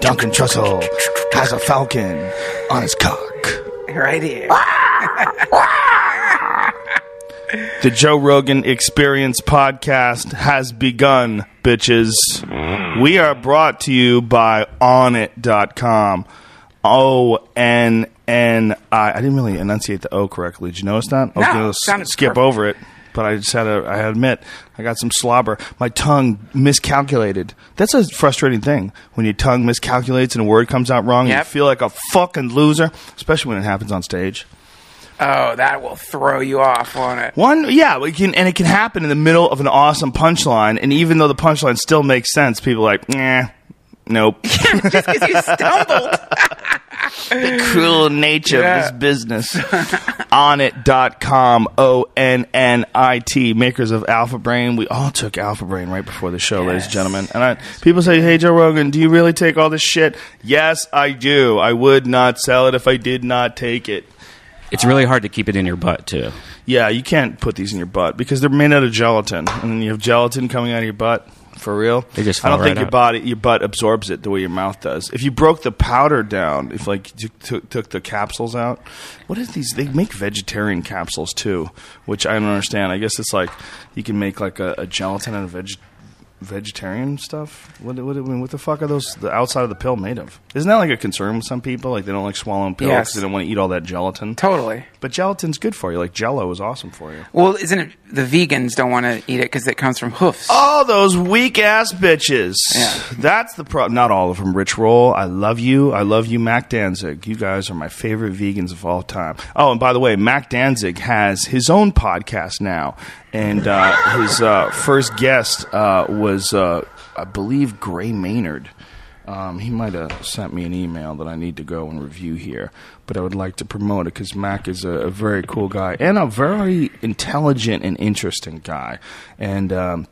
Duncan Trussell has a falcon on his cock. Right here. The Joe Rogan Experience podcast has begun, bitches. We are brought to you by onnit.com. O N N I. I didn't really enunciate the O correctly. Did you notice that? I was No, going to skip perfect. over it, but I just had to, I admit, I got some slobber. My tongue miscalculated. That's a frustrating thing when your tongue miscalculates and a word comes out wrong and you feel like a fucking loser, especially when it happens on stage. Oh, that will throw you off, won't it? One, yeah, it can, and it can happen in the middle of an awesome punchline, and even though the punchline still makes sense, people are like, nah, nope. Just because you stumbled. the cruel nature Yeah. of this business. Onnit.com, O N N I T, makers of Alpha Brain. We all took Alpha Brain right before the show, ladies and gentlemen. And I, people say, hey, Joe Rogan, do you really take all this shit? Yes, I do. I would not sell it if I did not take it. It's really hard to keep it in your butt too. Yeah, you can't put these in your butt because they're made out of gelatin, and then you have gelatin coming out of your butt. For real, They just I don't fall think right your out. body, your butt absorbs it the way your mouth does. If you broke the powder down, if like you took, took the capsules out, what is these? They make vegetarian capsules too, which I don't understand. I guess it's like you can make like a, a gelatin out of veg, vegetarian stuff. What, what, I mean, what the fuck are those? The outside of the pill made of? Isn't that like a concern with some people? Like they don't like swallowing pills Yes. because they don't want to eat all that gelatin. Totally. But gelatin's good for you. Like Jello is awesome for you. Well, isn't it the vegans don't want to eat it because it comes from hoofs? Oh, those weak ass bitches. Yeah. That's the problem. Not all of them. Rich Roll, I love you. I love you, Mac Danzig. You guys are my favorite vegans of all time. Oh, and by the way, Mac Danzig has his own podcast now. And uh, his uh, first guest uh, was, uh, I believe, Gray Maynard. Um, he might have sent me an email that I need to go and review here, but I would like to promote it because Mac is a, a very cool guy and a very intelligent and interesting guy. And um,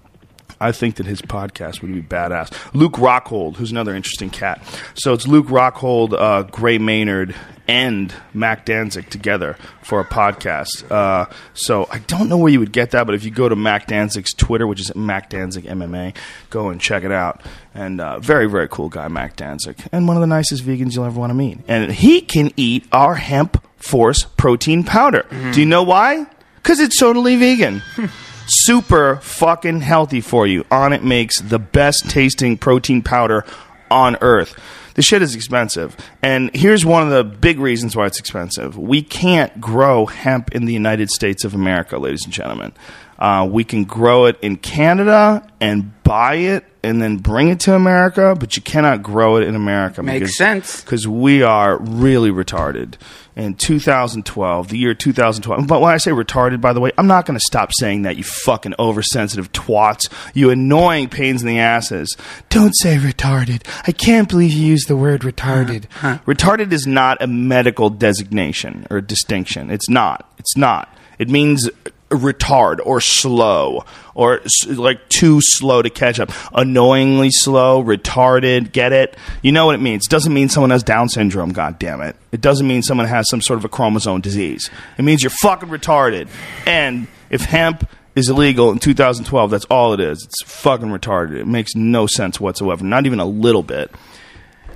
I think that his podcast would be badass. Luke Rockhold, who's another interesting cat. So it's Luke Rockhold, uh, Gray Maynard, and Mac Danzig together for a podcast. Uh, so I don't know where you would get that, but if you go to Mac Danzig's Twitter, which is Mac Danzig MMA, go and check it out. And uh, very, very cool guy, Mac Danzig, and one of the nicest vegans you'll ever want to meet. And he can eat our hemp force protein powder. Do you know why? Because it's totally vegan super fucking healthy for you. Onnit makes the best tasting protein powder on earth. The shit is expensive. And here's one of the big reasons why it's expensive. We can't grow hemp in the United States of America, ladies and gentlemen. Uh, we can grow it in Canada and buy it and then bring it to America, but you cannot grow it in America. Makes because- sense. because we are really retarded. In 2012, the year 2012, but when I say retarded, by the way, I'm not going to stop saying that, you fucking oversensitive twats, you annoying pains in the asses. Don't say retarded. I can't believe you used the word retarded. Retarded is not a medical designation or distinction. It's not. It's not. It means retard or slow or like too slow to catch up. Annoyingly slow retarded get it? You know what it means. Doesn't mean someone has down syndrome god damn it. It doesn't mean someone has some sort of a chromosome disease. It means you're fucking retarded. And if hemp is illegal in 2012 that's all it is. It's fucking retarded. It makes no sense whatsoever. Not even a little bit.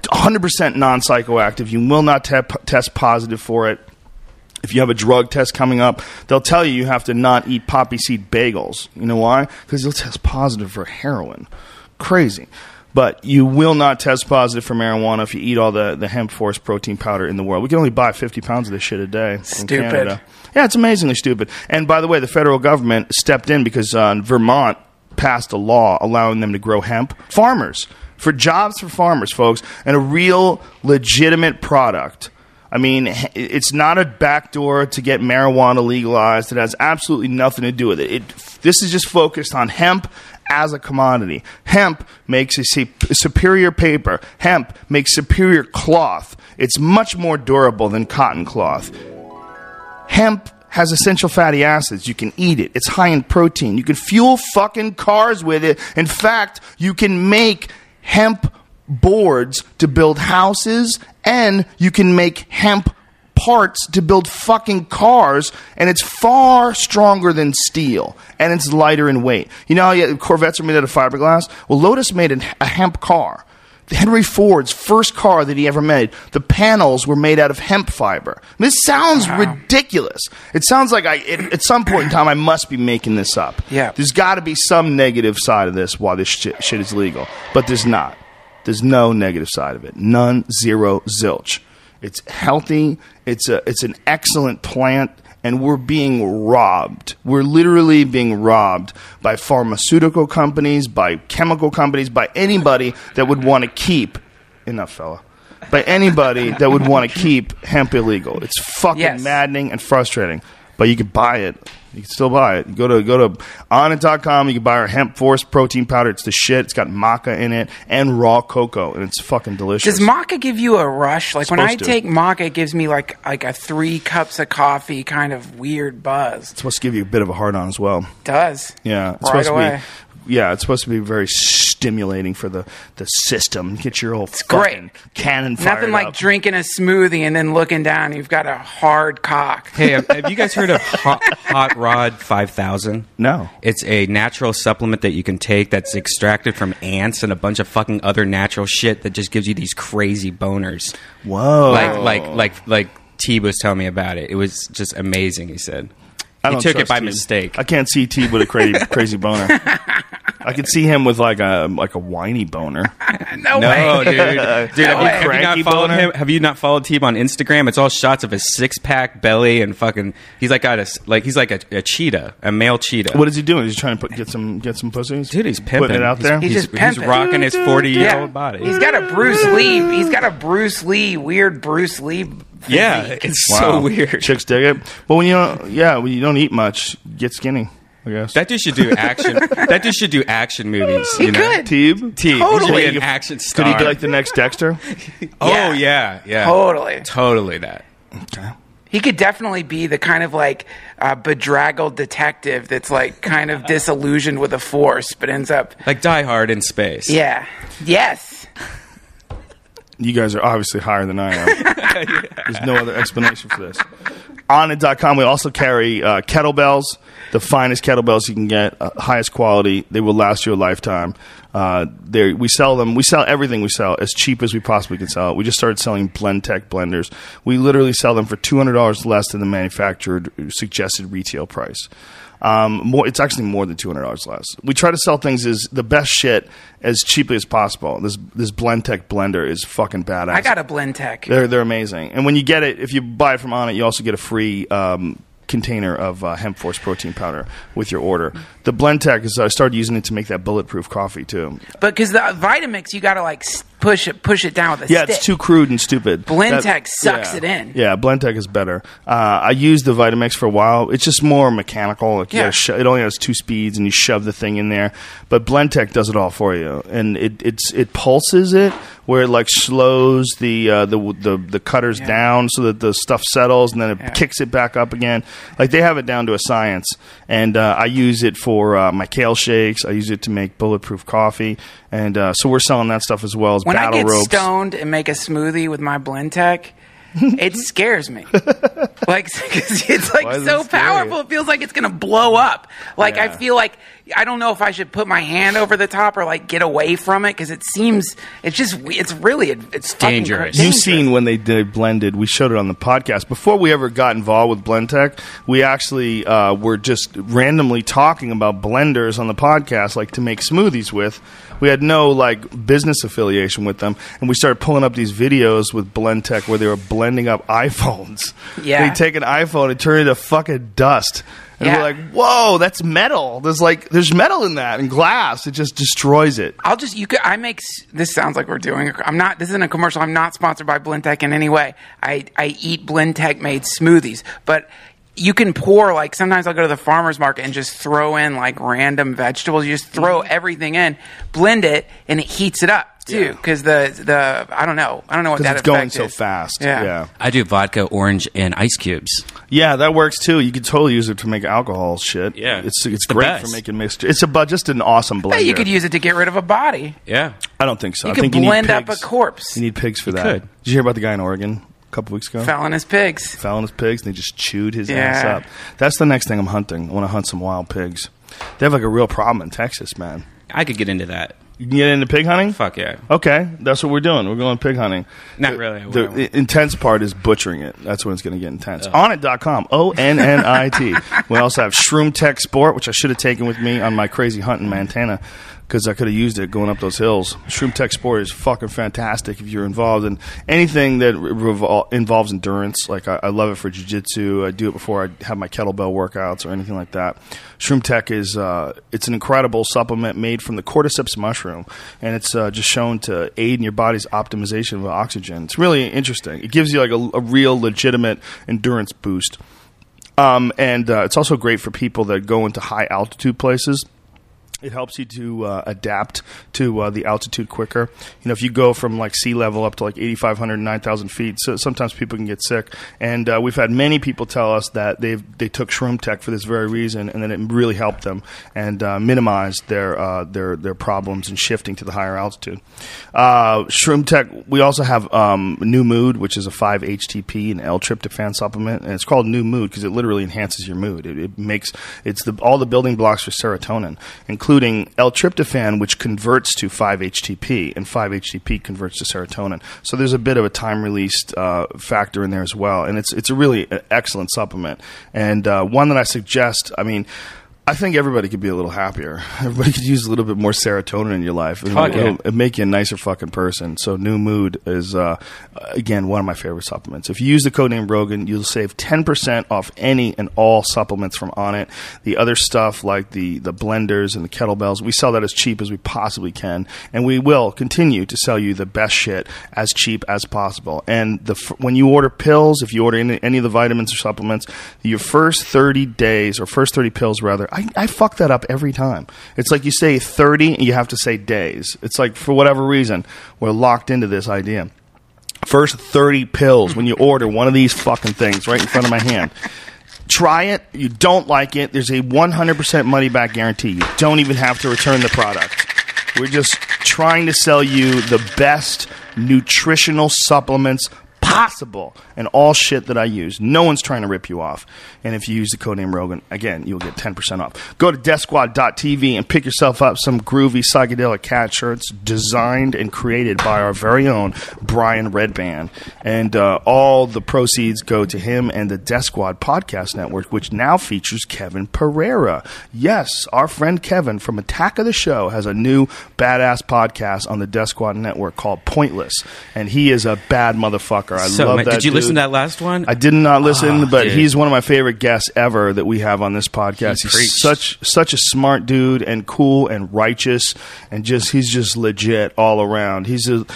100% non-psychoactive. You will not te- test positive for it if you have a drug test coming up, they'll tell you you have to not eat poppy seed bagels. You know why? Because you'll test positive for heroin. Crazy. But you will not test positive for marijuana if you eat all the, the hemp force protein powder in the world. We can only buy 50 pounds of this shit a day. Stupid. Canada. Yeah, it's amazingly stupid. And by the way, the federal government stepped in because uh, Vermont passed a law allowing them to grow hemp. Farmers. For jobs for farmers, folks, and a real legitimate product. I mean, it's not a backdoor to get marijuana legalized. It has absolutely nothing to do with it. it this is just focused on hemp as a commodity. Hemp makes a superior paper. Hemp makes superior cloth. It's much more durable than cotton cloth. Hemp has essential fatty acids. You can eat it. It's high in protein. You can fuel fucking cars with it. In fact, you can make hemp boards to build houses and you can make hemp parts to build fucking cars, and it's far stronger than steel, and it's lighter in weight. You know how yeah, Corvettes are made out of fiberglass? Well, Lotus made a hemp car. Henry Ford's first car that he ever made, the panels were made out of hemp fiber. This sounds ridiculous. It sounds like I, it, at some point in time, I must be making this up. Yeah. There's got to be some negative side of this why this shit, shit is legal, but there's not. There's no negative side of it. None, zero, zilch. It's healthy. It's a, it's an excellent plant, and we're being robbed. We're literally being robbed by pharmaceutical companies, by chemical companies, by anybody that would want to keep enough, fella. By anybody that would want to keep hemp illegal. It's fucking Yes. maddening and frustrating. But you can buy it. You can still buy it. You go to go to onnit.com. You can buy our hemp force protein powder. It's the shit. It's got maca in it and raw cocoa, and it's fucking delicious. Does maca give you a rush? Like when I Supposed to. take maca, it gives me like like a three cups of coffee kind of weird buzz. it's supposed to give you a bit of a hard on as well. does. Yeah, it's Right supposed away. to be. Yeah, it's supposed to be very stimulating for the, the system. Get your old great. fucking cannon fired Nothing like up. drinking a smoothie and then looking down, you've got a hard cock. Hey, have, have you guys heard of Hot, Hot Rod 5000? No. It's a natural supplement that you can take that's extracted from ants and a bunch of fucking other natural shit that just gives you these crazy boners. Whoa. Like like like like T was telling me about it. It was just amazing. He said I he don't took it by T. mistake. I can't see T with a crazy crazy boner. I could see him with like a like a whiny boner. No, No, way. dude. Dude, have, you, have you not followed boner? him? Have you not followed T on Instagram? It's all shots of his six pack belly and fucking. He's like got a s- like he's like a, a cheetah, a male cheetah. What is he doing? He's trying to put, get some get some pussies. Dude, he's pimping. putting it out there. He's He's, just he's rocking his forty year old body. He's got a Bruce Lee. He's got a Bruce Lee, weird Bruce Lee. Physique. yeah, it's so weird. Chicks dig it. But when you don't, yeah, when you don't eat much, get skinny. I guess. That dude should do action. that dude should do action movies. He you know? could. Teeb. Teeb, he should Totally. be an action star. Could he be like the next Dexter? oh Yeah. yeah, yeah, Totally. totally that. Okay. He could definitely be the kind of like uh, bedraggled detective that's like kind of disillusioned with the force, but ends up. Like Die Hard in space. Yeah. Yes. You guys are obviously higher than I am. There's no other explanation for this. Onnit.com, we also carry uh, kettlebells, the finest kettlebells you can get, uh, highest quality. They will last you a lifetime. Uh, we sell them. We sell everything we sell as cheap as we possibly can sell it. We just started selling Blendtec blenders. We literally sell them for two hundred dollars less than the manufactured suggested retail price. Um, more, it's actually more than two hundred dollars less. We try to sell things as the best shit as cheaply as possible. This this Blendtec blender is fucking badass. I got a Blendtec. They're they're amazing. And when you get it, if you buy it from Onnit, you also get a free um, container of uh, hemp force protein powder with your order. The Blendtec is I started using it to make that bulletproof coffee too. But because the Vitamix, you got to like push it, push it down with a stick. Yeah, stick. it's too crude and stupid. Blendtec sucks yeah. it in. Yeah, Blendtec is better. Uh, I used the Vitamix for a while. It's just more mechanical. Like Yeah. sho- it only has two speeds, and you shove the thing in there. But Blendtec does it all for you, and it it's it pulses it where it like slows the uh, the the the cutters Yeah. down so that the stuff settles, and then it Yeah. kicks it back up again. Like they have it down to a science. And uh, I use it for uh, my kale shakes. I use it to make bulletproof coffee, and uh, so we're selling that stuff as well as when I battle get ropes. stoned and make a smoothie with my Blendtec, it scares me. like it's like Why it so powerful. It feels like it's gonna blow up. Like I feel like I don't know if I should put my hand over the top or like get away from it because it seems it's just it's really it's fucking dangerous. You've seen when they did blended. We showed it on the podcast before we ever got involved with Blendtec. We actually uh, were just randomly talking about blenders on the podcast, like to make smoothies with. We had no like business affiliation with them, and we started pulling up these videos with Blendtec where they were blending up iPhones. Yeah. they take an iPhone and turn it to fucking dust. And Yeah. we're like, "Whoa, that's metal! There's like, there's metal in that and glass. It just destroys it." I'll just you could I make this sounds like we're doing. I'm not. This isn't a commercial. I'm not sponsored by Blendtec in any way. I I eat Blendtec made smoothies, but you can pour like sometimes I'll go to the farmers market and just throw in like random vegetables. You just throw mm-hmm. everything in, blend it, and it heats it up too. Yeah. Because the the I don't know I don't know what Because that it's going effect so is. fast. Yeah. yeah. I do vodka, orange, and ice cubes. Yeah, that works too. You could totally use it to make alcohol shit. Yeah. it's it's, It's the great best. for making mixture. It's a bu- just an awesome blender. Hey, you could use it to get rid of a body. Yeah. I don't think so. You I could think you blend need up a corpse. You need pigs for that. could. Did you hear about the guy in Oregon? a couple weeks ago. Fell on his pigs. Fell on his pigs, and they just chewed his Yeah. ass up. That's the next thing I'm hunting. I want to hunt some wild pigs. They have like a real problem in Texas, man. I could get into that. You can get into pig hunting? Fuck yeah. Okay, that's what we're doing. We're going pig hunting. Not The- really. The intense part is butchering it. That's when it's going to get intense. Oh. Onnit.com. O N N I T. We also have Shroom Tech Sport, which I should have taken with me on my crazy hunt in Montana because I could have used it going up those hills. Shroom Tech Sport is fucking fantastic if you're involved in anything that revol- involves endurance. Like, I, I love it for jiu jitsu. I do it before I have my kettlebell workouts or anything like that. Shroom Tech is uh, it's an incredible supplement made from the cordyceps mushroom, and it's uh, just shown to aid in your body's optimization of oxygen. It's really interesting. It gives you like a, a real legitimate endurance boost. Um, and uh, it's also great for people that go into high altitude places. It helps you to uh, adapt to uh, the altitude quicker. You know, if you go from like sea level up to like 8,500, 9,000 feet, so sometimes people can get sick. And uh, we've had many people tell us that they they took Shroom Tech for this very reason, and then it really helped them and uh, minimized their uh, their their problems in shifting to the higher altitude. Uh, Shroom Tech. We also have um, New Mood, which is a 5-HTP and L-tryptophan supplement, and it's called New Mood because it literally enhances your mood. It, it makes it's the all the building blocks for serotonin, including L-tryptophan, which converts to 5-HTP, and 5-HTP converts to serotonin. So there's a bit of a time released uh, factor in there as well, and it's it's a really uh, excellent supplement and uh, one that I suggest. I mean. I think everybody could be a little happier. Everybody could use a little bit more serotonin in your life. It'll, yeah. it'll- it'll make you a nicer fucking person. So, New Mood is uh, again one of my favorite supplements. If you use the code name Rogan, you'll save ten percent off any and all supplements from Onnit. The other stuff like the the blenders and the kettlebells, we sell that as cheap as we possibly can, and we will continue to sell you the best shit as cheap as possible. And the when you order pills, if you order any, any of the vitamins or supplements, your first thirty days or first thirty pills rather, I, I fuck that up every time. It's like you say thirty, and you have to say days. It's like for whatever reason we're locked into this idea first 30 pills when you order one of these fucking things right in front of my hand. Try it. You don't like it. There's a 100% money back guarantee. You don't even have to return the product. We're just trying to sell you the best nutritional supplements possible and all shit that I use. No one's trying to rip you off. And if you use the code name Rogan, again, you'll get 10% off. Go to DeathSquad.tv and pick yourself up some groovy psychedelic cat shirts designed and created by our very own Brian Redban. And uh, all the proceeds go to him and the Death Squad podcast network, which now features Kevin Pereira. Yes, our friend Kevin from Attack of the Show has a new badass podcast on the Death Squad network called Pointless. And he is a bad motherfucker. I so, love that did you listen to that last one? I did not listen, Oh, but dude. he's one of my favorite guests ever that we have on this podcast. He he's preached. such such a smart dude and cool and righteous and just he's just legit all around. He's a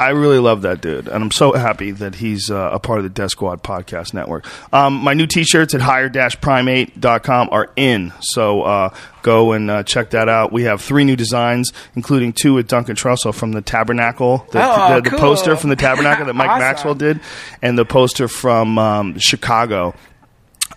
I really love that dude, and I'm so happy that he's uh, a part of the Death Squad podcast network. Um, my new T-shirts at higher-primate.com are in, so uh, go and uh, check that out. We have three new designs, including two with Duncan Trussell from the Tabernacle, the, Oh, the, the cool. poster from the Tabernacle that Mike Awesome. Maxwell did, and the poster from um, Chicago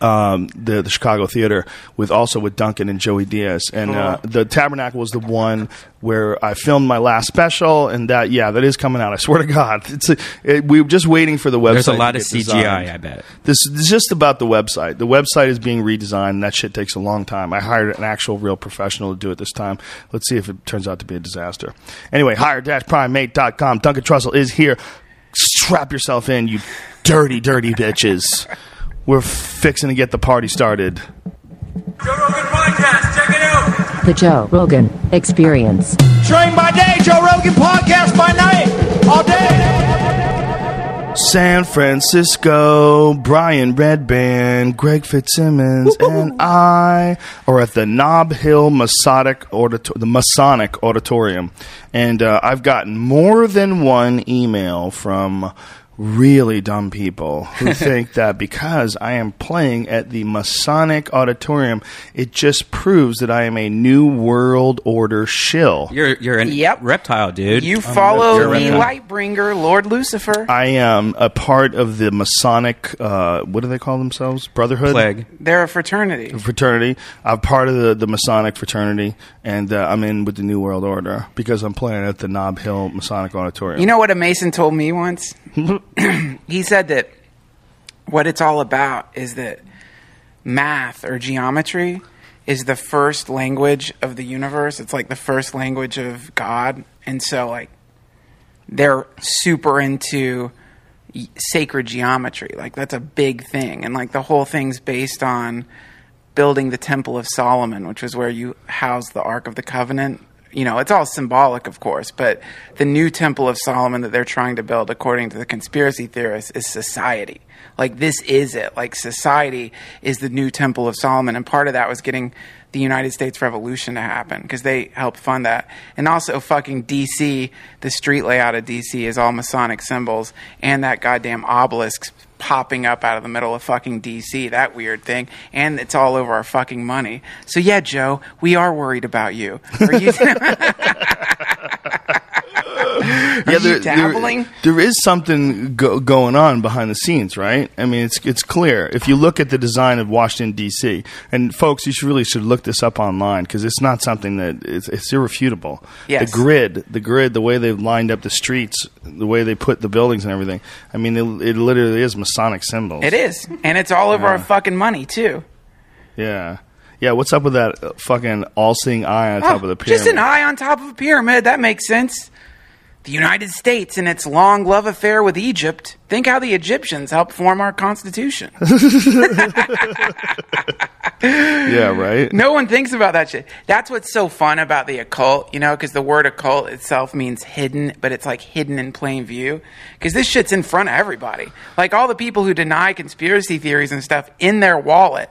um, the the Chicago theater with also with Duncan and Joey Diaz, and uh, the Tabernacle was the one where I filmed my last special, and that yeah, that is coming out. I swear to God, it's a, it, we were just waiting for the website. There's a lot of CGI, designed. I bet. This is just about the website. The website is being redesigned. And that shit takes a long time. I hired an actual real professional to do it this time. Let's see if it turns out to be a disaster. Anyway, higher-primate.com. Duncan Trussell is here. Strap yourself in, you dirty, dirty bitches. We're fixing to get the party started. Joe Rogan Podcast, check it out. The Joe Rogan Experience. Train by day, Joe Rogan Podcast by night, all day. San Francisco, Brian Redban, Greg Fitzsimmons, and I are at the Nob Hill Masonic Auditor- the Masonic Auditorium, and uh, I've gotten more than one email from really dumb people who think that because I am playing at the Masonic Auditorium, it just proves that I am a New World Order shill. You're you're an Yep. reptile, dude. You follow you're the right. Lightbringer, Lord Lucifer. I am a part of the Masonic. Uh, what do they call themselves? Brotherhood. plague. They're a fraternity. fraternity. I'm part of the, the Masonic fraternity, and uh, I'm in with the New World Order because I'm playing at the Nob Hill Masonic Auditorium. You know what a Mason told me once? he said that what it's all about is that math or geometry is the first language of the universe. It's like the first language of God. And so, like, they're super into sacred geometry. Like, that's a big thing. And, like, the whole thing's based on building the Temple of Solomon, which was where you house the Ark of the Covenant. You know, it's all symbolic, of course, but the new Temple of Solomon that they're trying to build, according to the conspiracy theorists, is society. Like, this is it. Like, society is the new Temple of Solomon. And part of that was getting the United States Revolution to happen because they helped fund that. And also, fucking DC, the street layout of DC is all Masonic symbols and that goddamn obelisk popping up out of the middle of fucking DC, that weird thing. And it's all over our fucking money. So, yeah, Joe, we are worried about you. You, are you dabbling? there is something go- going on behind the scenes, right? I mean, it's it's clear if you look at the design of Washington D.C. and folks, you should really should look this up online because it's not something that it's, it's irrefutable. Yes. The grid, the grid, the way they've lined up the streets, the way they put the buildings and everything. I mean, it, it literally is Masonic symbols. It is. And it's all over our fucking money, too. Yeah. Yeah, what's up with that fucking all-seeing eye on top Oh, of the pyramid? Just an eye on top of a pyramid. That makes sense. The United States and its long love affair with Egypt. Think how the Egyptians helped form our Constitution. Yeah, right. no one thinks about that shit. That's what's so fun about the occult, you know, because the word occult itself means hidden, but it's like hidden in plain view. Because this shit's in front of everybody. Like all the people who deny conspiracy theories and stuff in their wallet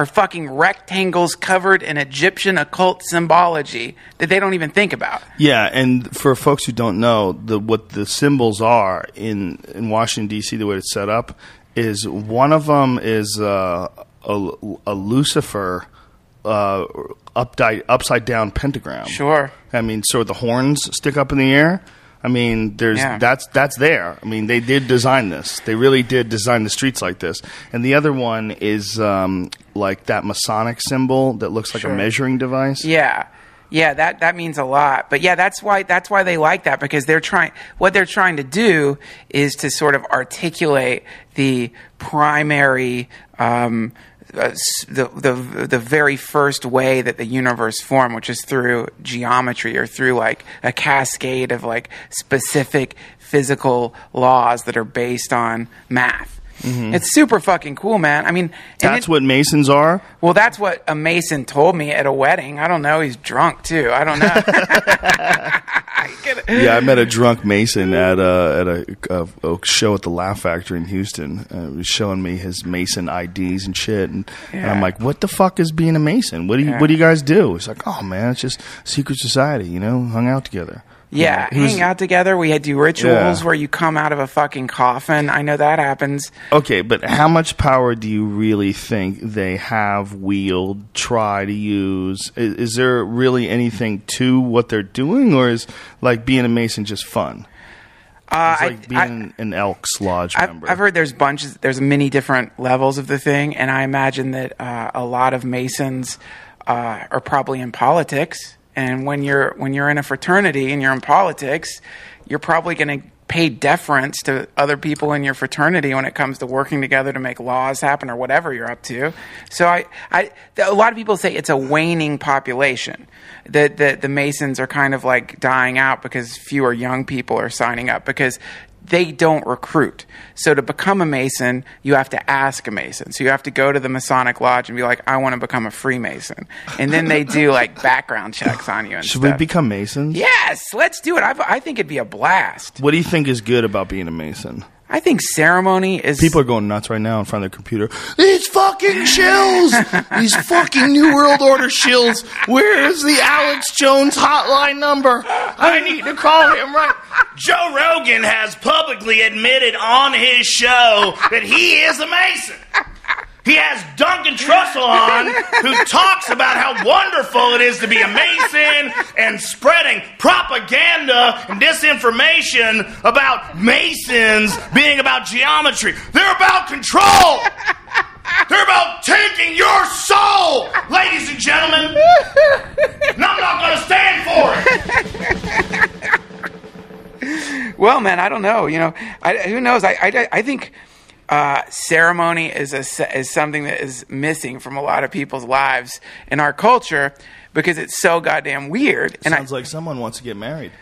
are fucking rectangles covered in Egyptian occult symbology that they don't even think about. Yeah, and for folks who don't know, the what the symbols are in in Washington D.C. the way it's set up is one of them is uh, a, a Lucifer uh, upside upside down pentagram. Sure. I mean, so the horns stick up in the air. I mean, there's Yeah. that's that's there. I mean, they did design this. They really did design the streets like this. And the other one is um, like that Masonic symbol that looks like Sure. a measuring device. Yeah. Yeah, that, that means a lot. But yeah, that's why that's why they like that because they're trying what they're trying to do is to sort of articulate the primary um, uh, the, the the very first way that the universe formed, which is through geometry or through like a cascade of like specific physical laws that are based on math. It's super fucking cool, man. I mean, That's it- what Masons are. well, that's what a Mason told me at a wedding. I don't know. He's drunk too. I don't know. Yeah, I met a drunk Mason at a at a, a, a show at the Laugh Factory in Houston. Uh, he was showing me his Mason IDs and shit, and, and I'm like, "What the fuck is being a Mason? What do you Yeah. What do you guys do?" He's like, "Oh man, it's just secret society, you know, hung out together." Yeah, was- hang out together. We had do rituals Yeah. where you come out of a fucking coffin. I know that happens. Okay, but how much power do you really think they have wield, try to use? Is, is there really anything to what they're doing, or is like being a Mason just fun? Uh, It's I- like being an Elks Lodge I've, member. I've heard there's bunches, there's many different levels of the thing, and I imagine that uh, a lot of Masons uh, are probably in politics. And when you're when you're in a fraternity and you're in politics, you're probably going to pay deference to other people in your fraternity when it comes to working together to make laws happen or whatever you're up to. So I, I a lot of people say it's a waning population. That the, the Masons are kind of like dying out because fewer young people are signing up because they don't recruit. So to become a Mason, you have to ask a Mason. So you have to go to the Masonic Lodge and be like, I want to become a Freemason. And then they do like background checks on you and Should stuff. we become Masons? yes, let's do it. I, I think it'd be a blast. What do you think is good about being a Mason? I think ceremony is. People are going nuts right now in front of their computer. These fucking shills! These fucking New World Order shills! Where is the Alex Jones hotline number? I need to call him right. Joe Rogan has publicly admitted on his show that he is a Mason. He has Duncan Trussell on, who talks about how wonderful it is to be a Mason and spreading propaganda and disinformation about Masons being about geometry. They're about control. They're about taking your soul, ladies and gentlemen. And I'm not going to stand for it. Well, man, I don't know. You know, I, who knows? I, I, I think uh, ceremony is a is something that is missing from a lot of people's lives in our culture because it's so goddamn weird. And Sounds like someone wants to get married.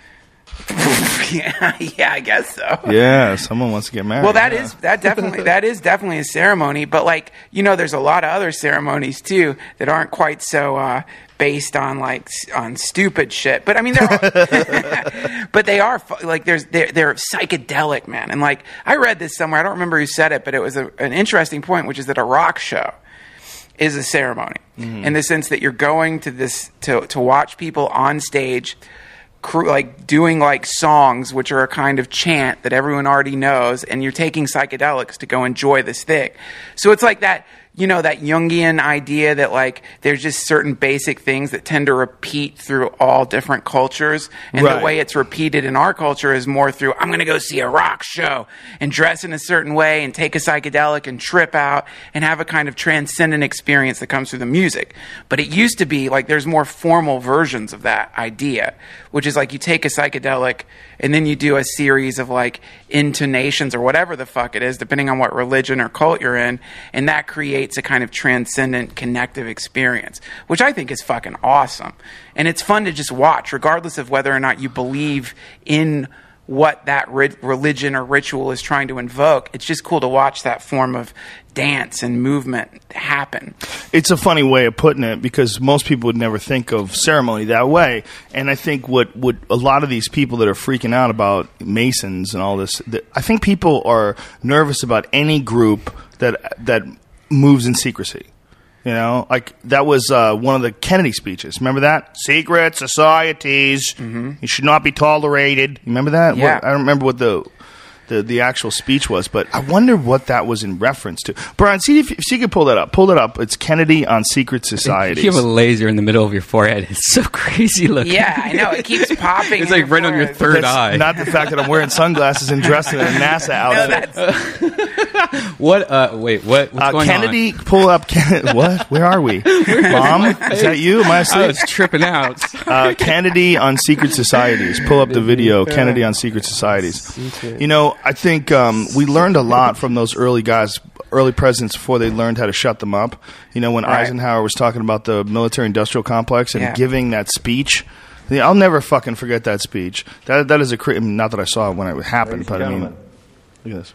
Yeah, yeah, I guess so. Yeah, someone wants to get married. Well, that yeah. is that definitely that is definitely a ceremony, but like you know, there's a lot of other ceremonies too that aren't quite so uh, based on like on stupid shit. But I mean, they're all, but they are like there's they're, they're psychedelic, man. And like I read this somewhere, I don't remember who said it, but it was a, an interesting point, which is that a rock show is a ceremony mm-hmm. in the sense that you're going to this to to watch people on stage cr- like doing like songs which are a kind of chant that everyone already knows and you're taking psychedelics to go enjoy this thing so it's like that you know that jungian idea that like there's just certain basic things that tend to repeat through all different cultures. And Right. the way it's repeated in our culture is more through i'm going to go see a rock show and dress in a certain way and take a psychedelic and trip out and have a kind of transcendent experience that comes through the music. But it used to be like there's more formal versions of that idea which is like you take a psychedelic and then you do a series of like intonations or whatever the fuck it is depending on what religion or cult you're in and that creates a kind of transcendent connective experience which i think is fucking awesome. And it's fun to just watch regardless of whether or not you believe in what that ri- religion or ritual is trying to invoke it's just cool to watch that form of dance and movement happen it's a funny way of putting it because most people would never think of ceremony that way. And I think what, what a lot of these people that are freaking out about Masons and all this, that I think people are nervous about any group that that moves in secrecy. You know, like that was uh, one of the Kennedy speeches. Remember that? Secret societies, you should not be tolerated. Remember that? Yeah. What- I don't remember what the the, the actual speech was, but I wonder what that was in reference to. Brian, see if, see if you can pull that up. Pull it up. It's Kennedy on secret societies. You have a laser in the middle of your forehead. It's so crazy looking. yeah i know it keeps popping It's like right on your third That's eye. Not the fact that I'm wearing sunglasses and dressed in a NASA no, outfit. that's, what? Uh, wait, what? What's uh, going Kennedy, pull up. Ken- what? Where are we? Mom, is that you? Am I on? I asleep? was tripping out. uh, Kennedy on secret societies. Pull up the video. Kennedy on secret societies. You know, I think um, we learned a lot from those early guys, early presidents, before they learned how to shut them up. You know, when Right. Eisenhower was talking about the military-industrial complex and Yeah. giving that speech. I'll never fucking forget that speech. That that is a cra- not that I saw it when it happened, Ladies but I mean, look at this.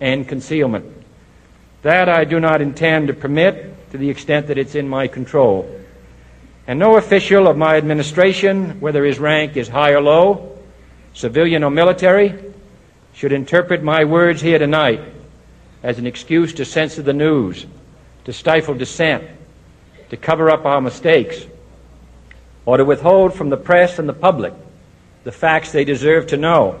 and concealment. That I do not intend to permit to the extent that it's in my control. And no official of my administration, whether his rank is high or low, civilian or military, should interpret my words here tonight as an excuse to censor the news, to stifle dissent, to cover up our mistakes, or to withhold from the press and the public the facts they deserve to know.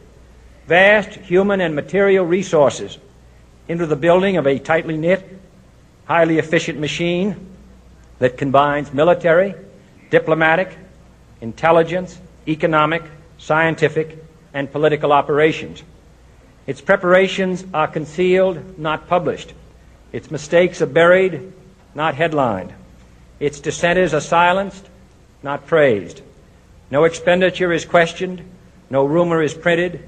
vast human and material resources into the building of a tightly knit, highly efficient machine that combines military, diplomatic, intelligence, economic, scientific, and political operations. Its preparations are concealed, not published. Its mistakes are buried, not headlined. Its dissenters are silenced, not praised. No expenditure is questioned, no rumor is printed,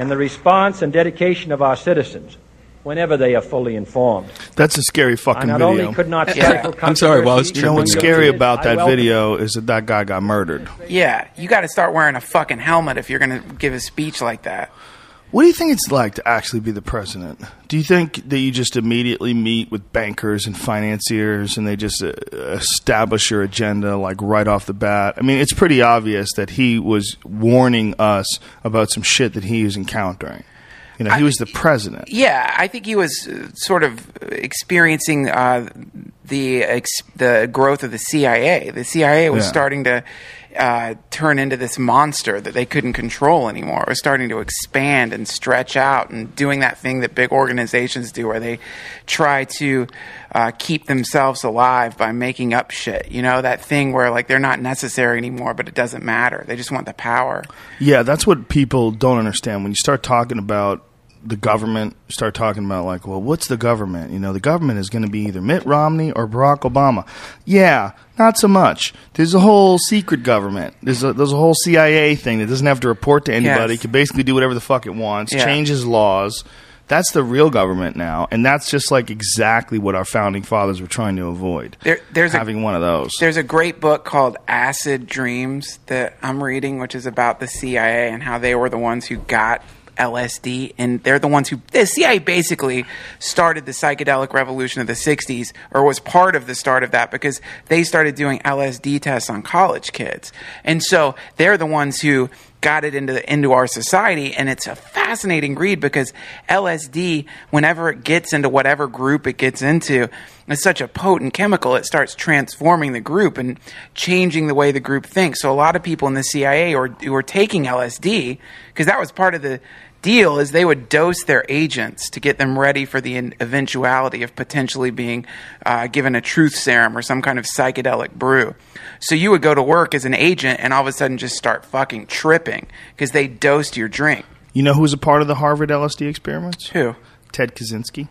in the response and dedication of our citizens whenever they are fully informed. That's a scary fucking I fucking not video. only could not stifle I'm sorry, well, I was controversy you know what's scary about that video is that that guy got murdered. Yeah, you got to start wearing a fucking helmet if you're going to give a speech like that. What do you think it's like to actually be the president? Do you think that you just immediately meet with bankers and financiers and they just uh, establish your agenda like right off the bat? I mean, it's pretty obvious that he was warning us about some shit that he was encountering. You know, he was the president. Yeah, I think he was uh, sort of experiencing uh, the ex- the growth of the CIA. The CIA was Yeah. starting to uh, turn into this monster that they couldn't control anymore. It was starting to expand and stretch out and doing that thing that big organizations do, where they try to uh, keep themselves alive by making up shit. You know, that thing where like they're not necessary anymore, but it doesn't matter. They just want the power. Yeah, that's what people don't understand. When you start talking about the government, start talking about like, well, what's the government? You know, the government is going to be either Mitt Romney or Barack Obama. Yeah, not so much. There's a whole secret government. There's a there's a whole CIA thing that doesn't have to report to anybody. Yes. Can basically do whatever the fuck it wants. Yeah. Changes laws. That's the real government now, and that's just like exactly what our founding fathers were trying to avoid. There- there's a- having one of those. There's a great book called Acid Dreams that I'm reading, which is about the CIA and how they were the ones who got LSD, and they're the ones who the CIA basically started the psychedelic revolution of the '60s, or was part of the start of that because they started doing LSD tests on college kids, and so they're the ones who got it into the, into our society and it's a fascinating read because LSD whenever it gets into whatever group it gets into it's such a potent chemical it starts transforming the group and changing the way the group thinks. So a lot of people in the CIA or who were taking LSD because that was part of the deal is they would dose their agents to get them ready for the eventuality of potentially being uh, given a truth serum or some kind of psychedelic brew. So you would go to work as an agent and all of a sudden just start fucking tripping because they dosed your drink. you know who was a part of the Harvard LSD experiments? Who? Ted Kaczynski,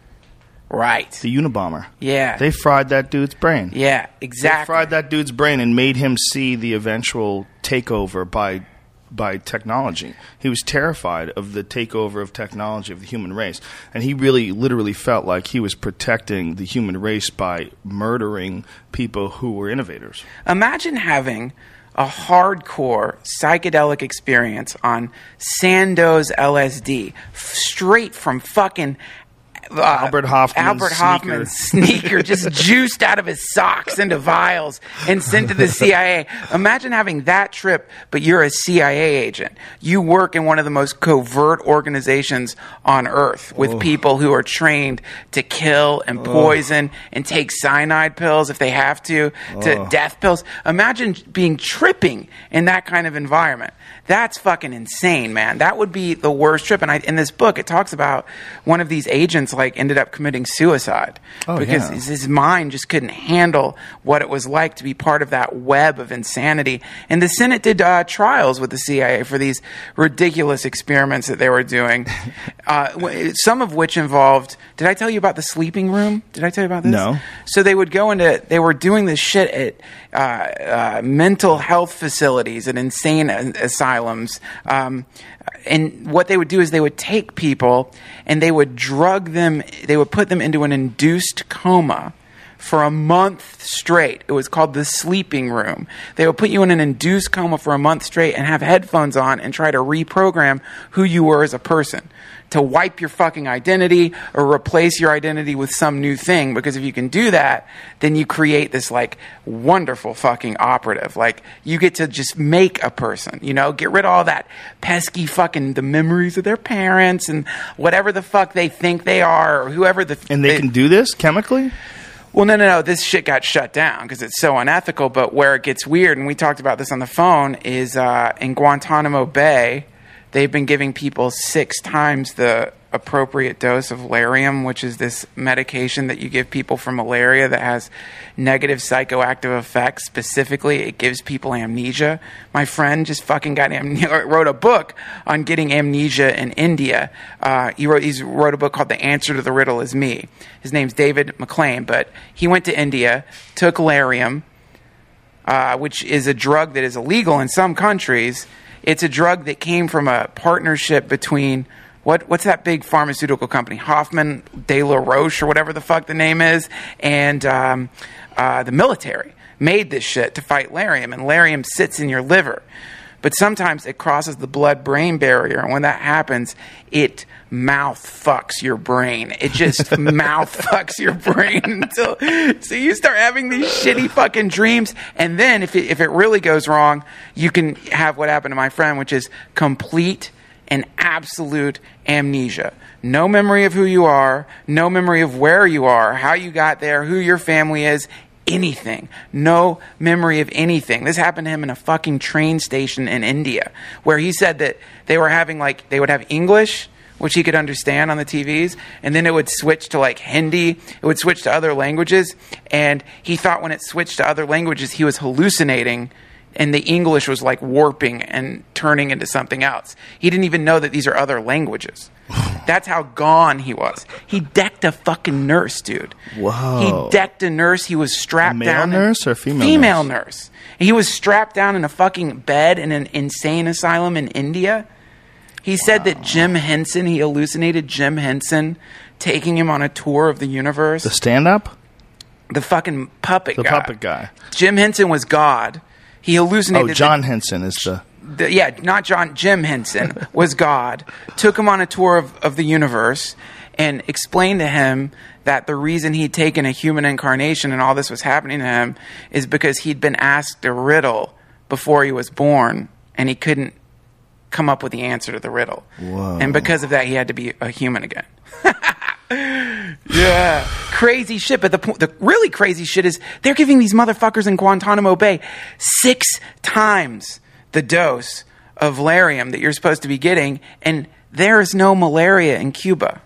Right. the Unabomber. Yeah. They fried that dude's brain. yeah, exactly. They fried that dude's brain and made him see the eventual takeover by by technology. He was terrified of the takeover of technology of the human race, and he really, literally felt like he was protecting the human race by murdering people who were innovators. Imagine having a hardcore psychedelic experience on Sandoz LSD, f- straight from fucking uh, Albert Hofmann's Albert Hofmann's sneaker. sneaker, just juiced out of his socks into vials and sent to the CIA. Imagine having that trip, but you're a CIA agent. You work in one of the most covert organizations on earth with people who are trained to kill and poison and take cyanide pills if they have to, to death pills. Imagine being tripping in that kind of environment. That's fucking insane, man. That would be the worst trip. And I, in this book, it talks about one of these agents like ended up committing suicide Oh, because yeah. his, his mind just couldn't handle what it was like to be part of that web of insanity. And the Senate did uh, trials with the CIA for these ridiculous experiments that they were doing, uh, some of which involved. Did I tell you about the sleeping room? Did I tell you about this? No. So they would go into, they were doing this shit at uh, uh, mental health facilities and insane asylums. Um, and what they would do is they would take people and they would drug them, they would put them into an induced coma for a month straight. It was called the sleeping room. They would put you in an induced coma for a month straight and have headphones on and try to reprogram who you were as a person. To wipe your fucking identity or replace your identity with some new thing. Because if you can do that, then you create this like wonderful fucking operative. Like you get to just make a person, you know, get rid of all that pesky fucking the memories of their parents and whatever the fuck they think they are or whoever the And they can do this chemically? well, no, no, no. This shit got shut down because it's so unethical. But where it gets weird, and we talked about this on the phone, is uh, in Guantanamo Bay, they've been giving people six times the appropriate dose of Lariam, which is this medication that you give people for malaria that has negative psychoactive effects. Specifically, it gives people amnesia. My friend just fucking got amnesia, wrote a book on getting amnesia in India. Uh, he wrote, he's wrote a book called The Answer to the Riddle Is Me. His name's David MacLean, but he went to India, took Lariam, uh, which is a drug that is illegal in some countries. It's a drug that came from a partnership between what what's that big pharmaceutical company, Hoffman De La Roche or whatever the fuck the name is, and um, uh, the military made this shit to fight Larium, and Lariam sits in your liver. But sometimes it crosses the blood brain barrier, and when that happens, it mouth fucks your brain. It just mouth fucks your brain until so you start having these shitty fucking dreams, and then if it, if it really goes wrong, you can have what happened to my friend, which is complete and absolute amnesia. No memory of who you are, no memory of where you are, how you got there, who your family is, anything. No memory of anything. This happened to him in a fucking train station in India where he said that they were having like, they would have English. Which he could understand on the TVs, and then it would switch to like Hindi. It would switch to other languages, and he thought when it switched to other languages, he was hallucinating and the English was like warping and turning into something else. He didn't even know that these are other languages. That's how gone he was. He decked a fucking nurse, dude. Whoa. He decked a nurse. He was strapped male down. nurse or female Female nurse? nurse. He was strapped down in a fucking bed in an insane asylum in India. He said that Jim Henson, he hallucinated Jim Henson taking him on a tour of the universe. The stand up? the fucking puppet The guy. puppet guy. Jim Henson was God. He hallucinated. Oh, John Henson is the. The, yeah, not John. Jim Henson was God. Took him on a tour of, of the universe and explained to him that the reason he'd taken a human incarnation and all this was happening to him is because he'd been asked a riddle before he was born and he couldn't come up with the answer to the riddle. Whoa. And because of that, he had to be a human again. Yeah, crazy shit. But the po- the really crazy shit is they're giving these motherfuckers in Guantanamo Bay six times the dose of Lariam that you're supposed to be getting, and there is no malaria in Cuba.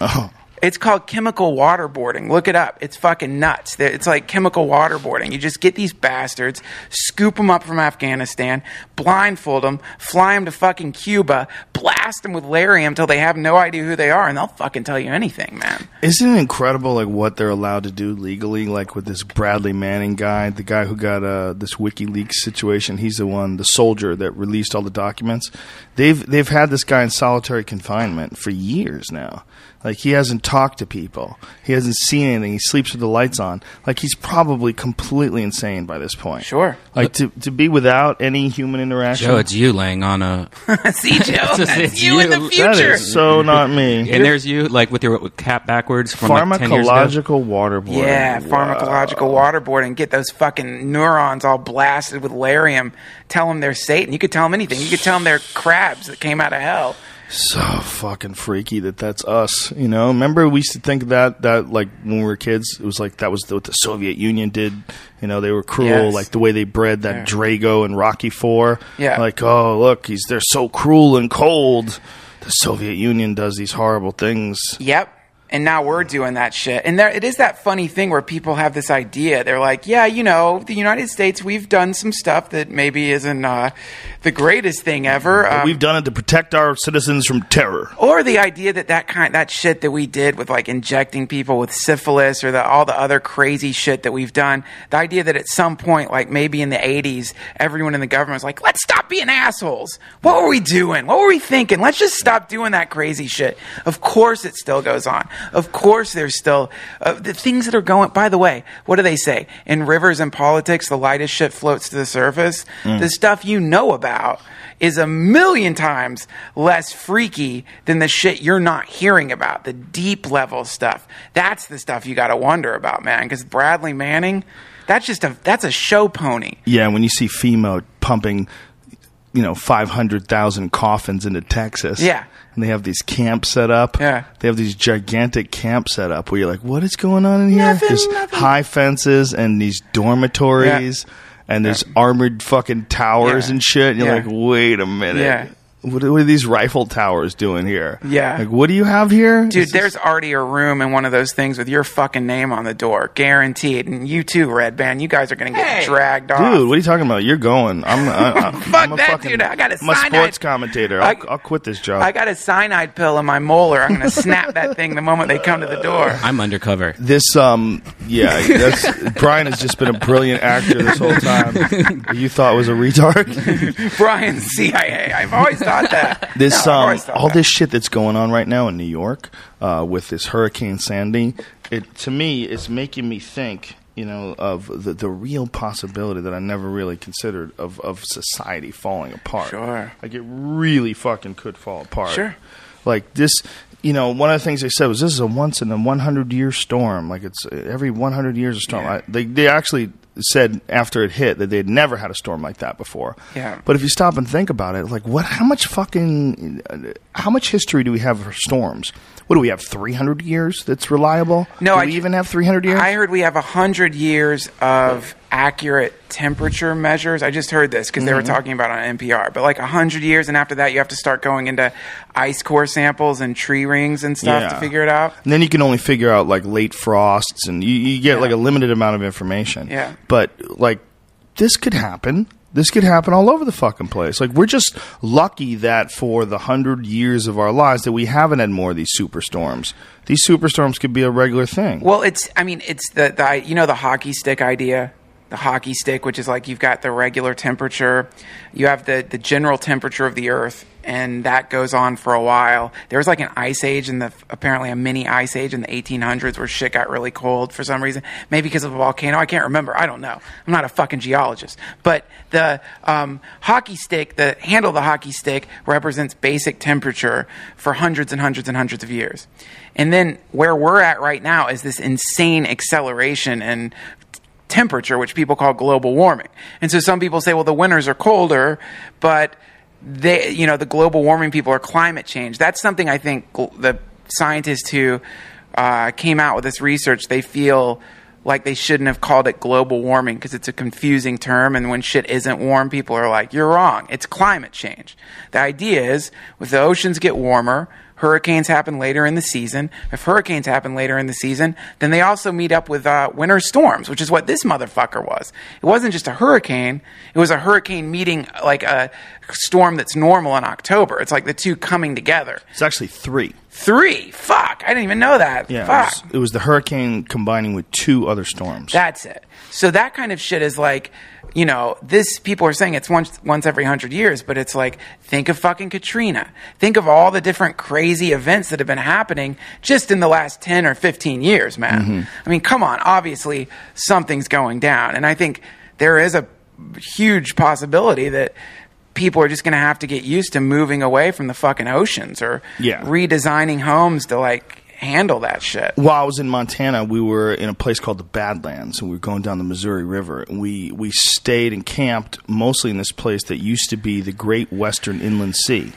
Oh. It's called chemical waterboarding. Look it up. It's fucking nuts. It's like chemical waterboarding. You just get these bastards, scoop them up from Afghanistan, blindfold them, fly them to fucking Cuba, blast them with Lariam until they have no idea who they are, and they'll fucking tell you anything, man. Isn't it incredible, like what they're allowed to do legally? Like with this Bradley Manning guy, the guy who got uh, this WikiLeaks situation. He's the one, the soldier that released all the documents. They've they've had this guy in solitary confinement for years now. Like he hasn't talked to people. He hasn't seen anything. He sleeps with the lights on. Like he's probably completely insane by this point. Sure. Like to to be without any human interaction. Joe, it's you laying on a. See, Joe, It's just- that's it's you, in the future. is so not me. And there's you, like with your cap backwards from like 10 years ago. Pharmacological waterboarding. Yeah, pharmacological waterboarding. Get those fucking neurons all blasted with Lariam. Tell them they're Satan. You could tell them anything. You could tell them they're crabs that came out of hell. So fucking freaky that that's us. You know, remember we used to think that that like when we were kids, it was like that was what the Soviet Union did. You know, they were cruel, Yes. like the way they bred that Yeah. Drago and Rocky Four. Yeah. like oh look, he's they're so cruel and cold. The Soviet Union does these horrible things. Yep. And now we're doing that shit. And there, it is that funny thing where people have this idea. They're like, yeah, you know, the United States, we've done some stuff that maybe isn't uh, the greatest thing ever. Um, We've done it to protect our citizens from terror. or the idea that that kind that shit that we did with like injecting people with syphilis or the, all the other crazy shit that we've done the idea that at some point like maybe in the 80s everyone in the government was like let's stop being assholes what were we doing what were we thinking let's just stop doing that crazy shit of course it still goes on Of course, there's still uh, the things that are going. By the way, what do they say in rivers and politics? The lightest shit floats to the surface. The stuff you know about is a million times less freaky than the shit you're not hearing about. The deep level stuff. That's the stuff you got to wonder about, man. Because Bradley Manning, that's just a that's a show pony. Yeah, when you see FEMA pumping, you know, 500,000 coffins into Texas. Yeah. And they have these camps set up. Yeah. They have these gigantic camps set up where you're like, what is going on in here? Nothing, there's nothing. high fences and these dormitories and there's armored fucking towers Yeah. and shit. And you're Yeah. like, wait a minute. Yeah. What, what are these rifle towers doing here? Yeah. Like, what do you have here? Dude, Is this- there's already a room in one of those things with your fucking name on the door, guaranteed. And you too, Redban. You guys are gonna get Hey. dragged off. Dude, what are you talking about? You're going. I'm. I, I, Fuck I'm a that, fucking, dude. I got a I'm a cyanide- sports commentator. I'll, I- I'll quit this job. I got a cyanide pill in my molar. I'm gonna snap that thing the moment they come to the door. I'm undercover. this um yeah that's brian has just been a brilliant actor this whole time you thought was a retard Brian CIA. I've always thought that. this No, um all that. this shit that's going on right now in new york uh with this hurricane sandy it to me it's making me think you know of the, the real possibility that i never really considered of of society falling apart Sure. like it really fucking could fall apart Sure. like this you know one of the things they said was this is a once in a 100 year storm like it's every 100 years a storm Yeah. I, they, they actually said after it hit that they'd never had a storm like that before. Yeah. but if you stop and think about it like what how much fucking how much history do we have for storms? What do we have 300 years that's reliable? No, do I even have 300 years? I heard we have a hundred years of accurate temperature measures. I just heard this because they were Mm-hmm. talking about on NPR. But like a hundred years, and after that, you have to start going into ice core samples and tree rings and stuff to Yeah. figure it out. And then you can only figure out like late frosts, and you, you get like a limited amount of information. Yeah. But like, this could happen. This could happen all over the fucking place. Like, we're just lucky that for the hundred years of our lives that we haven't had more of these superstorms. These superstorms could be a regular thing. Well, it's I mean it's the, the you know the hockey stick idea, the hockey stick, which is like you've got the regular temperature, you have the the general temperature of the Earth, and that goes on for a while. There was like an ice age and the apparently a mini ice age in the 1800s where shit got really cold for some reason, maybe because of a volcano. I can't remember. I don't know. I'm not a fucking geologist, but the um, hockey stick, the handle of the hockey stick represents basic temperature for hundreds and hundreds and hundreds of years. And then where we're at right now is this insane acceleration and temperature, which people call global warming. And so some people say, well, the winters are colder, but they, you know, the global warming people are climate change. That's something I think the scientists who uh, came out with this research, they feel like they shouldn't have called it global warming because it's a confusing term. And when shit isn't warm, people are like, you're wrong. It's climate change. The idea is if the oceans get warmer, hurricanes happen later in the season. If hurricanes happen later in the season, then they also meet up with uh, winter storms, which is what this motherfucker was. It wasn't just a hurricane; it was a hurricane meeting like a storm that's normal in October. It's like the two coming together. it's actually three. Three. Fuck! I didn't even know that. Yeah. It Fuck. was, it was the hurricane combining with two other storms. That's it. So that kind of shit is like, you know, this people are saying it's once once every hundred years, but it's like think of fucking Katrina. Think of all the different crazy events that have been happening just in the last ten or fifteen years, man. Mm-hmm. I mean, come on. Obviously, something's going down, and I think there is a huge possibility that people are just going to have to get used to moving away from the fucking oceans or Yeah. redesigning homes to like handle that shit. While I was in Montana, we were in a place called the Badlands, and we were going down the Missouri River. We we stayed and camped mostly in this place that used to be the Great Western Inland Sea,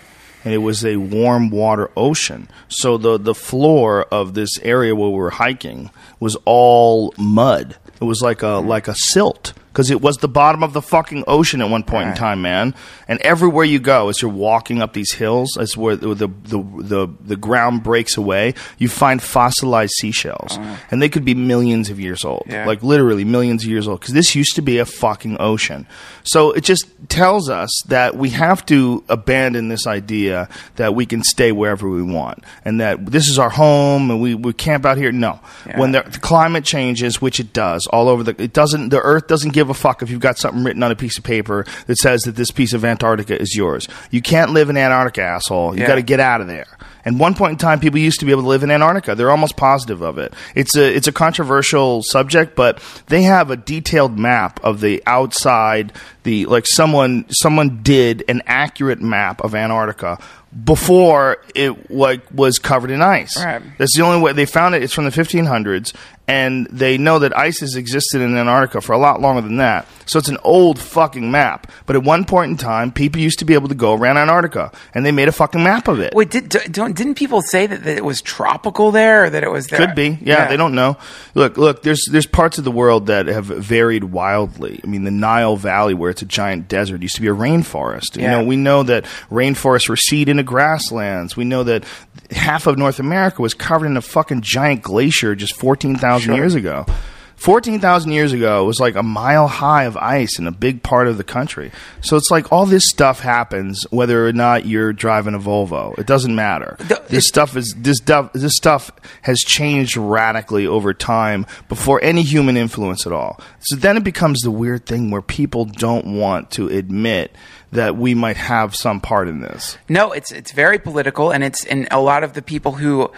and it was a warm water ocean. So the the floor of this area where we were hiking was all mud. It was like a like a silt because it was the bottom of the fucking ocean at one point in time, man. And everywhere you go, as you're walking up these hills, as where the the the, the, the ground breaks away, you find fossilized seashells, uh-huh. and they could be millions of years old, Yeah. like literally millions of years old. Because this used to be a fucking ocean. So it just tells us that we have to abandon this idea that we can stay wherever we want, and that this is our home, and we, we camp out here. No, Yeah. when the, the climate changes, which it does all over the, it doesn't. The Earth doesn't give give a fuck if you've got something written on a piece of paper that says that this piece of Antarctica is yours. You can't live in Antarctica, asshole. You Yeah. got to get out of there. And one point in time, people used to be able to live in Antarctica. They're almost positive of it. It's a it's a controversial subject, but they have a detailed map of the outside. The like someone someone did an accurate map of Antarctica before it like was covered in ice. Right. That's the only way they found it. It's from the 1500s, and they know that ice has existed in Antarctica for a lot longer than that. So it's an old fucking map. But at one point in time, people used to be able to go around Antarctica, and they made a fucking map of it. Wait, did, don't, didn't people say that, that it was tropical there, or that it was there? Could be, yeah, They don't know. Look, look. There's there's parts of the world that have varied wildly. I mean, the Nile Valley, where it's a giant desert, used to be a rainforest. You know, we know that rainforests recede into grasslands. We know that half of North America was covered in a fucking giant glacier just fourteen thousand years ago. 14,000 years ago, was like a mile high of ice in a big part of the country. So it's like all this stuff happens whether or not you're driving a Volvo. It doesn't matter. The- this stuff is this stuff this stuff has changed radically over time before any human influence at all. So then it becomes the weird thing where people don't want to admit that we might have some part in this. No, it's it's very political, and it's and a lot of the people who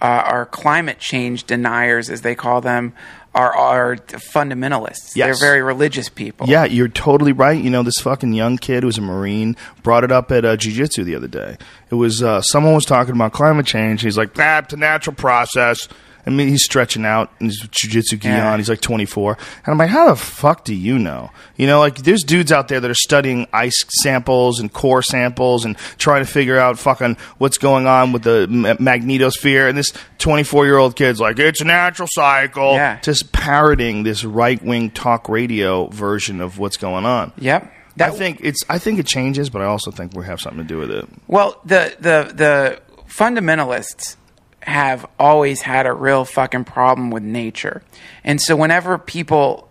uh, are climate change deniers, as they call them, are are fundamentalists. Yes. They're very religious people. Yeah, you're totally right. You know, this fucking young kid who's a Marine brought it up at uh, Jiu Jitsu the other day. It was uh, someone was talking about climate change. He's like, ah, it's a natural process. I mean, he's stretching out and his jiu-jitsu gi Yeah. on. He's like 24. And I'm like, how the fuck do you know? You know, like there's dudes out there that are studying ice samples and core samples and trying to figure out fucking what's going on with the ma- magnetosphere. And this 24 year old kid's like, it's a natural cycle. Yeah. Just parroting this right wing talk radio version of what's going on. Yep. I think it's. I think it changes, but I also think we have something to do with it. Well, the the the fundamentalists have always had a real fucking problem with nature. And so whenever people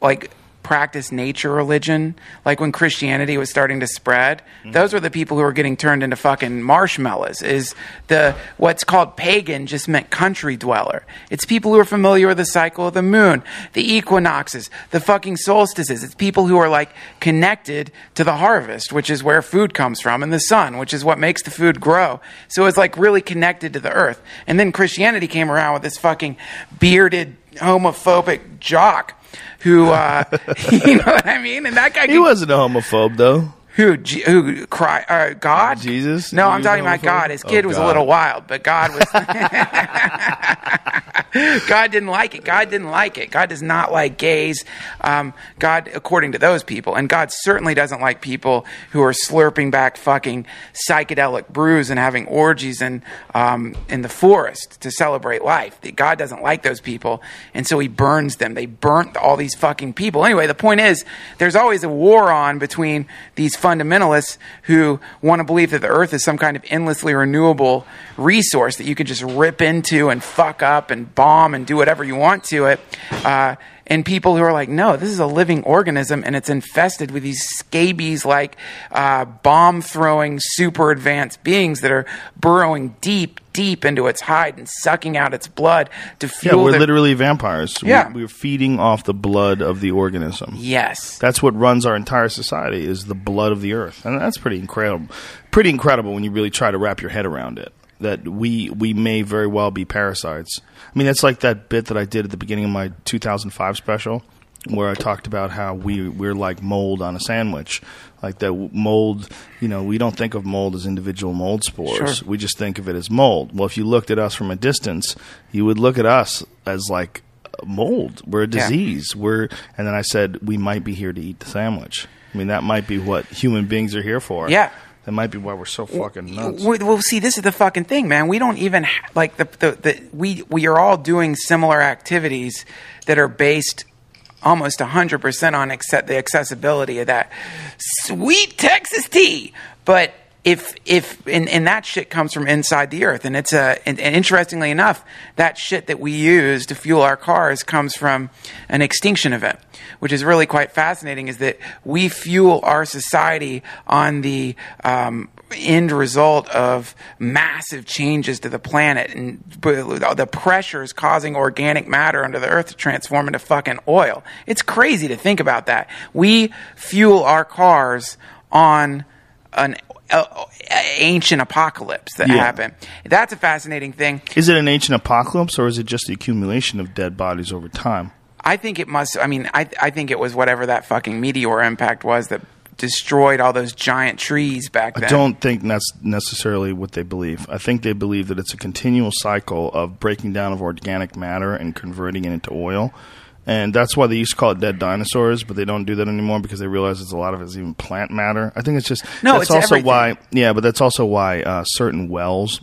like practice nature religion, like when Christianity was starting to spread, mm-hmm. those were the people who were getting turned into fucking marshmallows. Is the what's called pagan just meant country dweller. It's people who are familiar with the cycle of the moon, the equinoxes, the fucking solstices. It's people who are like connected to the harvest, which is where food comes from, and the sun, which is what makes the food grow. So it's like really connected to the earth. And then Christianity came around with this fucking bearded homophobic jock who uh, you know what I mean? And that guy He wasn't a homophobe, though. who G- who cry uh, God Jesus? No, I'm talking about? God. His Oh, kid was a little wild, but God was God didn't like it. God didn't like it. God does not like gays. Um, God, according to those people, and God certainly doesn't like people who are slurping back fucking psychedelic brews and having orgies in um, in the forest to celebrate life. God doesn't like those people, and so He burns them. They burnt all these fucking people. Anyway, the point is, there's always a war on between these fundamentalists who want to believe that the Earth is some kind of endlessly renewable resource that you can just rip into and fuck up and bomb and do whatever you want to it. Uh, and people who are like, no, this is a living organism and it's infested with these scabies like uh, bomb throwing super advanced beings that are burrowing deep, deep into its hide and sucking out its blood to fuel. Yeah, we're their- literally vampires. Yeah. We're, we're feeding off the blood of the organism. Yes. That's what runs our entire society is the blood of the earth, and that's pretty incredible. Pretty incredible when you really try to wrap your head around it. That we we may very well be parasites. I mean, that's like that bit that I did at the beginning of my 2005 special, where I talked about how we we're like mold on a sandwich. Like that mold, you know, we don't think of mold as individual mold spores. Sure. We just think of it as mold. Well, if you looked at us from a distance, you would look at us as like uh, mold. We're a Yeah. disease. We're and then I said we might be here to eat the sandwich. I mean, that might be what human beings are here for. Yeah. That might be why we're so fucking nuts. Well, well, see, this is the fucking thing, man. We don't even ha- like the, the the we we are all doing similar activities that are based almost 100% on accept the accessibility of that sweet Texas tea. But if if and, and that shit comes from inside the earth, and it's a and, and interestingly enough, that shit that we use to fuel our cars comes from an extinction event, which is really quite fascinating. Is that we fuel our society on the um, end result of massive changes to the planet and the pressures causing organic matter under the earth to transform into fucking oil. It's crazy to think about that. We fuel our cars on an ancient apocalypse that Yeah. happened. That's a fascinating thing. Is it an ancient apocalypse or is it just the accumulation of dead bodies over time? I think it must. I mean, I I think it was whatever that fucking meteor impact was that destroyed all those giant trees back then. I don't think that's necessarily what they believe. I think they believe that it's a continual cycle of breaking down of organic matter and converting it into oil. And that's why they used to call it dead dinosaurs, but they don't do that anymore because they realize it's a lot of it's even plant matter. I think it's just No, that's it's also everything. why yeah, but that's also why uh, certain wells,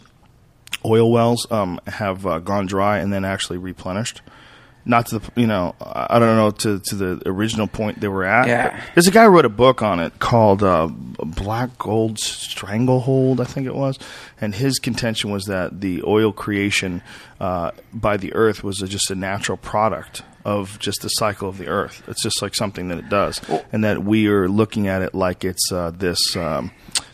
oil wells, um, have uh, gone dry and then actually replenished. Not to the you know I don't know to to the original point they were at. Yeah. There's a guy who wrote a book on it called uh, Black Gold Stranglehold, I think it was, and his contention was that the oil creation uh, by the Earth was a, just a natural product of just the cycle of the Earth. It's just like something that it does, and that we are looking at it like it's uh, this um,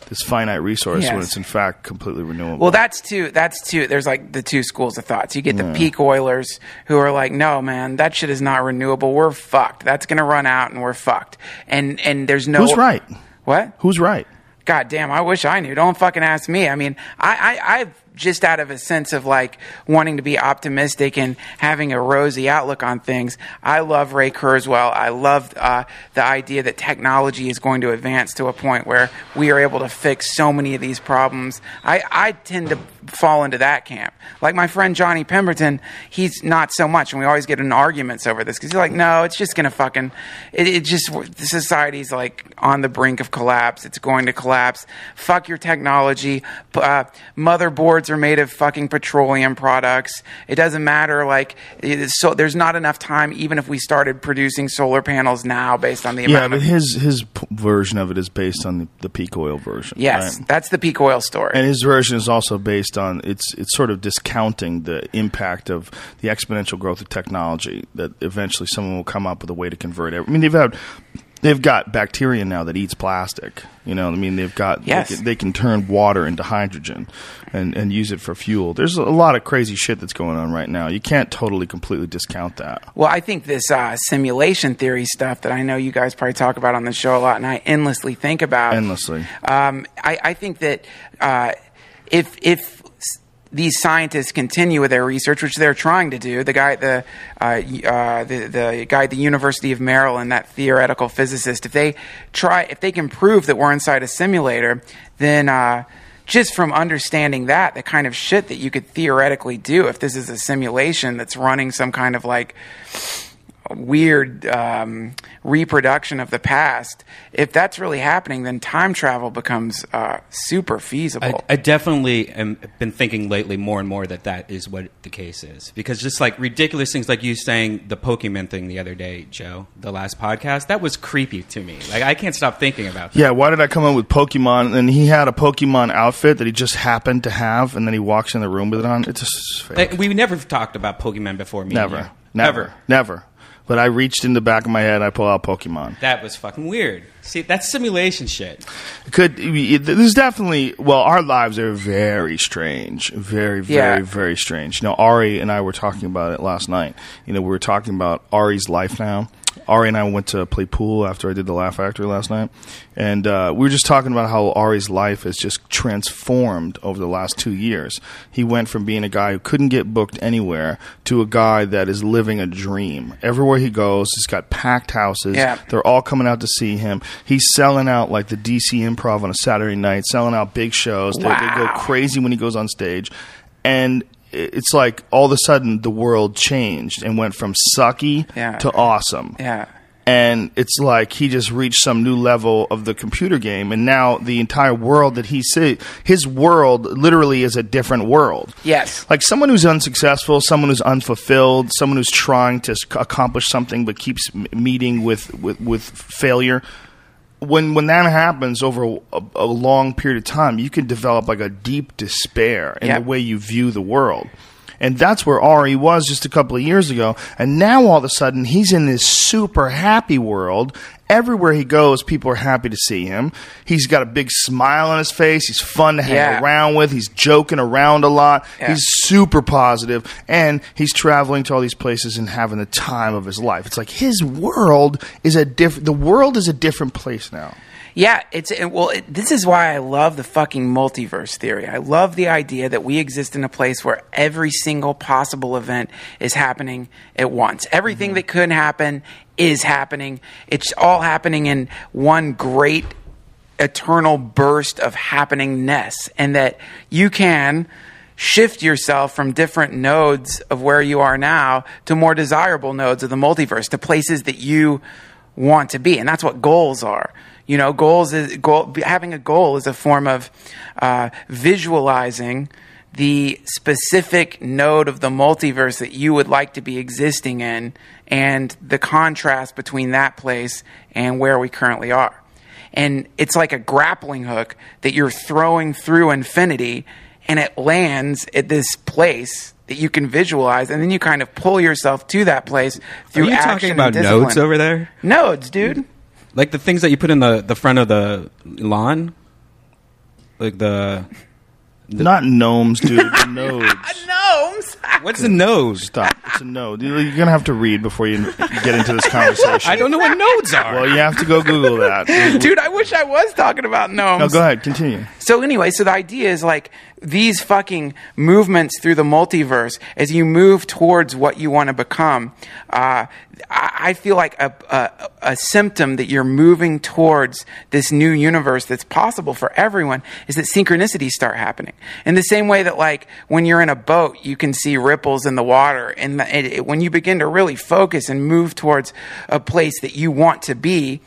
this finite resource when it's in fact completely renewable. Well, that's two. That's two. There's like the two schools of thoughts. You get the peak oilers who are like, "No, man, that shit is not renewable. We're fucked. That's gonna run out, and we're fucked." And and there's no who's right? What? Who's right? God damn, I wish I knew. Don't fucking ask me. I mean, I, I, I've just out of a sense of like wanting to be optimistic and having a rosy outlook on things. I love Ray Kurzweil. I love uh, the idea that technology is going to advance to a point where we are able to fix so many of these problems. I, I tend to fall into that camp. Like my friend Johnny Pemberton, he's not so much, and we always get in arguments over this because he's like, no, it's just gonna fucking, it, it just the society's like on the brink of collapse. It's going to collapse. Fuck your technology. Uh, motherboards are made of fucking petroleum products. It doesn't matter. Like, so there's not enough time, even if we started producing solar panels now based on the Yeah, amount but of. his his p- version of it is based on the, the peak oil version. Yes, right? that's the peak oil story. and his version is also based on it's it's sort of discounting the impact of the exponential growth of technology that eventually someone will come up with a way to convert it. I mean, they've had they've got bacteria now that eats plastic. You know, I mean, they've got Yes. they, can, they can turn water into hydrogen and and use it for fuel. There's a lot of crazy shit that's going on right now. You can't totally completely discount that. Well, I think this uh, simulation theory stuff that I know you guys probably talk about on the show a lot, and I endlessly think about Endlessly. Um, I, I think that uh, if if these scientists continue with their research, which they're trying to do, the guy the uh, uh, the the guy at the University of Maryland, that theoretical physicist, if they try, if they can prove that we're inside a simulator, then. Uh, just from understanding that, the kind of shit that you could theoretically do if this is a simulation that's running some kind of like weird um, reproduction of the past, if that's really happening, then time travel becomes uh, super feasible. I, I definitely am been thinking lately more and more that that is what the case is because just like ridiculous things like you saying the Pokemon thing the other day, Joe, the last podcast, that was creepy to me. Like I can't stop thinking about that. Yeah, why did I come up with Pokemon? And he had a Pokemon outfit that he just happened to have, and then he walks in the room with it on. It's just fake. Like, we never talked about Pokemon before me. and never, never, never. But I reached in the back of my head. I pull out Pokemon. That was fucking weird. See, that's simulation shit. Could it- there's definitely well, our lives are very strange, very, very, Yeah. very strange. You know, Ari and I were talking about it last night. You know, we were talking about Ari's life now. Ari and I went to play pool after I did the Laugh Factory last night, and uh, we were just talking about how Ari's life has just transformed over the last two years. He went from being a guy who couldn't get booked anywhere to a guy that is living a dream. Everywhere he goes, he's got packed houses. Yeah. They're all coming out to see him. He's selling out like the DC Improv on a Saturday night, selling out big shows. They, they go crazy when he goes on stage, and it's like all of a sudden the world changed and went from sucky Yeah. to awesome. yeah. And it's like he just reached some new level of the computer game, and now the entire world that he see, his world literally is a different world Yes. like someone who's unsuccessful, someone who's unfulfilled, someone who's trying to accomplish something but keeps meeting with, with, with failure. When when that happens over a, a long period of time, you can develop like a deep despair in Yeah. the way you view the world. And that's where Ari was just a couple of years ago. And now all of a sudden he's in this super happy world. Everywhere he goes, people are happy to see him. He's got a big smile on his face. He's fun to hang Yeah. around with. He's joking around a lot. Yeah. He's super positive, and he's traveling to all these places and having the time of his life. It's like his world is a different. The world is a different place now. Yeah, it's it, well. It, this is why I love the fucking multiverse theory. I love the idea that we exist in a place where every single possible event is happening at once. Everything mm-hmm. that could happen is happening. It's all happening in one great eternal burst of happeningness, and that you can shift yourself from different nodes of where you are now to more desirable nodes of the multiverse, to places that you want to be, and that's what goals are. You know, goals is goal. Having a goal is a form of uh, visualizing the specific node of the multiverse that you would like to be existing in, and the contrast between that place and where we currently are. And it's like a grappling hook that you're throwing through infinity, and it lands at this place that you can visualize, and then you kind of pull yourself to that place Are you action talking about nodes over there? Nodes, dude. Like the things that you put in the, the front of the lawn? Like the. Not gnomes, dude. The nodes. Gnomes. What's a node? Stop. It's a node. You're gonna have to read before you get into this conversation. I don't know what nodes are. Well, you have to go Google that. Dude, I wish I was talking about gnomes. No, go ahead. Continue. So anyway, so the idea is like these fucking movements through the multiverse as you move towards what you want to become. Uh, I I feel like a, a a symptom that you're moving towards this new universe that's possible for everyone is that synchronicities start happening. In the same way that like when you're in a boat, you can see ripples in the water, and it, it- when you begin to really focus and move towards a place that you want to be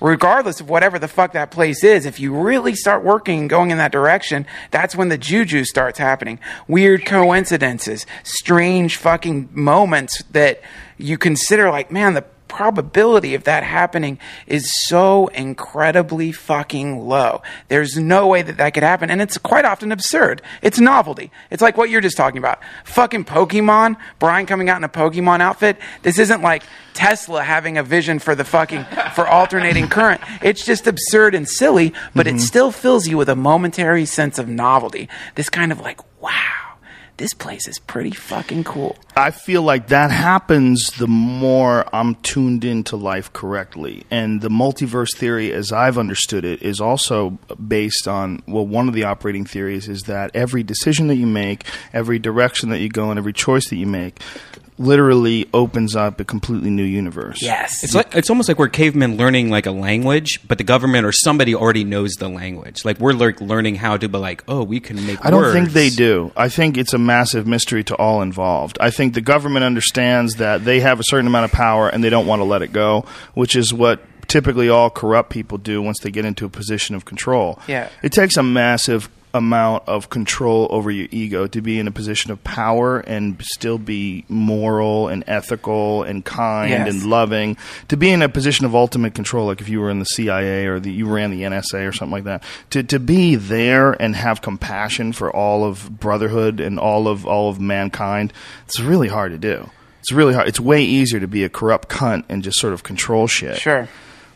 regardless of whatever the fuck that place is, if you really start working and going in that direction, that's when the juju starts happening. Weird coincidences, strange fucking moments that you consider like, man, the probability of that happening is so incredibly fucking low. There's no way that that could happen. And it's quite often absurd. It's novelty. It's like what you're just talking about. Fucking Pokemon, Brian coming out in a Pokemon outfit. This isn't like Tesla having a vision for the fucking, for alternating current. It's just absurd and silly, but it mm-hmm. still fills you with a momentary sense of novelty. This kind of like, wow, this place is pretty fucking cool. I feel like that happens the more I'm tuned into life correctly. And the multiverse theory, as I've understood it, is also based on well, one of the operating theories is that every decision that you make, every direction that you go, and every choice that you make literally opens up a completely new universe. Yes. It's like it's almost like we're cavemen learning like a language, but the government or somebody already knows the language. Like we're like learning how to, but like, oh, we can make. I don't words. think they do. I think it's a massive mystery to all involved. I think the government understands that they have a certain amount of power and they don't want to let it go, which is what typically all corrupt people do once they get into a position of control. Yeah. It takes a massive amount of control over your ego to be in a position of power and still be moral and ethical and kind Yes. and loving to be in a position of ultimate control like if you were in the CIA or the, you ran the NSA or something like that to to be there and have compassion for all of brotherhood and all of all of mankind it's really hard to do it's really hard it's way easier to be a corrupt cunt and just sort of control shit Sure.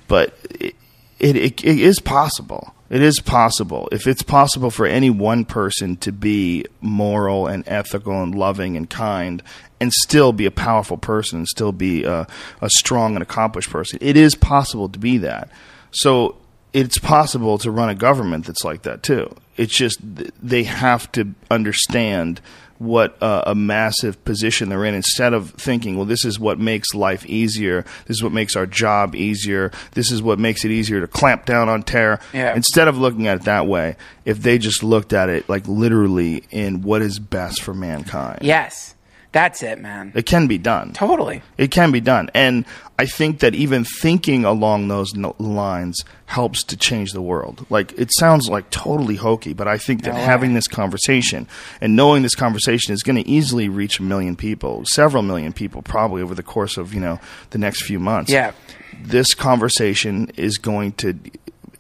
but it, it, it, it is possible. It is possible. If it's possible for any one person to be moral and ethical and loving and kind and still be a powerful person and still be a, a strong and accomplished person, it is possible to be that. So it's possible to run a government that's like that too. It's just they have to understand what uh, a massive position they're in instead of thinking, well, this is what makes life easier. This is what makes our job easier. This is what makes it easier to clamp down on terror. Yeah. Instead of looking at it that way, if they just looked at it like literally in what is best for mankind, Yes. That's it, man. it can be done. Totally. It can be done. And I think that even thinking along those no- lines helps to change the world. Like, it sounds like totally hokey, but I think that No having this conversation and knowing this conversation is going to easily reach a million people, several million people, probably over the course of, you know, the next few months. Yeah. This conversation is going to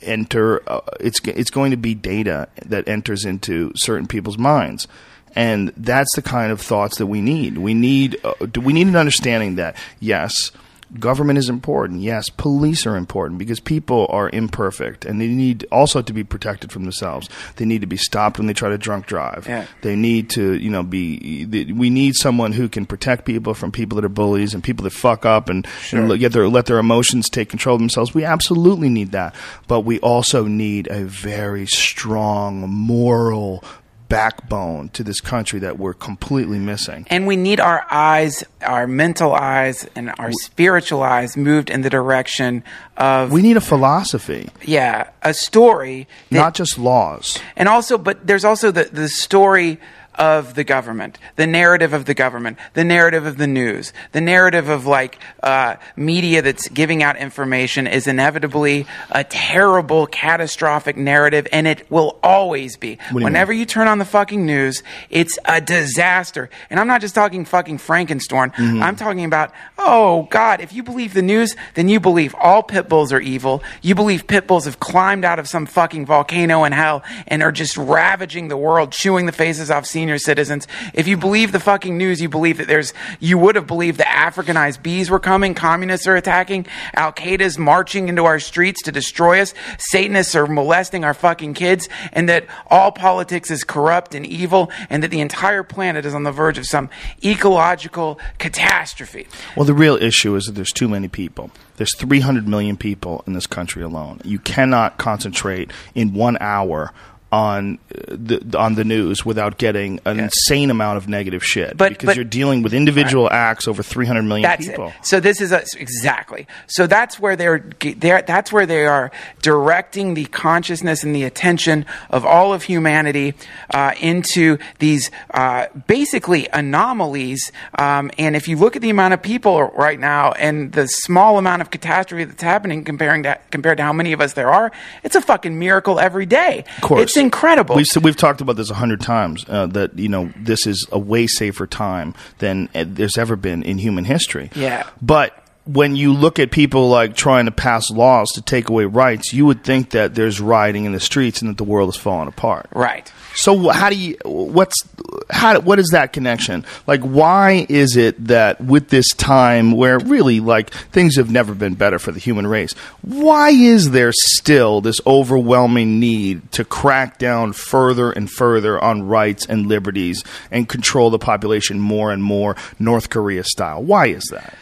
enter, uh, it's, it's going to be data that enters into certain people's minds. And that's the kind of thoughts that we need. We need uh, we need an understanding that yes, government is important. Yes, police are important because people are imperfect and they need also to be protected from themselves. They need to be stopped when they try to drunk drive. Yeah. They need to, you know, be. We need someone who can protect people from people that are bullies and people that fuck up and, and let, their, let their emotions take control of themselves. We absolutely need that, but we also need a very strong moral backbone to this country that we're completely missing. And we need our eyes, our mental eyes, and our spiritual eyes moved in the direction of We need a philosophy, yeah, a story that not just laws. and also but there's also the, the story of the government the narrative of the government the narrative of the news the narrative of like uh, media that's giving out information is inevitably a terrible catastrophic narrative and it will always be. You whenever you turn on the fucking news it's a disaster. And i'm not just talking fucking frankenstorm. Mm-hmm. i'm talking about oh god if you believe the news then you believe all pit bulls are evil. You believe pit bulls have climbed out of some fucking volcano in hell and are just ravaging the world chewing the faces off senior citizens if you believe the fucking news you believe that there's you would have believed that africanized bees were coming communists are attacking al qaeda's marching into our streets to destroy us satanists are molesting our fucking kids and that all politics is corrupt and evil and that the entire planet is on the verge of some ecological catastrophe Well, the real issue is that there's too many people. There's 300 million people in this country alone. You cannot concentrate in one hour on the on the news without getting an insane amount of negative shit But- because but- you're dealing with individual acts over 300 million That's people. it. So this is a, exactly. So that's where they're, they're that's where they are directing the consciousness and the attention of all of humanity uh, into these uh, basically anomalies. Um, and if you look at the amount of people right now and the small amount of catastrophe that's happening comparing to compared to how many of us there are, it's a fucking miracle every day. Of course, it's incredible. We've we've talked about this a hundred times. Uh, that you know this is a way safer time than uh, there's ever been in human history. Yeah. but. When you look at people like trying to pass laws to take away rights, you would think that there's rioting in the streets and that the world is falling apart. right. So how do you what's how what is that connection? Like why is it that with this time where really like things have never been better for the human race, why is there still this overwhelming need to crack down further and further on rights and liberties and control the population more and more North Korea style? Why is that?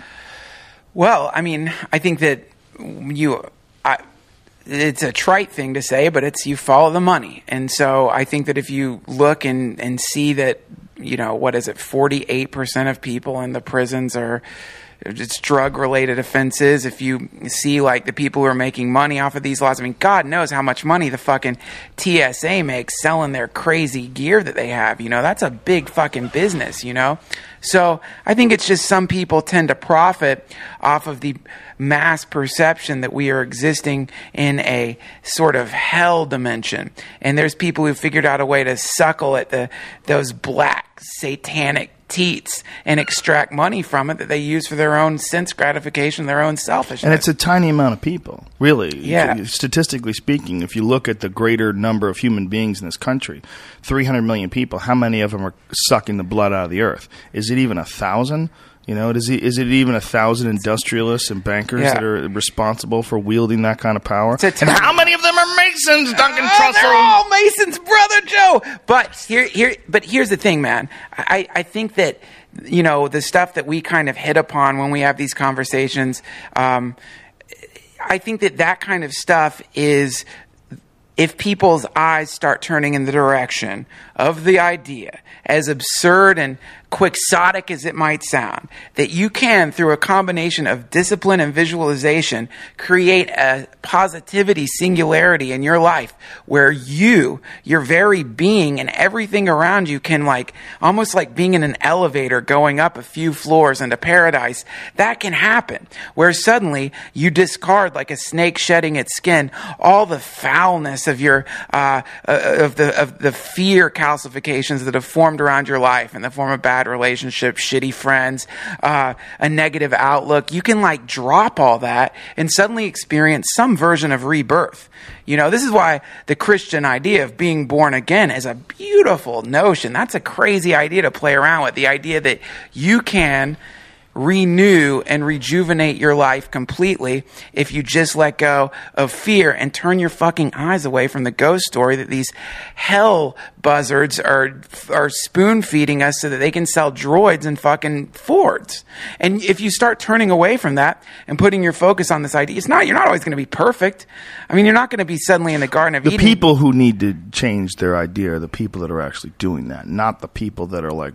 Well, I mean, I think that you, I, it's a trite thing to say, but it's you follow the money. And so I think that if you look and, and see that, you know, what is it, 48% of people in the prisons are it's drug related offenses. If you see like the people who are making money off of these laws, I mean, God knows how much money the fucking TSA makes selling their crazy gear that they have. You know, that's a big fucking business, you know? So I think it's just some people tend to profit off of the mass perception that we are existing in a sort of hell dimension. And there's people who figured out a way to suckle at the those black satanic teats and extract money from it that they use for their own sense gratification, their own selfishness. And it's a tiny amount of people, really. Yeah. Statistically speaking, if you look at the greater number of human beings in this country, 300 million people, how many of them are sucking the blood out of the earth? Is it even a thousand? You know, is it, is it even a thousand industrialists and bankers Yeah. that are responsible for wielding that kind of power? A and how many of them are Masons, Duncan Oh, Trussell? they're all Masons, brother Joe. But here, here, but here's the thing, man. I, I think that you know the stuff that we kind of hit upon when we have these conversations. Um, I think that that kind of stuff is if people's eyes start turning in the direction of the idea, as absurd and quixotic as it might sound, that you can, through a combination of discipline and visualization, create a positivity singularity in your life where you, your very being, and everything around you can, like, almost like being in an elevator going up a few floors into paradise, that can happen. Where suddenly you discard, like a snake shedding its skin, all the foulness of your uh, uh, of the of the fear calcifications that have formed around your life in the form of bad relationships, shitty friends, uh, a negative outlook. You can like drop all that and suddenly experience some version of rebirth. You know, this is why the Christian idea of being born again is a beautiful notion. That's a crazy idea to play around with. The idea that you can renew and rejuvenate your life completely if you just let go of fear and turn your fucking eyes away from the ghost story that these hell buzzards are are spoon feeding us so that they can sell droids and fucking Fords. And if you start turning away from that and putting your focus on this idea, it's not you're not always going to be perfect. I mean, you're not going to be suddenly in the Garden of The Eden. people who need to change their idea are the people that are actually doing that, not the people that are like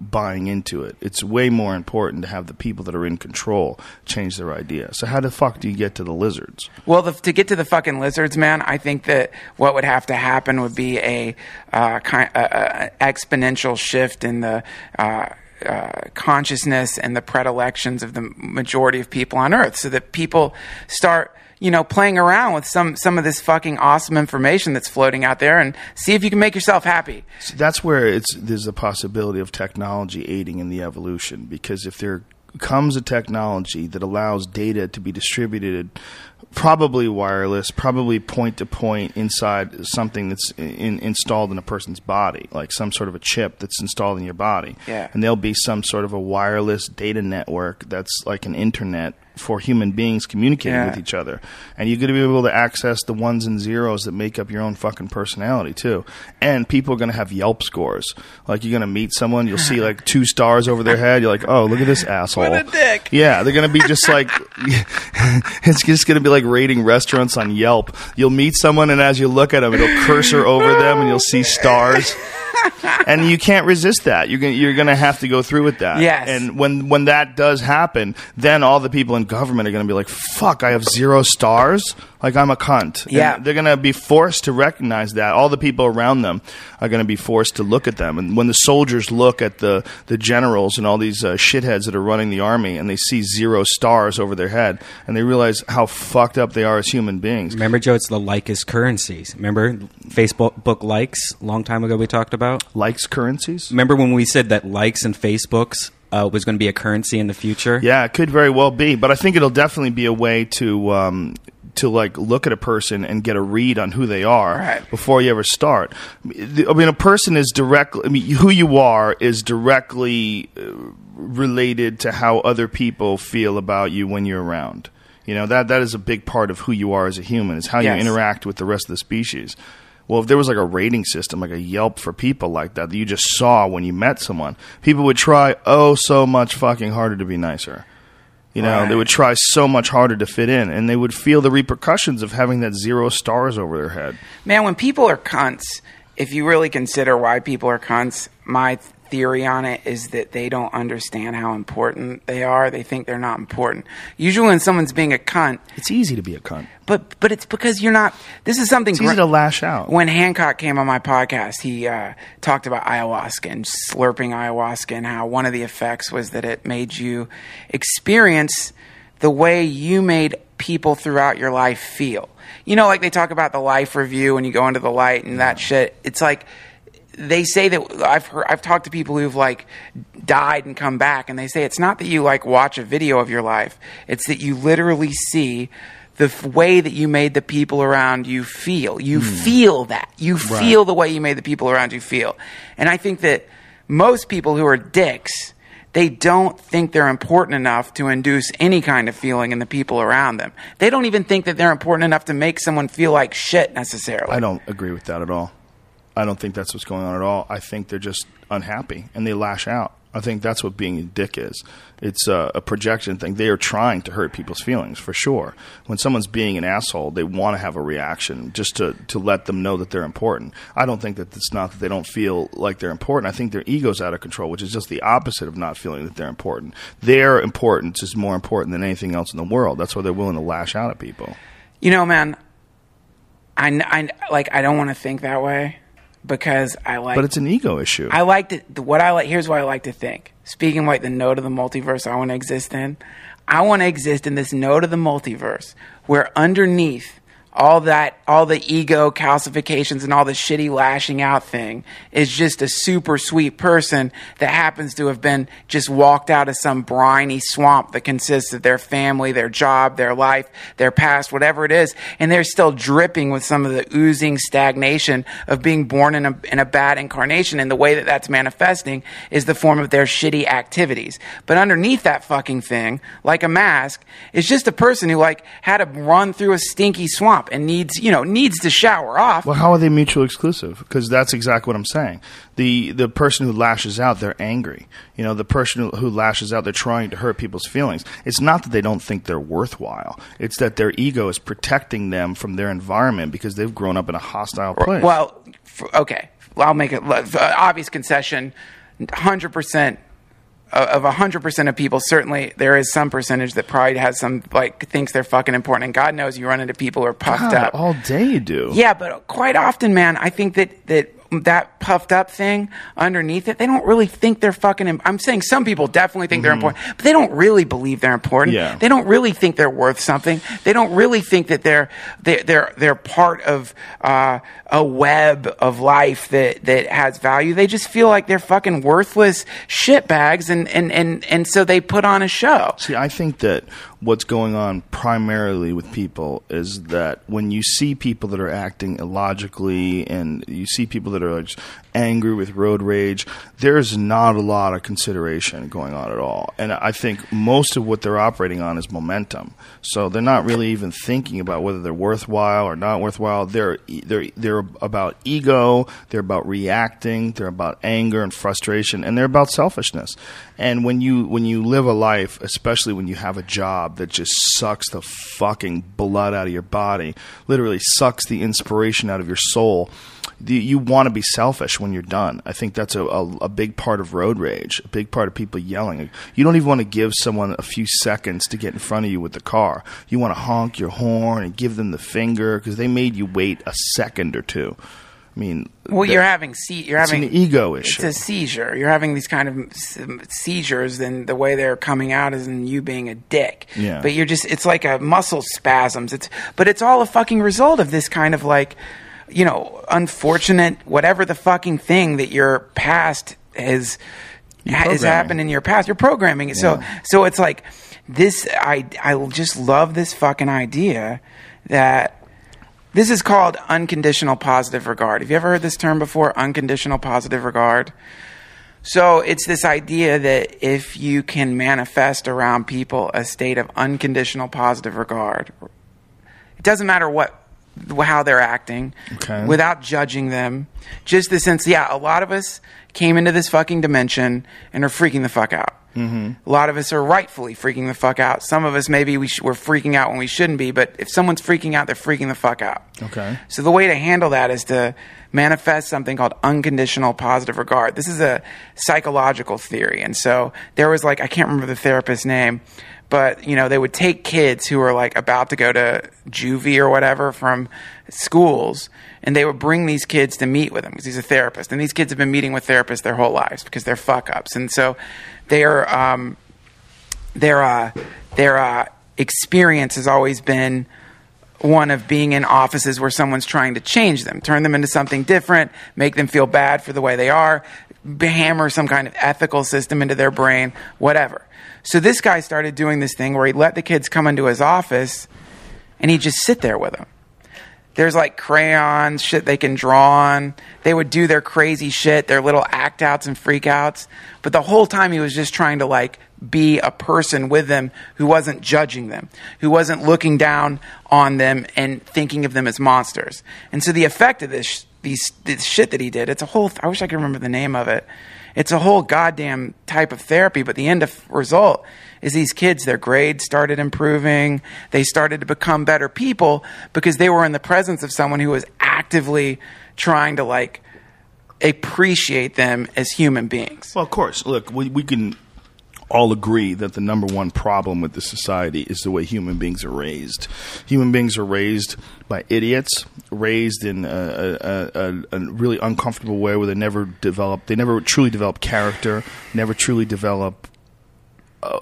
buying into it. It's way more important to have the people that are in control change their idea. So how the fuck do you get to the lizards? Well, the, to get to the fucking lizards, man, I think that what would have to happen would be a uh, kind, uh, uh, exponential shift in the. Uh, uh, consciousness and the predilections of the majority of people on Earth, so that people start, you know, playing around with some some of this fucking awesome information that's floating out there, and see if you can make yourself happy. So that's where it's there's a possibility of technology aiding in the evolution because if there comes a technology that allows data to be distributed probably wireless probably point to point inside something that's in, installed in a person's body like some sort of a chip that's installed in your body Yeah. and there'll be some sort of a wireless data network that's like an internet for human beings communicating Yeah. with each other. And you're going to be able to access the ones and zeros that make up your own fucking personality too. And people are going to have yelp scores. Like you're going to meet someone you'll see like two stars over their head. You're like oh look at this asshole. What a dick. yeah they're going to be just like it's just going to be like rating restaurants on yelp. You'll meet someone and as you look at them it'll cursor over them and you'll see stars and you can't resist that. You're gonna, you're going to have to go through with that. Yes. And when when that does happen, then all the people in government are going to be like, "Fuck, I have zero stars. Like I'm a cunt." And Yeah. they're going to be forced to recognize that. All the people around them are going to be forced to look at them. And when the soldiers look at the the generals and all these uh, shitheads that are running the army, and they see zero stars over their head, and they realize how fucked up they are as human beings. Remember, Joe, it's the like is currencies. Remember Facebook book likes a long time ago we talked about? Likes currencies. Remember when we said that likes and Facebooks uh, was going to be a currency in the future? Yeah, it could very well be, but I think it'll definitely be a way to um, to like look at a person and get a read on who they are Right. before you ever start. I mean, a person is directly. I mean, who you are is directly uh, related to how other people feel about you when you're around. You know that that is a big part of who you are as a human is how Yes. you interact with the rest of the species. Well, if there was like a rating system, like a Yelp for people like that, that you just saw when you met someone, people would try oh so much fucking harder to be nicer. You know, they would try so much harder to fit in, and they would feel the repercussions of having that zero stars over their head. Man, when people are cunts, if you really consider why people are cunts, my theory on it is that they don't understand how important they are. They think they're not important. Usually, when someone's being a cunt, It's easy to be a cunt. but but it's because you're not. This is something. It's easy to lash out. When Hancock came on my podcast, he uh, talked about ayahuasca and slurping ayahuasca and how one of the effects was that it made you experience the way you made people throughout your life feel. You know, like they talk about the life review when you go into the light and that shit. It's like they say that I've heard I've talked to people who've like died and come back and they say it's not that you like watch a video of your life it's that you literally see the f- way that you made the people around you feel you hmm. feel that you feel the way you made the people around you feel and I think that most people who are dicks they don't think they're important enough to induce any kind of feeling in the people around them. They don't even think that they're important enough to make someone feel like shit necessarily. I don't agree with that at all. I don't think that's what's going on at all. I think they're just unhappy and they lash out. I think that's what being a dick is. It's a, a projection thing. They are trying to hurt people's feelings for sure. When someone's being an asshole, they want to have a reaction just to, to let them know that they're important. I don't think that it's not that they don't feel like they're important. I think their ego's out of control, which is just the opposite of not feeling that they're important. Their importance is more important than anything else in the world. That's why they're willing to lash out at people. You know, man, I, I like I don't want to think that way because I like But it's an ego issue. I like to what I like. Here's what I like to think. Speaking like the node of the multiverse, I want to exist in. I want to exist in this node of the multiverse where underneath all that, all the ego calcifications and all the shitty lashing out thing is just a super sweet person that happens to have been just walked out of some briny swamp that consists of their family, their job, their life, their past, whatever it is. And they're still dripping with some of the oozing stagnation of being born in a, in a bad incarnation. And the way that that's manifesting is the form of their shitty activities. But underneath that fucking thing, like a mask, is just a person who like had to run through a stinky swamp and needs, you know, needs to shower off. Well, how are they mutually exclusive? Because that's exactly what I'm saying. The the person who lashes out, they're angry. You know, the person who, lashes out, they're trying to hurt people's feelings. It's not that they don't think they're worthwhile. It's that their ego is protecting them from their environment because they've grown up in a hostile place. Well, okay, well, I'll make it obvious concession. Hundred percent of hundred percent of people, certainly there is some percentage that probably has some like thinks they're fucking important, and God knows you run into people who are puffed God, up. all day you do. Yeah, but quite often, man, I think that that that puffed up thing underneath it, they don't really think they're fucking. Im- I'm saying some people definitely think they're important, but they don't really believe they're important. Yeah. They don't really think they're worth something. They don't really think that they're they're they're, they're part of uh, a web of life that that has value. They just feel like they're fucking worthless shitbags, and and and and so they put on a show. See, I think that what's going on primarily with people is that when you see people that are acting illogically and you see people that are like angry with road rage, there's not a lot of consideration going on at all. And I think most of what they're operating on is momentum. So they're not really even thinking about whether they're worthwhile or not worthwhile. They're they're they're about ego, they're about reacting, they're about anger and frustration, and they're about selfishness. And when you when you live a life, especially when you have a job that just sucks the fucking blood out of your body, literally sucks the inspiration out of your soul, the, you want to be selfish when you're done. I think that's a, a, a big part of road rage, a big part of people yelling. You don't even want to give someone a few seconds to get in front of you with the car. You want to honk your horn and give them the finger because they made you wait a second or two. I mean, Well, you're having se- you're it's having an ego issue. It's a seizure. You're having these kind of seizures, and the way they're coming out is in you being a dick. Yeah. But you're just it's like a muscle spasms. It's but it's all a fucking result of this kind of like, you know, unfortunate whatever the fucking thing that your past has ha- has happened in your past. You're programming it. So so it's like this. I I just love this fucking idea that. This is called unconditional positive regard. Have you ever heard this term before? Unconditional positive regard. So it's this idea that if you can manifest around people a state of unconditional positive regard, it doesn't matter what how they're acting Okay. without judging them. Just the sense, yeah, a lot of us came into this fucking dimension and are freaking the fuck out. Mm-hmm. A lot of us are rightfully freaking the fuck out. Some of us maybe we sh- we're freaking out when we shouldn't be, but if someone's freaking out, they're freaking the fuck out. Okay. So the way to handle that is to manifest something called unconditional positive regard. This is a psychological theory. And so there was like I can't remember the therapist's name, but you know, they would take kids who were like about to go to juvie or whatever from schools and they would bring these kids to meet with him because he's a therapist. And these kids have been meeting with therapists their whole lives because they're fuck ups. And so they're um their uh, their uh, experience has always been one of being in offices where someone's trying to change them, turn them into something different, make them feel bad for the way they are, hammer some kind of ethical system into their brain, whatever. So this guy started doing this thing where he let the kids come into his office and he'd just sit there with them. There's like crayons, shit they can draw on. They would do their crazy shit, their little act outs and freak outs. But the whole time he was just trying to like be a person with them who wasn't judging them, who wasn't looking down on them and thinking of them as monsters. And so the effect of this, these, this shit that he did, it's a whole, I wish I could remember the name of it. It's a whole goddamn type of therapy, but the end of result is these kids, their grades started improving. They started to become better people because they were in the presence of someone who was actively trying to like appreciate them as human beings. Well, of course. Look, we, we can all agree that the number one problem with the society is the way human beings are raised. Human beings are raised by idiots, raised in a, a, a, a really uncomfortable way where they never develop, they never truly develop character, never truly develop a,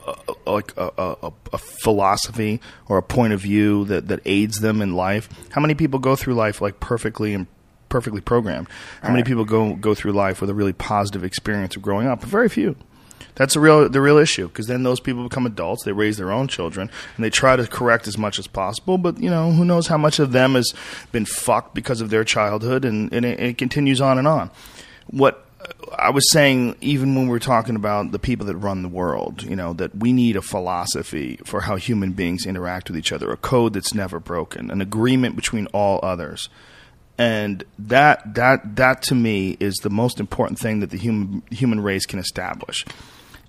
a, like a, a, a philosophy or a point of view that, that aids them in life. How many people go through life like perfectly and perfectly programmed? How many people go go through life with a really positive experience of growing up? Very few. That's the real the real issue because then those people become adults. They raise their own children and they try to correct as much as possible. But you know, who knows how much of them has been fucked because of their childhood, and, and it, it continues on and on. What uh, I was saying, even when we were talking about the people that run the world, you know, that we need a philosophy for how human beings interact with each other, a code that's never broken, an agreement between all others. And that that that to me is the most important thing that the human human race can establish.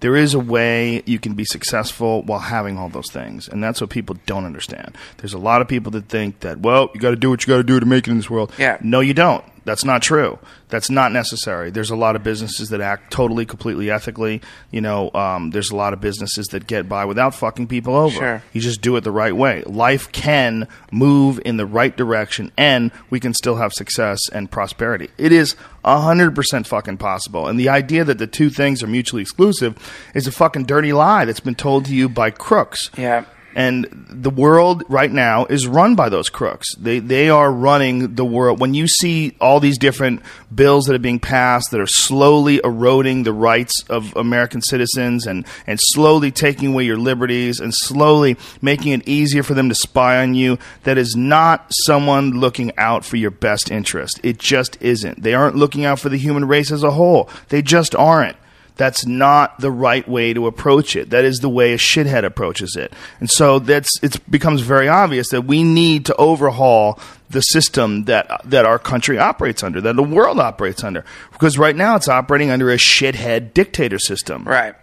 There is a way you can be successful while having all those things, and that's what people don't understand. There's a lot of people that think that, well, you got to do what you got to do to make it in this world. Yeah. No, you don't. That's not true. That's not necessary. There's a lot of businesses that act totally, completely ethically. You know, um, there's a lot of businesses that get by without fucking people over. Sure. You just do it the right way. Life can move in the right direction, and we can still have success and prosperity. It is hundred percent fucking possible. And the idea that the two things are mutually exclusive is a fucking dirty lie that's been told to you by crooks. Yeah. And the world right now is run by those crooks. They they are running the world. When you see all these different bills that are being passed that are slowly eroding the rights of American citizens and and slowly taking away your liberties and slowly making it easier for them to spy on you, that is not someone looking out for your best interest. It just isn't. They aren't looking out for the human race as a whole. They just aren't. That's not the right way to approach it. That is the way a shithead approaches it. And so that's it becomes very obvious that we need to overhaul the system that that our country operates under, that the world operates under. Because right now it's operating under a shithead dictator system. Right.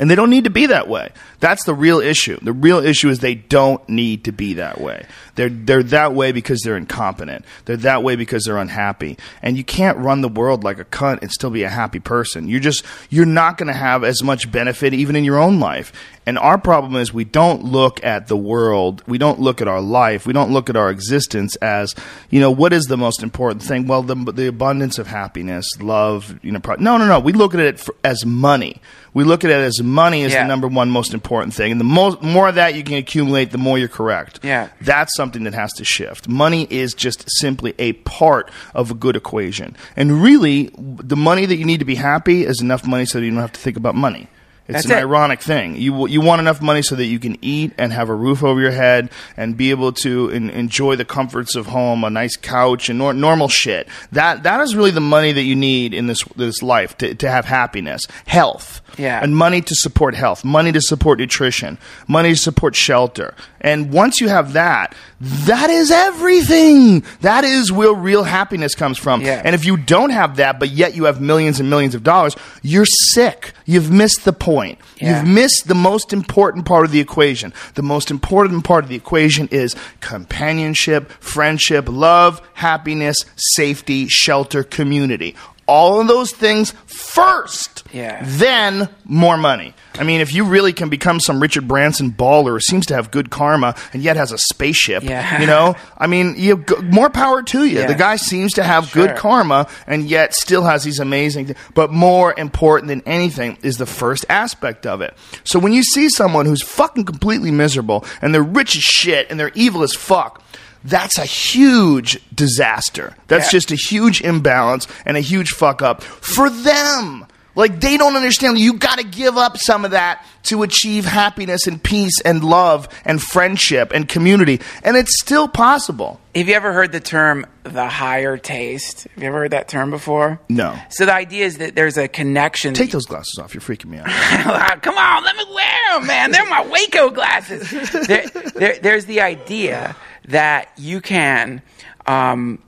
And they don't need to be that way. That's the real issue. The real issue is they don't need to be that way. They're they're that way because they're incompetent. They're that way because they're unhappy. And you can't run the world like a cunt and still be a happy person. You're just you're not going to have as much benefit even in your own life. And our problem is we don't look at the world, we don't look at our life, we don't look at our existence as, you know, what is the most important thing? Well, the the abundance of happiness, love, you know, pro- no, no, no. We look at it for, as money. We look at it as money is Yeah. the number one most important thing, and the most more of that you can accumulate, the more you're correct. Yeah. that's something that has to shift. Money is just simply a part of a good equation, and really, the money that you need to be happy is enough money so that you don't have to think about money. It's That's an it. ironic thing. You you want enough money so that you can eat and have a roof over your head and be able to en- enjoy the comforts of home, a nice couch and nor- normal shit. That that is really the money that you need in this this life to to have happiness, health, Yeah. and money to support health, money to support nutrition, money to support shelter. And once you have that, that is everything. That is where real happiness comes from. Yeah. And if you don't have that, but yet you have millions and millions of dollars, you're sick. You've missed the point. Yeah. You've missed the most important part of the equation. The most important part of the equation is companionship, friendship, love, happiness, safety, shelter, community. All of those things first. Yeah. Then more money. I mean, if you really can become some Richard Branson baller who seems to have good karma and yet has a spaceship, Yeah. you know, I mean, you g- more power to you. Yeah. The guy seems to have Sure. good karma and yet still has these amazing things. But more important than anything is the first aspect of it. So when you see someone who's fucking completely miserable and they're rich as shit and they're evil as fuck, that's a huge disaster. That's Yeah. just a huge imbalance and a huge fuck up for them. Like they don't understand you got to give up some of that to achieve happiness and peace and love and friendship and community, and it's still possible. Have you ever heard the term the higher taste? Have you ever heard that term before? No. So the idea is that there's a connection. Take those glasses off. You're freaking me out. Come on, let me wear them, man. They're my Waco glasses. there, there, there's the idea that you can um,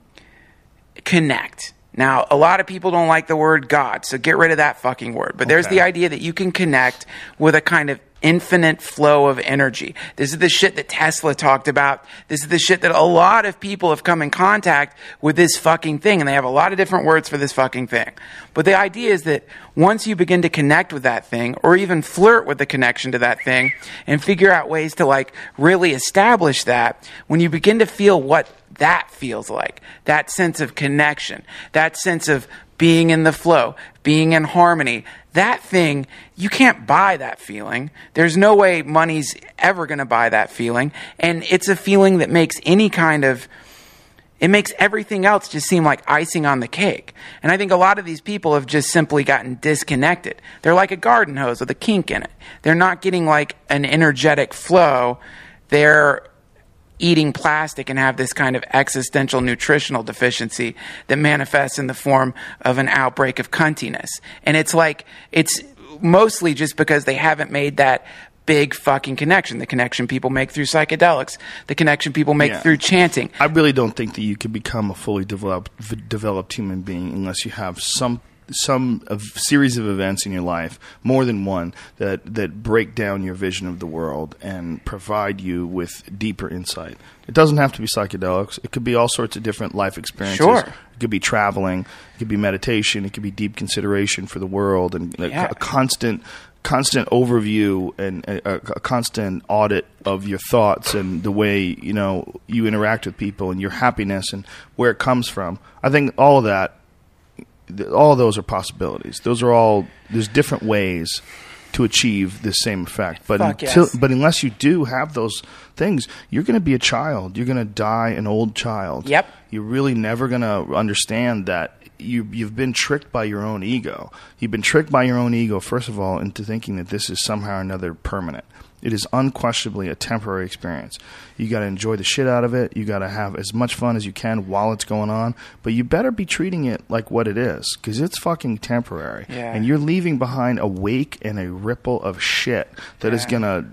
connect. Now, a lot of people don't like the word God, so get rid of that fucking word. But there's Okay. the idea that you can connect with a kind of infinite flow of energy. This is the shit that Tesla talked about. This is the shit that a lot of people have come in contact with this fucking thing, and they have a lot of different words for this fucking thing. But the idea is that once you begin to connect with that thing, or even flirt with the connection to that thing, and figure out ways to like really establish that, when you begin to feel what that feels like, that sense of connection, that sense of being in the flow, being in harmony, that thing, you can't buy that feeling. There's no way money's ever going to buy that feeling. And it's a feeling that makes any kind of, it makes everything else just seem like icing on the cake. And I think a lot of these people have just simply gotten disconnected. They're like a garden hose with a kink in it. They're not getting like an energetic flow. They're eating plastic and have this kind of existential nutritional deficiency that manifests in the form of an outbreak of cuntiness. And it's like, it's mostly just because they haven't made that big fucking connection. The connection people make through psychedelics, the connection people make Yeah. through chanting. I really don't think that you can become a fully developed v- developed human being unless you have some some series of events in your life, more than one, that that break down your vision of the world and provide you with deeper insight. It doesn't have to be psychedelics. It could be all sorts of different life experiences. Sure. It could be traveling. It could be meditation. It could be deep consideration for the world and a, Yeah. a constant constant overview and a, a, a constant audit of your thoughts and the way you know you interact with people and your happiness and where it comes from. I think all of that, th- all those are possibilities. Those are all there's different ways to achieve this same effect. But Fuck until, yes. but unless you do have those things, you're going to be a child. You're going to die an old child. Yep. You're really never going to understand that you you've been tricked by your own ego. You've been tricked by your own ego first of all into thinking that this is somehow or another permanent. It is unquestionably a temporary experience. You got to enjoy the shit out of it. You got to have as much fun as you can while it's going on, but you better be treating it like what it is cuz it's fucking temporary. Yeah. And you're leaving behind a wake and a ripple of shit that is going to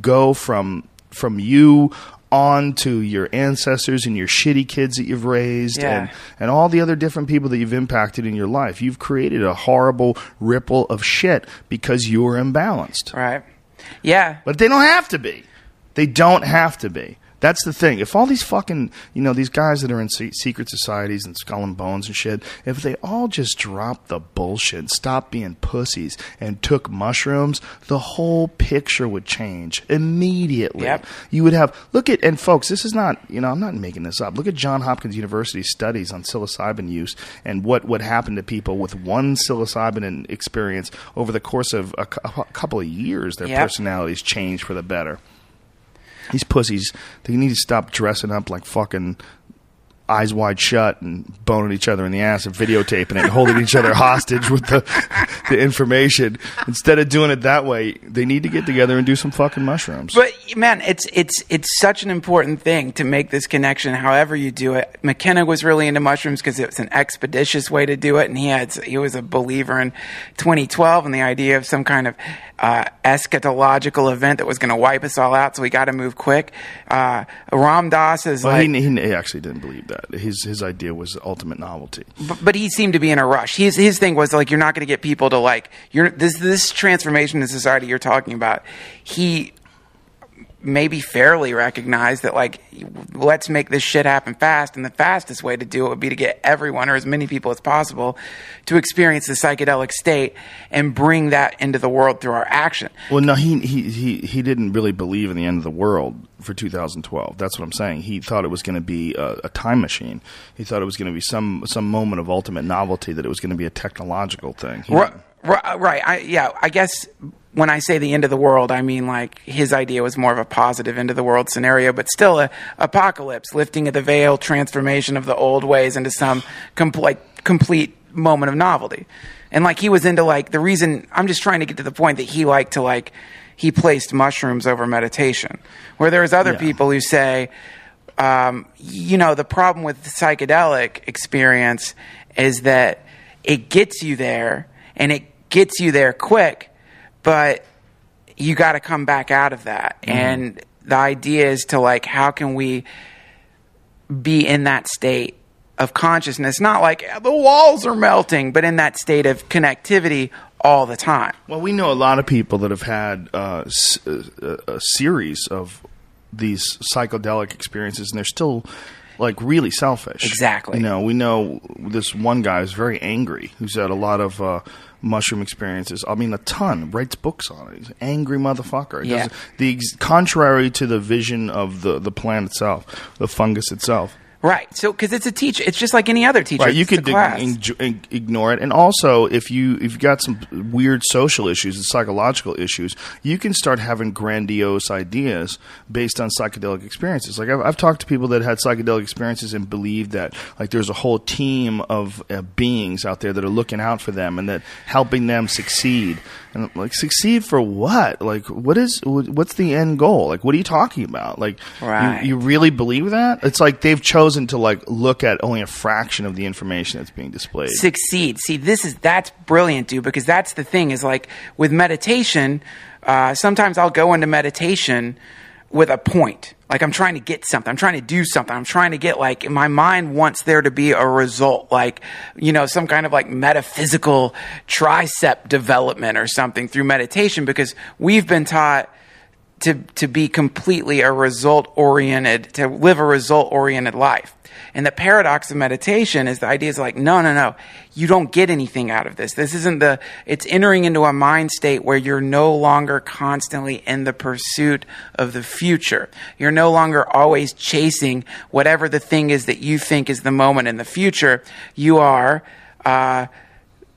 go from from you on to your ancestors and your shitty kids that you've raised Yeah. and and all the other different people that you've impacted in your life. You've created a horrible ripple of shit because you're imbalanced. Right. Yeah. But they don't have to be. They don't have to be. That's the thing. If all these fucking, you know, these guys that are in se- secret societies and skull and bones and shit, if they all just dropped the bullshit, stopped being pussies, and took mushrooms, the whole picture would change immediately. Yep. You would have look at and folks, this is not you know I'm not making this up. Look at John Hopkins University studies on psilocybin use and what what happened to people with one psilocybin experience over the course of a, a couple of years. Their Yep. personalities changed for the better. These pussies, they need to stop dressing up like fucking eyes wide shut and boning each other in the ass and videotaping it and holding each other hostage with the the information. Instead of doing it that way, they need to get together and do some fucking mushrooms. But man, it's it's it's such an important thing to make this connection. However you do it, McKenna was really into mushrooms because it was an expeditious way to do it, and he had he was a believer in 2012 and the idea of some kind of uh, eschatological event that was going to wipe us all out. So we got to move quick. Uh, Ram Dass is well, like, he, he, actually didn't believe that. His his idea was ultimate novelty. b- but he seemed to be in a rush. His his thing was like, you're not going to get people to like you're this this transformation in society you're talking about. He maybe fairly recognize that like let's make this shit happen fast and the fastest way to do it would be to get everyone or as many people as possible to experience the psychedelic state and bring that into the world through our action Well, no, he he he he didn't really believe in the end of the world for 2012. That's what I'm saying. He thought it was going to be a, a time machine. He thought it was going to be some some moment of ultimate novelty. That it was going to be a technological thing. He right, right, right. I, yeah i guess when i say the end of the world i mean like his idea was more of a positive end of the world scenario but still a apocalypse lifting of the veil transformation of the old ways into some com- like complete moment of novelty and like he was into like the reason i'm just trying to get to the point that he liked to like he placed mushrooms over meditation where there's other Yeah. people who say um, you know, the problem with the psychedelic experience is that it gets you there and it gets you there quick, but you got to come back out of that. And the idea is to like, how can we be in that state of consciousness? Not like the walls are melting, but in that state of connectivity all the time. Well, we know a lot of people that have had uh, a, a series of these psychedelic experiences, and they're still like really selfish. Exactly. You know, we know this one guy is very angry, who's had a lot of uh, mushroom experiences. I mean, a ton. Writes books on it. He's an angry motherfucker. He Yeah. The contrary to the vision of the the plant itself, the fungus itself. Right. So, because it's a teacher, it's just like any other teacher. Right, you could class. ig- ig- ignore it, and also if you if you've got some weird social issues and psychological issues, you can start having grandiose ideas based on psychedelic experiences. Like I've, I've talked to people that had psychedelic experiences and believe that like there's a whole team of uh, beings out there that are looking out for them and that helping them succeed. And like succeed for what? Like what is what's the end goal? Like what are you talking about? Like you- you really believe that? It's like they've chosen to like look at only a fraction of the information that's being displayed. succeed. See, this is that's brilliant, dude. Because that's the thing is like with meditation. Uh, sometimes I'll go into meditation with a point. Like I'm trying to get something. I'm trying to do something. I'm trying to get like my mind wants there to be a result, like you know some kind of like metaphysical tricep development or something through meditation. Because we've been taught to to be completely a result oriented to live a result oriented life. And the paradox of meditation is the idea is like no no no. You don't get anything out of this. This isn't the it's entering into a mind state where you're no longer constantly in the pursuit of the future. You're no longer always chasing whatever the thing is that you think is the moment in the future. You are uh,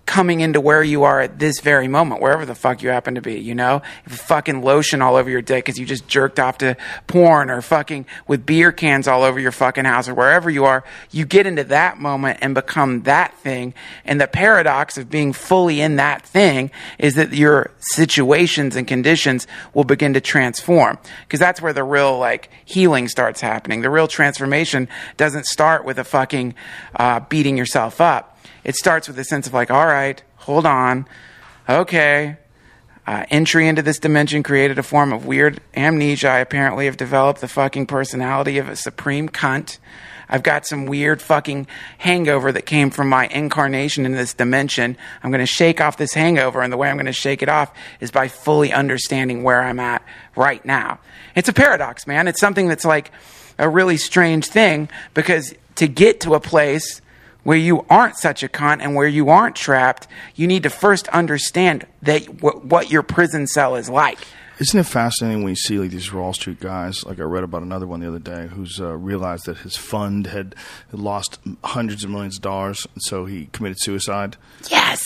coming into where you are at this very moment, wherever the fuck you happen to be, you know? If fucking lotion all over your dick because you just jerked off to porn or fucking with beer cans all over your fucking house or wherever you are, you get into that moment and become that thing. And the paradox of being fully in that thing is that your situations and conditions will begin to transform because that's where the real like healing starts happening. The real transformation doesn't start with a fucking uh, beating yourself up it starts with a sense of like, all right, hold on, okay. Uh, entry into this dimension created a form of weird amnesia. I apparently have developed the fucking personality of a supreme cunt. I've got some weird fucking hangover that came from my incarnation in this dimension. I'm going to shake off this hangover, and the way I'm going to shake it off is by fully understanding where I'm at right now. It's a paradox, man. It's something that's like a really strange thing because to get to a place where you aren't such a cunt and where you aren't trapped, you need to first understand that w- what your prison cell is like. Isn't it fascinating when you see like these Wall Street guys? Like I read about another one the other day who's uh, realized that his fund had lost hundreds of millions of dollars, and so he committed suicide. Yes,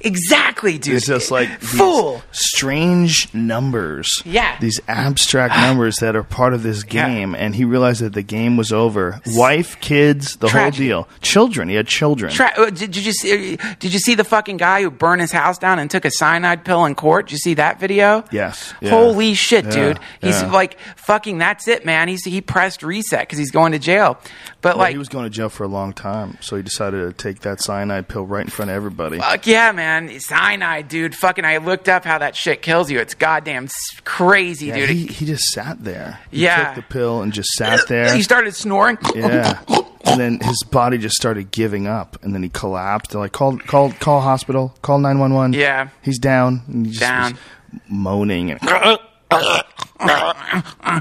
exactly, dude. It's just like these fool. strange numbers. Yeah. These abstract numbers that are part of this Yeah. game. And he realized that the game was over. Wife, kids, the Tragedy. whole deal. Children. He had children. Tra- uh, did, you see? Did you see the fucking guy who burned his house down and took a cyanide pill in court? Did you see that video? Yes. Yeah. Holy shit, Yeah. dude! He's Yeah. like fucking. That's it, man. He's he pressed reset because he's going to jail. But Well, like, he was going to jail for a long time, so he decided to take that cyanide pill right in front of everybody. Fuck yeah, man. Cyanide, dude. Fucking, I looked up how that shit kills you. It's goddamn crazy, Yeah, dude. he, he just sat there. He Yeah. took the pill and just sat there. He started snoring. yeah. And then his body just started giving up, and then he collapsed. They're like, call, call, call hospital, call nine one one. Yeah. he's down. And he just Down. moaning and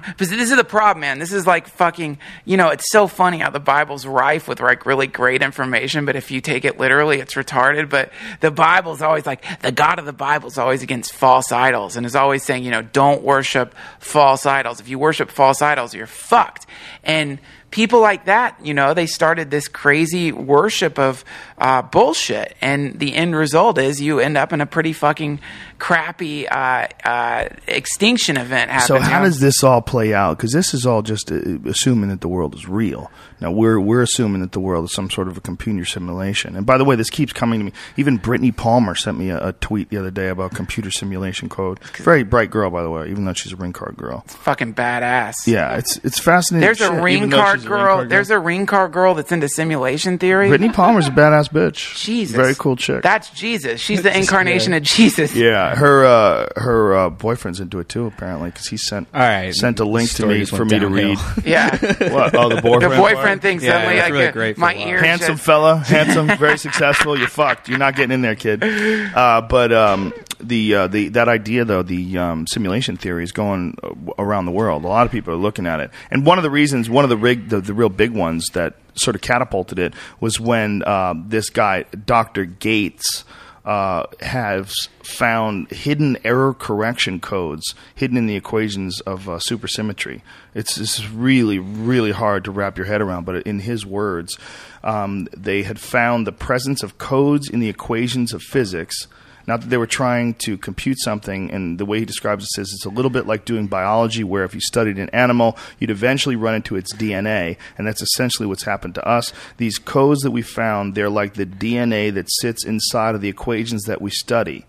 But this is the problem, man. This is like fucking, you know, it's so funny how the Bible's rife with like really great information, but if you take it literally, it's retarded. But the Bible's always like, the God of the Bible's always against false idols and is always saying, you know, don't worship false idols. If you worship false idols, you're fucked. And people like that, you know, they started this crazy worship of uh, bullshit. And the end result is you end up in a pretty fucking crappy uh, uh, extinction event So how does this all play out? Because this is all just uh, assuming that the world is real. Now we're we're assuming that the world is some sort of a computer simulation. And by the way, this keeps coming to me. Even Brittney Palmer sent me a, a tweet the other day about computer simulation code. Very bright girl, by the way, even though she's a ring card girl. fucking badass. Yeah, it's it's fascinating. There's a ring card girl. ring There's a ring car girl that's into simulation theory. Brittney Palmer's a badass bitch. Jesus, very cool chick. That's Jesus. She's the incarnation of Jesus. yeah, her uh, her uh, boyfriend's into it too, apparently, because he sent All right. sent a link to me for went me to read. Yeah. what? Oh, the boyfriend. The boyfriend. boyfriend thing Yeah, suddenly, it's like, really uh, great for my a ears. handsome just- fella, handsome, very successful. You're fucked. You're not getting in there, kid. Uh, but um, the uh, the that idea though, the um, simulation theory is going around the world. A lot of people are looking at it, and one of the reasons, one of the rig, the, the real big ones that sort of catapulted it was when uh, this guy, Doctor Gates. uh, has found hidden error correction codes hidden in the equations of uh, supersymmetry. It's, it's really, really hard to wrap your head around, but in his words, um, they had found the presence of codes in the equations of physics. Not that they were trying to compute something, and the way he describes it says it's a little bit like doing biology, where if you studied an animal, you'd eventually run into its DNA, and that's essentially what's happened to us. These codes that we found, they're like the DNA that sits inside of the equations that we study.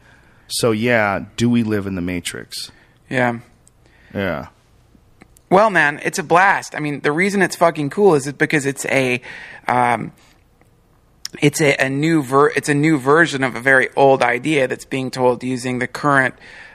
So, yeah, do we live in the matrix? Yeah. Yeah. Well, man, it's a blast. I mean, the reason it's fucking cool is because it's a, um, it's a, a new ver- it's a new version of a very old idea that's being told using the current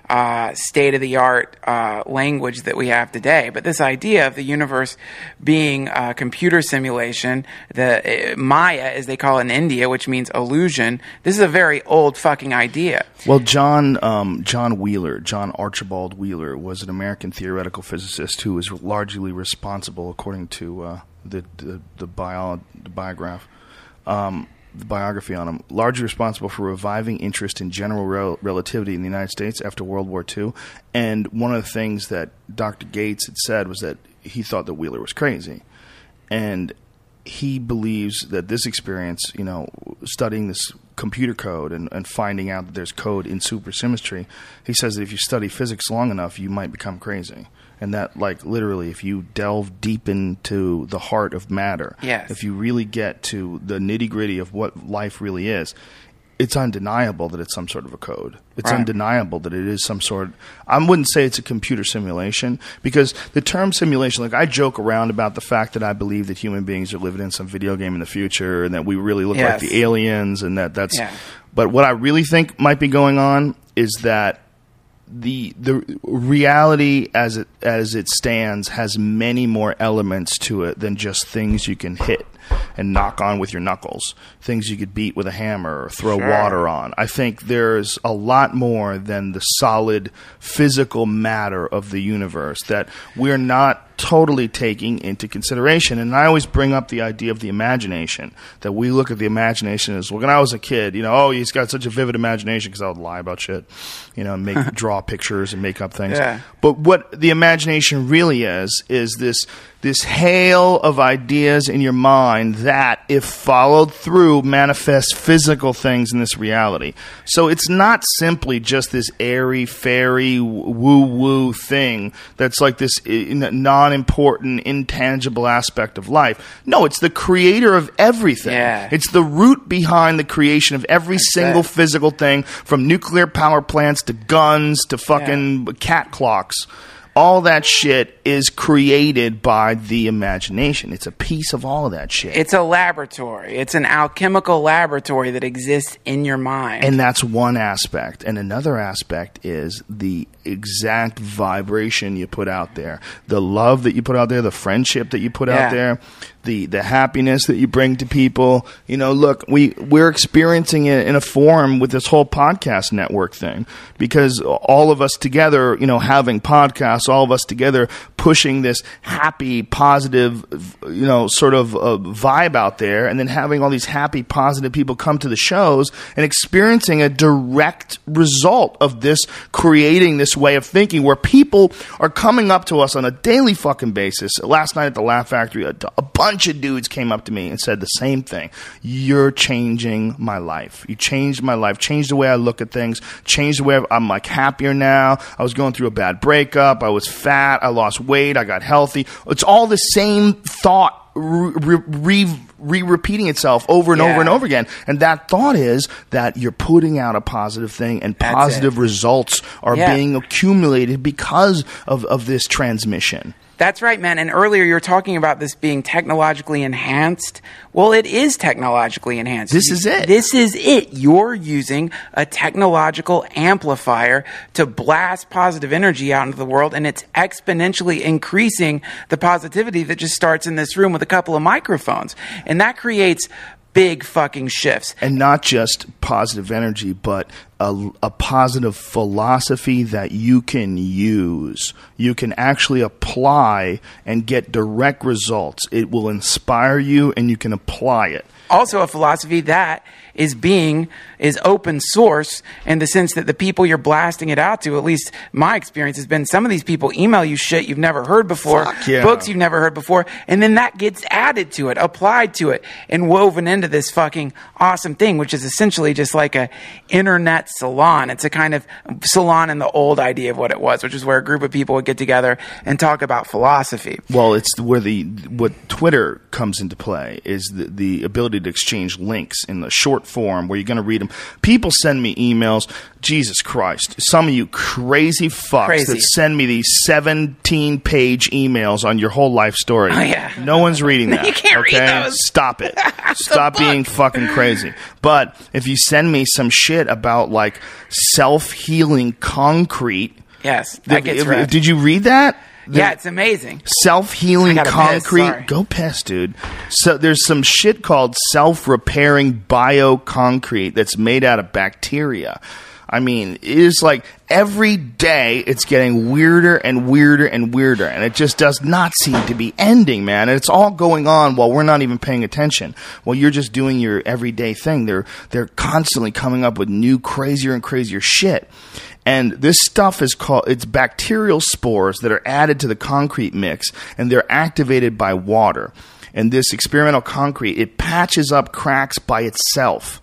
uh, state of the art uh, language that we have today. But this idea of the universe being a computer simulation, the uh, Maya, as they call it in India, which means illusion, this is a very old fucking idea. Well, John um, John Wheeler, John Archibald Wheeler, was an American theoretical physicist who was largely responsible, according to uh, the the, the, bio, the biograph. Um, the biography on him, largely responsible for reviving interest in general rel- relativity in the United States after World War II. And one of the things that Dr. Gates had said was that he thought that Wheeler was crazy. And he believes that this experience, you know, studying this computer code and, and finding out that there's code in supersymmetry, he says that if you study physics long enough, you might become crazy. And that, like, literally, if you delve deep into the heart of matter, Yes. if you really get to the nitty gritty of what life really is, it's undeniable that it's some sort of a code. It's Right. undeniable that it is some sort. I wouldn't say it's a computer simulation because the term simulation, like I joke around about the fact that I believe that human beings are living in some video game in the future and that we really look Yes. like the aliens and that that's. Yeah. But what I really think might be going on is that the the reality as it as it stands has many more elements to it than just things you can hit and knock on with your knuckles, things you could beat with a hammer or throw Sure. water on. I think there's a lot more than the solid physical matter of the universe that we're not totally taking into consideration. And I always bring up the idea of the imagination that we look at the imagination as well. When I was a kid, you know, oh, he's got such a vivid imagination because I would lie about shit, you know, and make draw pictures and make up things. Yeah. But what the imagination really is is this this hail of ideas in your mind that, if followed through, manifest physical things in this reality. So it's not simply just this airy, fairy, woo woo thing that's like this non important, intangible aspect of life. No, it's the creator of everything. Yeah. It's the root behind the creation of every single it. physical thing, from nuclear power plants to guns to fucking cat clocks. All that shit is created by the imagination. It's a piece of all of that shit. It's a laboratory. It's an alchemical laboratory that exists in your mind. and that's one aspect. And another aspect is the exact vibration you put out there, the love that you put out there, the friendship that you put Yeah. out there, the the happiness that you bring to people. You know, look, we we're experiencing it in a form with this whole podcast network thing because all of us together, you know, having podcasts, all of us together pushing this happy, positive, you know, sort of uh, vibe out there, and then having all these happy, positive people come to the shows and experiencing a direct result of this creating this way of thinking where people are coming up to us on a daily fucking basis. Last night at the Laugh Factory, a, a bunch of dudes came up to me and said the same thing. You're changing my life. You changed my life, changed the way I look at things, changed the way I'm like happier now. I was going through a bad breakup. I was fat. I lost weight. I got healthy. It's all the same thought re, re, re repeating itself over and over and over again. And that thought is that you're putting out a positive thing and positive results are Yeah. being accumulated because of, of this transmission. That's right, man. And earlier you were talking about this being technologically enhanced. Well, it is technologically enhanced. This You- is it. This is it. You're using a technological amplifier to blast positive energy out into the world, and it's exponentially increasing the positivity that just starts in this room with a couple of microphones. And that creates big fucking shifts. and not just positive energy, but a, a positive philosophy that you can use. You can actually apply and get direct results. It will inspire you, and you can apply it. also a philosophy that is being is open source in the sense that the people you're blasting it out to, at least my experience has been some of these people email you shit you've never heard before, yeah. books you've never heard before, and then that gets added to it, applied to it, and woven into this fucking awesome thing, which is essentially just like a internet salon. It's a kind of salon in the old idea of what it was, which is where a group of people would get together and talk about philosophy. Well, it's where the what Twitter comes into play is the, the ability to exchange links in the short form where you're going to read them. People send me emails. Jesus Christ, some of you crazy fucks Crazy. that send me these 17 page emails on your whole life story. Oh, yeah. No one's reading that. You can't read okay? those. Stop it. Stop being fucking crazy. But if you send me some shit about like self healing concrete. Yes, that gets If- read. Did you read that? Yeah, it's amazing. self healing gotta piss, concrete. Go piss, dude. So there's some shit called self repairing bio concrete that's made out of bacteria. I mean, it is like every day it's getting weirder and weirder and weirder, and it just does not seem to be ending, man. And it's all going on while we're not even paying attention. While you're just doing your everyday thing, they're they're constantly coming up with new, crazier and crazier shit. And this stuff is called it's bacterial spores that are added to the concrete mix and they're activated by water. And this experimental concrete, it patches up cracks by itself.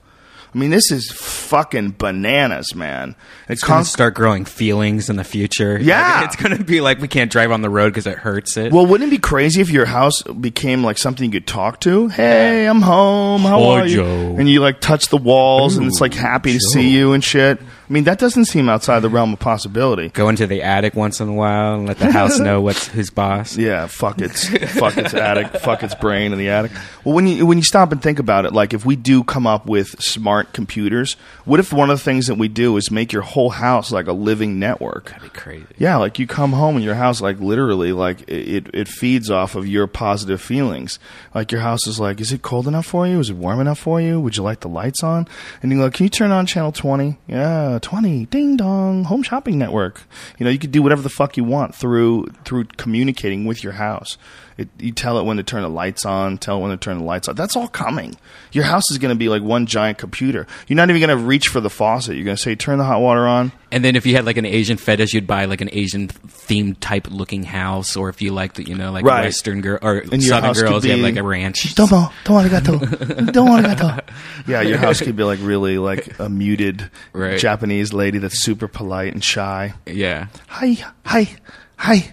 I mean, this is fucking bananas, man. It's going to start growing feelings in the future. Yeah. Like, it's going to be like we can't drive on the road because it hurts it. well, wouldn't it be crazy if your house became like something you could talk to? Hey, I'm home. How are you? Joe. And you like touch the walls, and it's like Ooh, happy to see you and shit. I mean, that doesn't seem outside the realm of possibility. Go into the attic once in a while and let the house know what's who's boss. Yeah, fuck its fuck its attic, fuck its brain in the attic. Well, when you when you stop and think about it, like if we do come up with smart computers, what if one of the things that we do is make your whole house like a living network? That'd be crazy. Yeah, like you come home and your house, like literally, like it, it feeds off of your positive feelings. Like your house is like, is it cold enough for you? Is it warm enough for you? Would you like the lights on? And you go, like, can you turn on channel 20? Yeah, 20. Ding dong. Home shopping network. You know, you could do whatever the fuck you want through, through communicating with your house. It, you tell it when to turn the lights on, tell it when to turn the lights off. That's all coming. Your house is going to be like one giant computer. You're not even going to reach for the faucet. You're going to say, turn the hot water on. And then if you had like an Asian fetish, you'd buy like an Asian themed type looking house, or if you liked, you know, like Right. Western girl or And Southern girls, you have like a ranch. Domo, domo arigato. Domo arigato. Yeah, your house could be like really like a muted Right. Japanese lady that's super polite and shy. Yeah. Hi, hi, hi.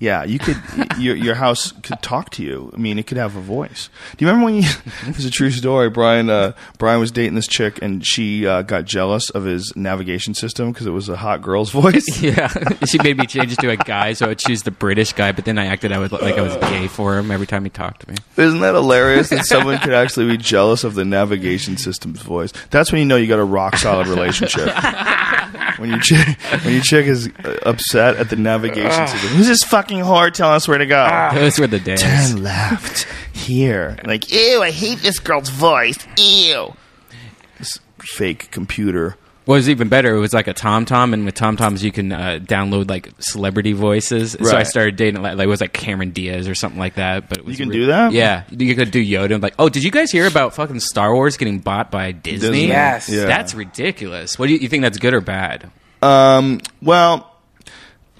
Yeah, you could. your your house could talk to you. I mean, it could have a voice. Do you remember when you? it's a true story. Brian uh, Brian was dating this chick, and she uh, got jealous of his navigation system because it was a hot girl's voice. Yeah, she made me change it to a guy, so I'd choose the British guy. But then I acted out like I was gay for him every time he talked to me. Isn't that hilarious that someone could actually be jealous of the navigation system's voice? That's when you know you got a rock solid relationship. When your chick, when your chick is uh, upset at the navigation system, who's this fucking whore telling us where to go? Those were the days. Turn left here. Like, ew, I hate this girl's voice. Ew. This fake computer. What was even better, it was like a Tom Tom, and with Tom Toms you can uh, download like celebrity voices. So I Right. started dating like, like it was like Cameron Diaz or something like that. But it was You can re- do that? Yeah, you could do Yoda. and Like, oh, did you guys hear about fucking Star Wars getting bought by Disney? Disney. Yes. Yeah. that's ridiculous. What do you, you think? That's good or bad? Um, well,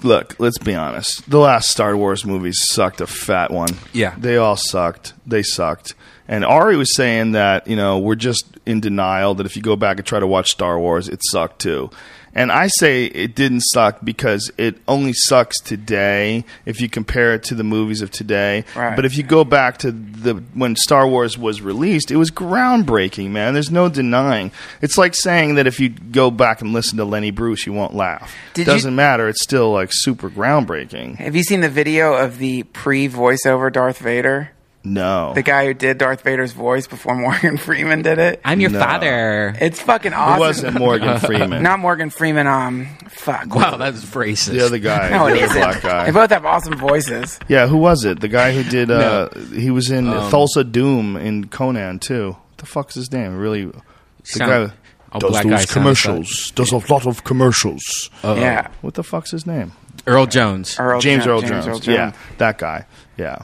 look, let's be honest. The last Star Wars movies sucked a fat one. Yeah. They all sucked. They sucked. And Ari was saying that, you know, we're just in denial that if you go back and try to watch Star Wars, it sucked too. And I say it didn't suck because it only sucks today if you compare it to the movies of today. Right. But if you go back to the when Star Wars was released, it was groundbreaking, man. There's no denying. It's like saying that if you go back and listen to Lenny Bruce, you won't laugh. Did you- Doesn't matter. It's still like super groundbreaking. Have you seen the video of the pre-voiceover Darth Vader? No. The guy who did Darth Vader's voice before Morgan Freeman did it. I'm your No. father. It's fucking it awesome. wasn't Morgan Freeman. Not Morgan Freeman. Um, fuck. Wow, that's racist. the other guy. No, the it other isn't. black guy. They guy. both have awesome voices. Yeah, who was it? The guy who did uh he was in Um, Thulsa Doom in Conan too. What the fuck's his name? Really the Sound- guy all does black those guys sound commercials. Does a lot of commercials. Yeah. What the fuck's his name? Earl Jones. Earl James Jo- Earl Jones. Yeah, that guy. Yeah.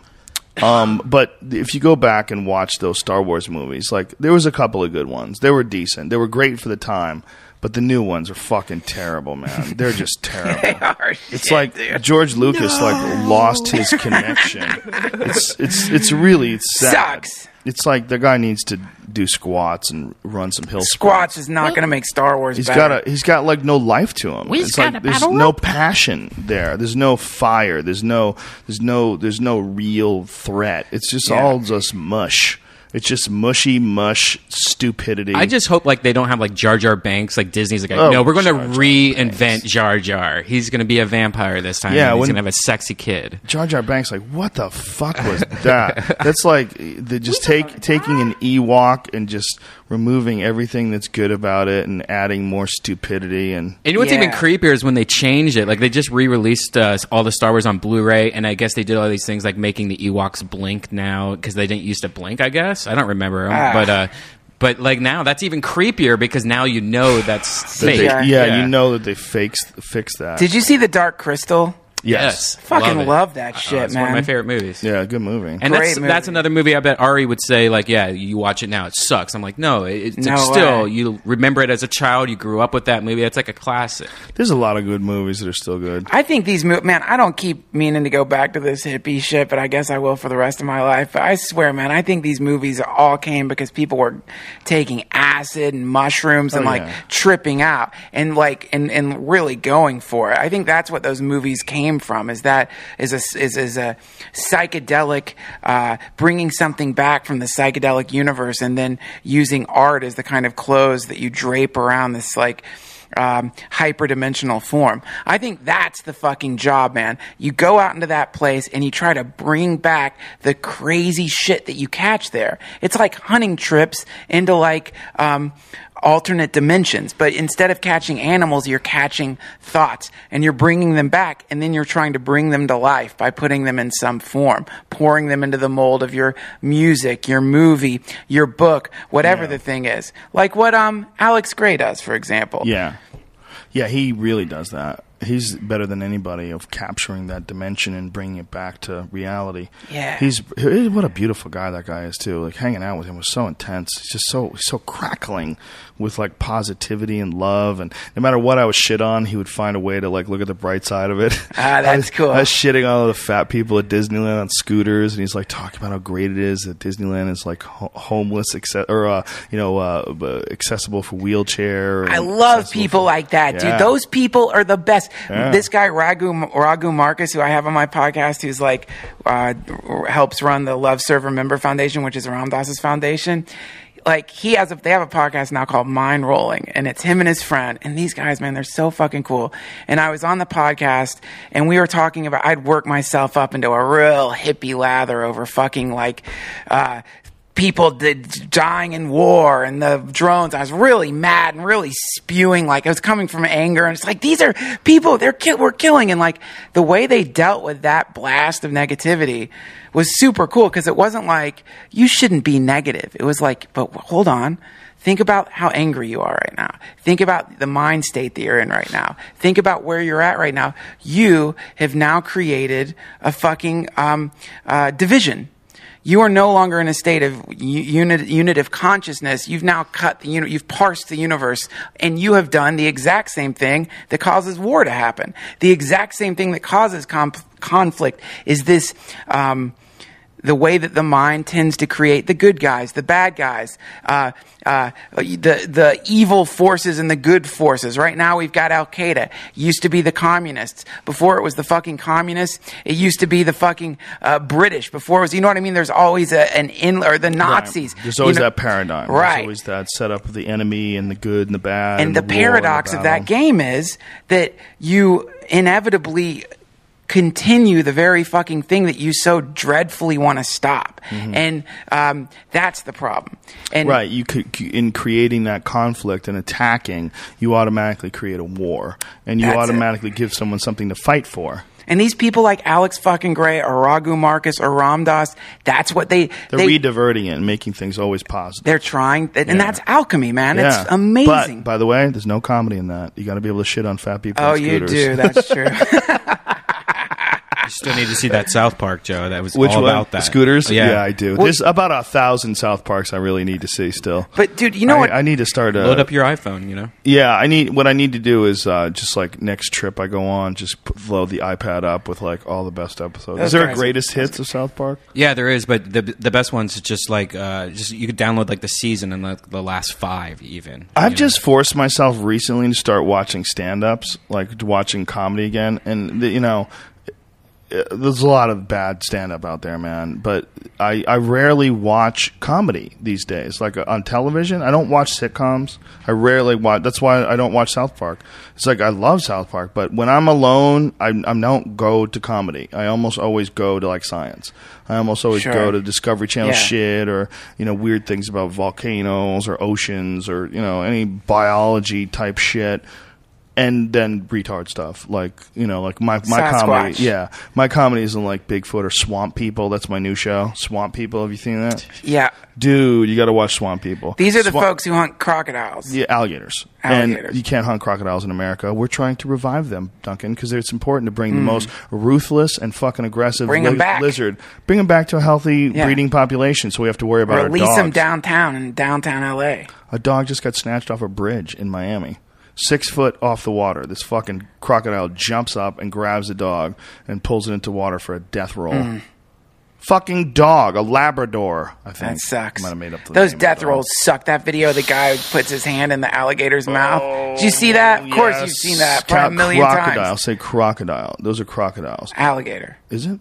Um, but if you go back and watch those Star Wars movies, like there was a couple of good ones. They were decent. They were great for the time. But the new ones are fucking terrible, man. They're just terrible. They are It's shit, like dude. George Lucas like lost his connection. It's it's it's really sad. Sucks. It's like the guy needs to do squats and run some hill Squats is not going to make Star Wars He's better. got a he's got like no life to him. We it's like there's no passion there. There's no fire. There's no there's no there's no real threat. It's just Yeah. all just mush. It's just mushy mush stupidity. I just hope like they don't have like Jar Jar Binks. Like Disney's like, Oh, no, we're going to reinvent Jar Jar. He's going to be a vampire this time. Yeah, he's going to have a sexy kid. Jar Jar Binks like what the fuck was that? That's like the just take taking an Ewok and just removing everything that's good about it and adding more stupidity and And you know what's even creepier is when they changed it. Like they just re-released uh, all the Star Wars on Blu-ray, and I guess they did all these things like making the Ewoks blink now because they didn't used to blink. I guess I don't remember, 'em. Ah. but uh, but like now that's even creepier because now you know that's that they- Yeah. yeah, you know that they fixed fixed that. Did you see the Dark Crystal? Yes, Fucking it. love that Uh, shit, it's One of my favorite movies. Yeah, good movie. And Great that's movie. that's another movie. I bet Ari would say like, yeah, you watch it now, it sucks. I'm like, no, it- it's No like still way. you remember it as a child. You grew up with that movie. It's like a classic. There's a lot of good movies that are still good. I think these mo- man, I don't keep meaning to go back to this hippie shit, but I guess I will for the rest of my life. But I swear, man, I think these movies all came because people were taking acid and mushrooms and Oh, like yeah. tripping out and like and and really going for it. I think that's what those movies came from. Is that is a is, is a psychedelic uh, bringing something back from the psychedelic universe and then using art as the kind of clothes that you drape around this like um, hyperdimensional form. I think that's the fucking job, man. You go out into that place and you try to bring back the crazy shit that you catch there. It's like hunting trips into like um, alternate dimensions, but instead of catching animals, you're catching thoughts and you're bringing them back, and then you're trying to bring them to life by putting them in some form, pouring them into the mold of your music, your movie, your book, whatever the thing is. Like what um Alex Grey does, for example. Yeah. Yeah, he really does that. He's better than anybody of capturing that dimension and bringing it back to reality. Yeah. He's he- what a beautiful guy that guy is too. Like hanging out with him was so intense. He's just so so crackling with like positivity and love and no matter what I was shit on, he would find a way to like look at the bright side of it. Ah, that's I cool. I was shitting on all the fat people at Disneyland on scooters and he's like talking about how great it is that Disneyland is like ho- homeless acce- or uh, you know uh, accessible for wheelchair. I love people for- like that, Yeah. dude. Those people are the best. Yeah. This guy Raghu Raghu Markus, who I have on my podcast, who's like uh, helps run the Love Serve Remember Foundation, which is Ram Dass's foundation. Like he has a, they have a podcast now called Mind Rolling, and it's him and his friend. And these guys, man, they're so fucking cool. And I was on the podcast, and we were talking about I'd work myself up into a real hippie lather over fucking like. Uh, people did, dying in war and the drones. I was really mad and really spewing like I was coming from anger. And it's like these are people they're ki- we're killing. And like the way they dealt with that blast of negativity was super cool because it wasn't like you shouldn't be negative. It was like, but hold on. Think about how angry you are right now. Think about the mind state that you're in right now. Think about where you're at right now. You have now created a fucking um, uh, division you are no longer in a state of unit, unit of consciousness. You've now cut the unit, you've parsed the universe, and you have done the exact same thing that causes war to happen. The exact same thing that causes comp- conflict is this, um, the way that the mind tends to create the good guys, the bad guys, uh, uh, the the evil forces and the good forces. Right now, we've got Al Qaeda. Used to be the communists. Before it was the fucking communists. It used to be the fucking uh, British. Before it was, you know what I mean? There's always a, an in or the Nazis. Right. There's you always know- that paradigm. right? There's always that setup of the enemy and the good and the bad. and the, war and paradox of that game is that you inevitably continue the very fucking thing that you so dreadfully want to stop, and um, that's the problem. And Right, you could in creating that conflict and attacking, you automatically create a war, and you That's it. automatically give someone something to fight for. And these people like Alex fucking Grey or Raghu Markus or Ram Dass, that's what they They're they, re-diverting it and making things always positive. they're trying, and Yeah. that's alchemy, man. yeah. It's amazing. But by the way, there's no comedy in that. You got to be able to shit on fat people. oh, you do. That's true. You still need to see that South Park, Joe. That was Which all one? about that. Scooters? Yeah, I do. There's about a thousand South Parks I really need to see still. But dude, you know I, what? I need to start. A, Load up your iPhone. You know. Yeah, I need. What I need to do is uh, just like next trip I go on, just put, load the iPad up with like all the best episodes. Those is there a greatest hits of South Park? Yeah, there is, but the the best ones is just like uh, just you could download like the season and like the last five even. I've know? just forced myself recently to start watching stand-ups, like watching comedy again, and the, you know, uh, there's a lot of bad stand-up out there, man. But I, I rarely watch comedy these days, like on television. I don't watch sitcoms. I rarely watch. That's why I don't watch South Park. It's like I love South Park, but when I'm alone, I, I don't go to comedy. I almost always go to like science. I almost always Sure. go to Discovery Channel Yeah. shit or you know weird things about volcanoes or oceans or you know any biology type shit and then retard stuff like you know like my my Sasquatch. comedy yeah my comedy isn't like Bigfoot or Swamp People that's my new show Swamp People have you seen that yeah, dude you got to watch Swamp People these are the Swamp- folks who hunt crocodiles. yeah, alligators. Alligators. And you can't hunt crocodiles in America. We're trying to revive them, Duncan, because it's important to bring Hmm. the most ruthless and fucking aggressive Bring 'em back. lizard, bring them back to a healthy Yeah. breeding population. So we have to worry about our Release them downtown in downtown LA. A dog just got snatched off a bridge in Miami. Six foot off the water. This fucking crocodile jumps up and grabs the dog and pulls it into water for a death roll. Hmm. Fucking dog, a Labrador. I think. That sucks. I might have made up the Those name of death the rolls suck. That video, the guy puts his hand in the alligator's mouth. Did you see that? Of course, you've seen that probably a million crocodile. times. Say crocodile. Those are crocodiles. Alligator. Is it?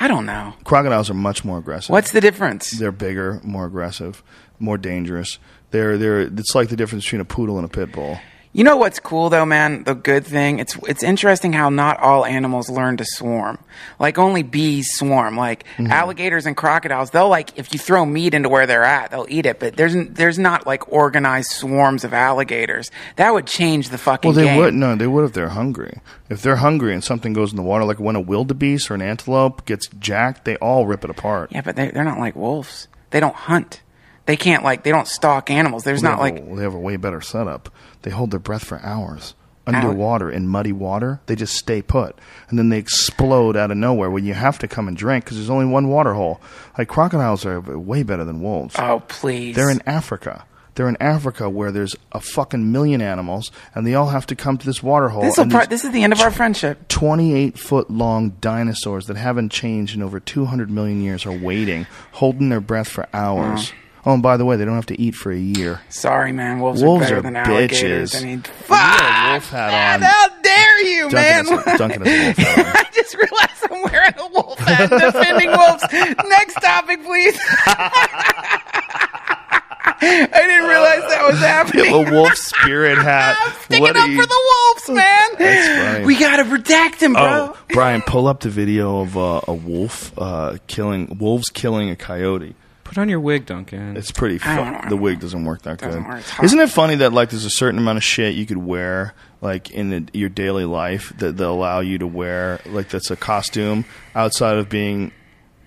I don't know. Crocodiles are much more aggressive. What's the difference? They're bigger, more aggressive, more dangerous. They're they're. It's like the difference between a poodle and a pit bull. You know what's cool though, man? The good thing it's it's interesting how not all animals learn to swarm. Like only bees swarm. Like Mm-hmm. alligators and crocodiles, they'll like if you throw meat into where they're at, they'll eat it. But there's there's not like organized swarms of alligators. That would change the fucking game. Well, they game. would no, they would if they're hungry. If they're hungry and something goes in the water, like when a wildebeest or an antelope gets jacked, they all rip it apart. Yeah, but they, they're not like wolves. They don't hunt. They can't like they don't stalk animals. There's They not like a, they have a way better setup. They hold their breath for hours underwater in muddy water. They just stay put, and then they explode out of nowhere when you have to come and drink because there's only one water hole. Like crocodiles are way better than wolves. oh please. They're in Africa. They're in Africa where there's a fucking million animals, and they all have to come to this water hole. this pro- this is the end of our friendship. 28 foot long dinosaurs that haven't changed in over 200 million years are waiting, holding their breath for hours. Oh, and by the way, they don't have to eat for a year. Sorry, man. Wolves, Wolves are better are than alligators. bitches. I mean, got a wolf hat man, on. how dare you, man? Duncan has, Duncan has a wolf hat on. I just realized I'm wearing a wolf hat defending wolves. Next topic, please. I didn't realize that was happening. A wolf spirit hat. I'm sticking What up you- for the wolves, man. That's funny. We gotta protect him, bro. Oh, Brian, pull up the video of uh, a wolf uh, killing wolves killing a coyote. Put on your wig, Duncan. It's pretty. I Fu- the wig doesn't work that Doesn't good. work. It's hot. Isn't it funny that like there's a certain amount of shit you could wear like in the, your daily life that they'll allow you to wear like that's a costume outside of being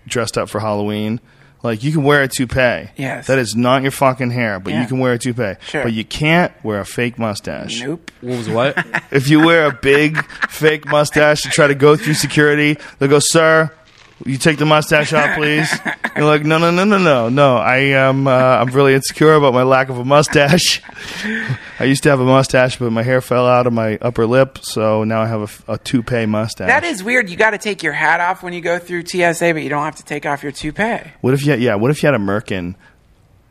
dressed up for Halloween. Like you can wear a toupee. Yes. That is not your fucking hair, but Yeah. you can wear a toupee. Sure. But you can't wear a fake mustache. Nope. Wolves what? If you wear a big fake mustache to try to go through security, they'll go, "Sir, will you take the mustache off, please." You're like, "No, no, no, no, no, no. I am. Uh, I'm really insecure about my lack of a mustache. I used to have a mustache, but my hair fell out of my upper lip, so now I have a toupee mustache." That is weird. You got to take your hat off when you go through TSA, but you don't have to take off your toupee. What if you had, yeah? What if you had a merkin,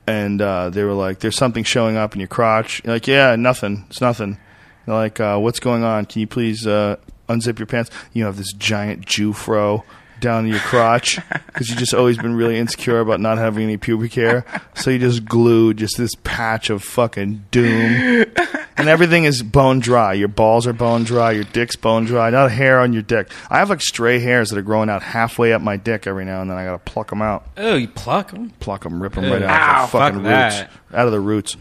and uh, they were like, "There's something showing up in your crotch." You're like, "Yeah, nothing. It's nothing." They're like, uh, "What's going on? Can you please uh, unzip your pants?" You have this giant Jew fro down to your crotch because you've just always been really insecure about not having any pubic hair. So you just glue just this patch of fucking doom, and everything is bone dry. Your balls are bone dry. Your dick's bone dry. Not a hair on your dick. I have like stray hairs that are growing out halfway up my dick every now and then. I gotta pluck them out oh, you pluck them? pluck them, rip them Ew. right out Ow, of the fucking fuck roots, that. out of the roots.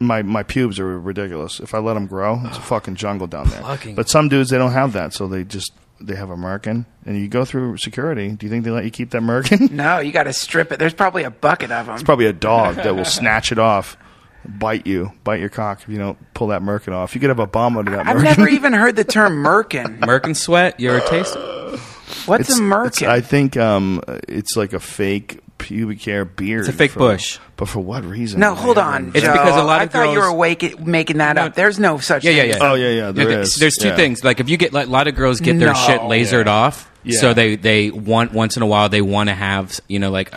My my pubes are ridiculous. If I let them grow, it's a fucking jungle down there. Plucking. But some dudes they don't have that, so they just they have a merkin, and you go through security. Do you think they let you keep that merkin? No, you got to strip it. There's probably a bucket of them. It's probably a dog that will snatch it off, bite you, bite your cock if you don't pull that merkin off. You could have a bomb under that merkin I've merkin. never even heard the term merkin. Merkin sweat. You ever taste it? What's It's- a it's- merkin? I think um, it's like a fake pubic hair beard. It's a fake for- bush. But for what reason? no, hold on. It's Joe. because a lot of I of thought you were wake- making that up. There's no such Yeah, yeah, thing. yeah. as Oh yeah, yeah. There Yeah, is. There's two Yeah. things. Like if you get like, a lot of girls get their No. shit lasered off, Yeah. so they they want once in a while they want to have you know like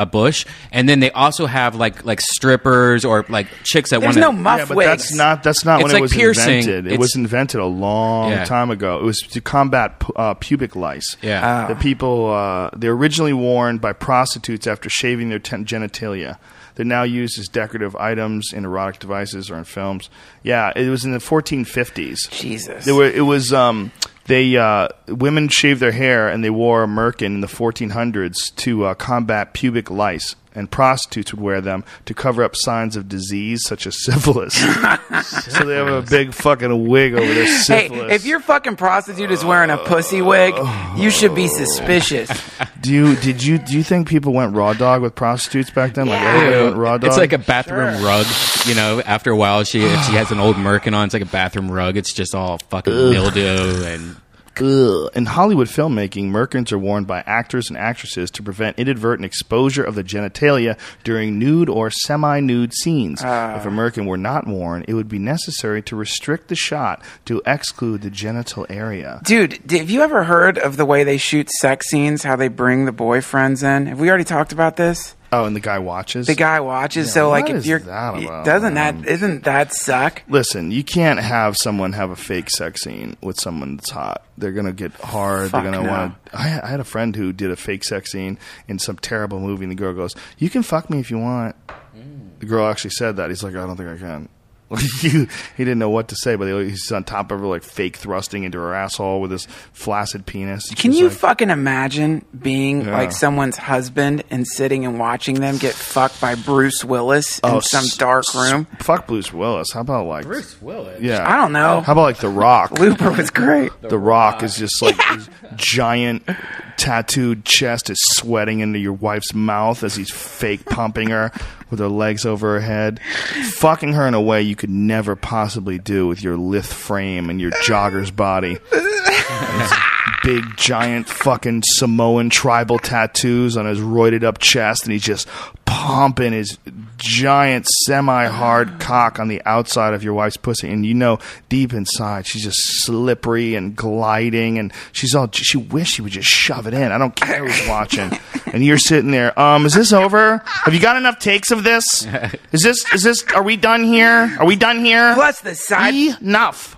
a bush, and then they also have like like strippers or like chicks that There's want no muff Yeah, but wigs. that's not that's not It's when like it was piercing. invented. It It's- was invented a long Yeah. time ago. It was to combat uh, pubic lice. Yeah. the people uh, they're originally worn by prostitutes after shaving their ten- genitalia. They're now used as decorative items in erotic devices or in films. Yeah, it was in the 1450s. Jesus. There were, it was um, they uh, women shaved their hair and they wore a merkin in the 1400s to uh, combat pubic lice, and prostitutes would wear them to cover up signs of disease such as syphilis. so they have a big fucking wig over their Hey, syphilis. if your fucking prostitute is wearing a pussy wig, you should be suspicious. do you did you do you think people went raw dog with prostitutes back then? Like Yeah. everybody went raw dog. It's like a bathroom rug, you know. After a while, she if she has an old merkin on, it's like a bathroom rug. It's just all fucking mildew and Ugh. In Hollywood filmmaking, merkins are worn by actors and actresses to prevent inadvertent exposure of the genitalia during nude or semi-nude scenes. Ah. if a merkin were not worn, it would be necessary to restrict the shot to exclude the genital area. Dude, have you ever heard of the way they shoot sex scenes? How they bring the boyfriends in? Have we already talked about this? Oh, and the guy watches. The guy watches, Yeah, so like if you're that about, doesn't man? that isn't that suck? Listen, you can't have someone have a fake sex scene with someone that's hot. They're gonna get hard. Fuck They're gonna no. want to. I, I had a friend who did a fake sex scene in some terrible movie, and the girl goes, "You can fuck me if you want." Mm. The girl actually said that. He's like, "I don't think I can." he, he didn't know what to say, but he's on top of her, like fake thrusting into her asshole with his flaccid penis. And Can you like, fucking imagine being Yeah. like someone's husband and sitting and watching them get fucked by Bruce Willis in oh, some s- dark s- room? Fuck Bruce Willis. How about like Bruce Willis. Yeah, I don't know. How about like The Rock? Looper was great. The Rock is just like his giant tattooed chest is sweating into your wife's mouth as he's fake pumping her with her legs over her head, fucking her in a way you could never possibly do with your lithe frame and your jogger's body. His big giant fucking Samoan tribal tattoos on his roided up chest, and he's just pumping his giant semi hard cock on the outside of your wife's pussy, and you know deep inside she's just slippery and gliding, and she's all she wished she would just shove it in. I don't care who's watching, and you're sitting there. Um, is this over? Have you got enough takes of this? Is this is this? Are we done here? Are we done here? Plus the side Enough.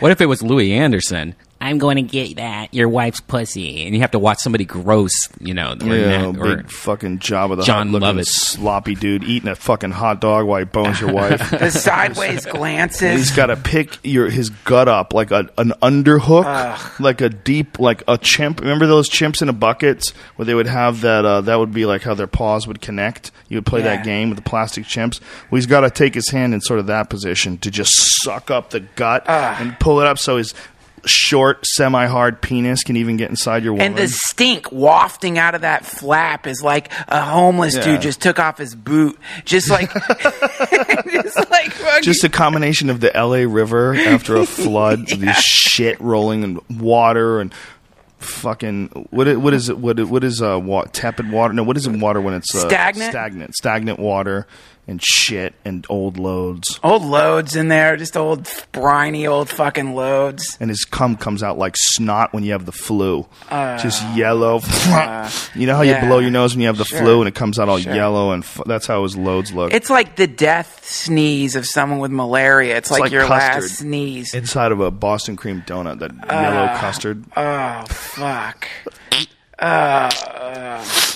What if it was Louie Anderson? I'm going to get that your wife's pussy, and you have to watch somebody gross, you know, or, Yeah, na- or big fucking job of the John hot looking Lovitz. sloppy dude eating a fucking hot dog while he bones your wife. the sideways glances. He's got to pick your his gut up like a an underhook, like a deep like a chimp. Remember those chimps in a buckets where they would have that? Uh, that would be like how their paws would connect. You would play Yeah. that game with the plastic chimps. Well, he's got to take his hand in sort of that position to just suck up the gut and pull it up so his short, semi-hard penis can even get inside your woman. and the stink wafting out of that flap is like a homeless Yeah. dude just took off his boot. Just like, just like fucking- just a combination of the LA River after a flood, this shit rolling and water and fucking what i- what is it What what is uh wa- tepid water no what is it water when it's uh, Stagnant? stagnant stagnant water and shit and old loads old loads in there, just old briny old fucking loads. and his cum comes out like snot when you have the flu just yellow you know how Uh, yeah. you blow your nose when you have the Sure. flu and it comes out all Sure. yellow and f- that's how his loads look It's like the death sneeze of someone with malaria. It's, like, like your last sneeze. inside of a Boston cream donut that yellow custard oh fuck. Uh,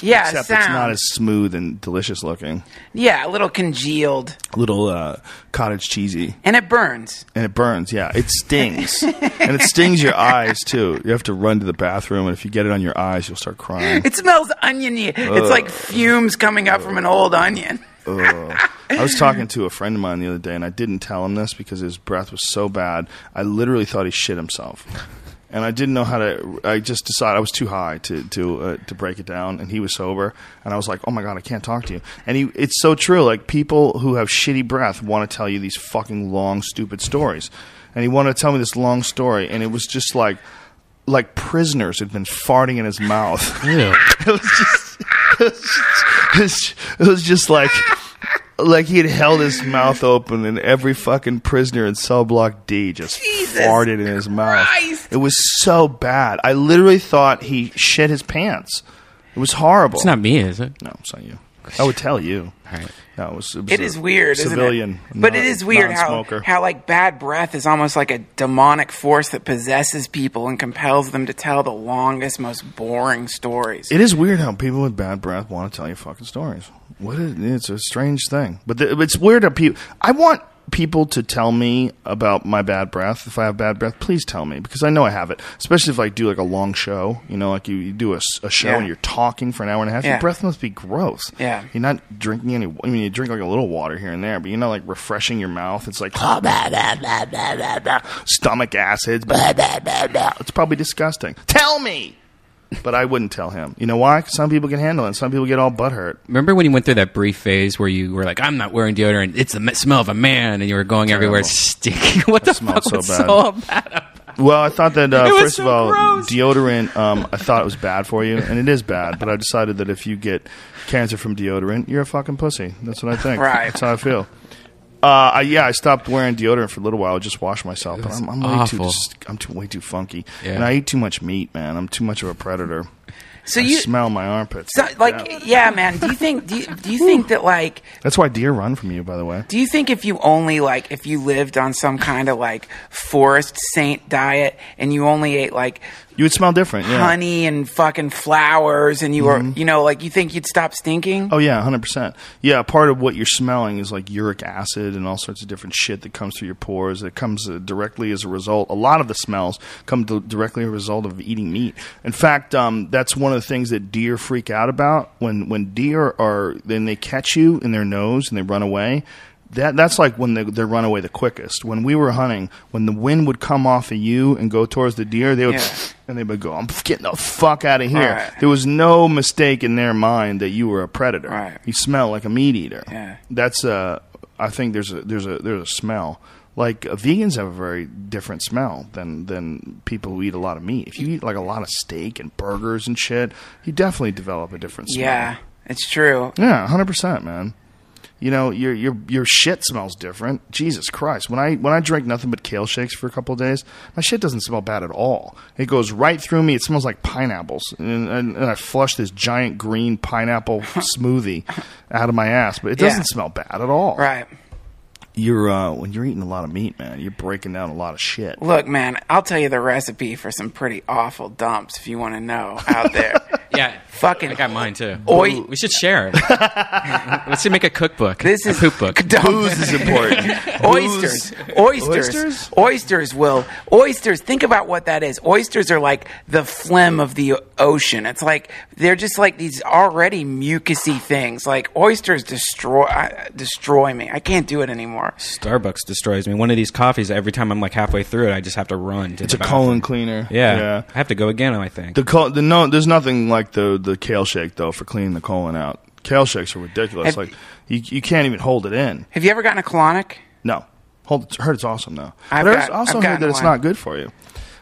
yeah, except sound. it's not as smooth and delicious looking. yeah, a little congealed, A little uh, cottage cheesy, and it burns. and it burns. Yeah, it stings, and it stings your eyes too. You have to run to the bathroom, and if you get it on your eyes, you'll start crying. It smells oniony. It's like fumes coming up from an old onion. Ugh. I was talking to a friend of mine the other day, and I didn't tell him this because his breath was so bad. I literally thought he shit himself, and I didn't know how to. I just decided I was too high to to uh, to break it down, and he was sober, and I was like, "Oh my god, I can't talk to you." And he, it's so true. Like people who have shitty breath want to tell you these fucking long, stupid stories, and he wanted to tell me this long story, and it was just like. like prisoners had been farting in his mouth. Ew. it was just, it was just, it was just like, like he had held his mouth open, and every fucking prisoner in cell block D just Jesus farted in his mouth. Christ. It was so bad. I literally thought he shit his pants. It was horrible. It's not me, is it? No, it's not you. I would tell you. All right. No, it was. It, was It a is weird, civilian, isn't it? But non- it is weird how non-smoker. how like bad breath is almost like a demonic force that possesses people and compels them to tell the longest, most boring stories. It is weird how people with bad breath want to tell you fucking stories. What is, it's a strange thing, but the, it's weird how people. I want people to tell me about my bad breath. If I have bad breath, please tell me because I know I have it. Especially if I do like a long show. You know, like you, you do a show Yeah. and you're talking for an hour and a half. Yeah. Your breath must be gross. Yeah. you're not drinking any. I mean, you drink like a little water here and there, but you're not like refreshing your mouth. It's like ah, stomach acids. Blah, blah. It's probably disgusting. Tell me. But I wouldn't tell him. You know why? some people can handle it. Some people get all butthurt. Remember when you went through that brief phase where you were like, "I'm not wearing deodorant. It's the smell of a man," and you were going everywhere stinky. what the smelled fuck so was bad. so bad? Well, I thought that uh, It was first of all, gross. deodorant. Um, I thought it was bad for you, and it is bad. But I decided that if you get cancer from deodorant, you're a fucking pussy. That's what I think. Right. That's how I feel. Uh, I, yeah, I stopped wearing deodorant for a little while. I just wash myself, but I'm, I'm way too. awful. Just, I'm too way too funky, Yeah. and I eat too much meat, man. I'm too much of a predator. so I you smell my armpits. so, like yeah, man. Do you think do you, do you think that like That's why deer run from you. By the way, do you think if you only like if you lived on some kind of like forest saint diet and you only ate like you would smell different. Yeah. honey and fucking flowers and you were you know like you think you'd stop stinking? Oh yeah, hundred percent. Yeah, part of what you're smelling is like uric acid and all sorts of different shit that comes through your pores. It comes uh, directly as a result. A lot of the smells come d- directly as a result of eating meat. In fact, um, that's one of the things that deer freak out about when when deer are then they catch you in their nose and they run away. That that's like when they, they run away the quickest. When we were hunting, when the wind would come off of you and go towards the deer, they would Yeah. and they would go, "I'm getting the fuck out of here." Right. There was no mistake in their mind that you were a predator. Right. You smell like a meat eater. Yeah. That's uh I think there's a there's a there's a smell. Like uh, vegans have a very different smell than than people who eat a lot of meat. If you eat like a lot of steak and burgers and shit, you definitely develop a different smell. Yeah, it's true. Yeah, hundred percent, man. You know, your your your shit smells different. Jesus Christ! When I when I drink nothing but kale shakes for a couple of days, my shit doesn't smell bad at all. It goes right through me. It smells like pineapples, and, and, and I flush this giant green pineapple smoothie out of my ass, but it doesn't Yeah. smell bad at all. Right. You're uh, when you're eating a lot of meat, man. You're breaking down a lot of shit. Look, man, I'll tell you the recipe for some pretty awful dumps if you want to know out there. Yeah, Fucking I got mine too. Oi. we should share it. Let's make a cookbook. This a is poop book. dump. Booze is important. oysters. oysters. Oysters? Oysters will. Oysters. Think about what that is. Oysters are like the phlegm of the ocean. It's like they're just like these already mucusy things. Like oysters destroy uh, destroy me. I can't do it anymore. Starbucks destroys me. One of these coffees, every time I'm like halfway through it, I just have to run. To It's the a bathroom. colon cleaner. Yeah. yeah. I have to go again. I think. The, col- the no, there's nothing like the the kale shake though for cleaning the colon out. Kale shakes are ridiculous. Have- like you, you can't even hold it in. Have you ever gotten a colonic? No, hold. It, heard it's awesome though. I've but I've got- also I've heard that it's one. not good for you.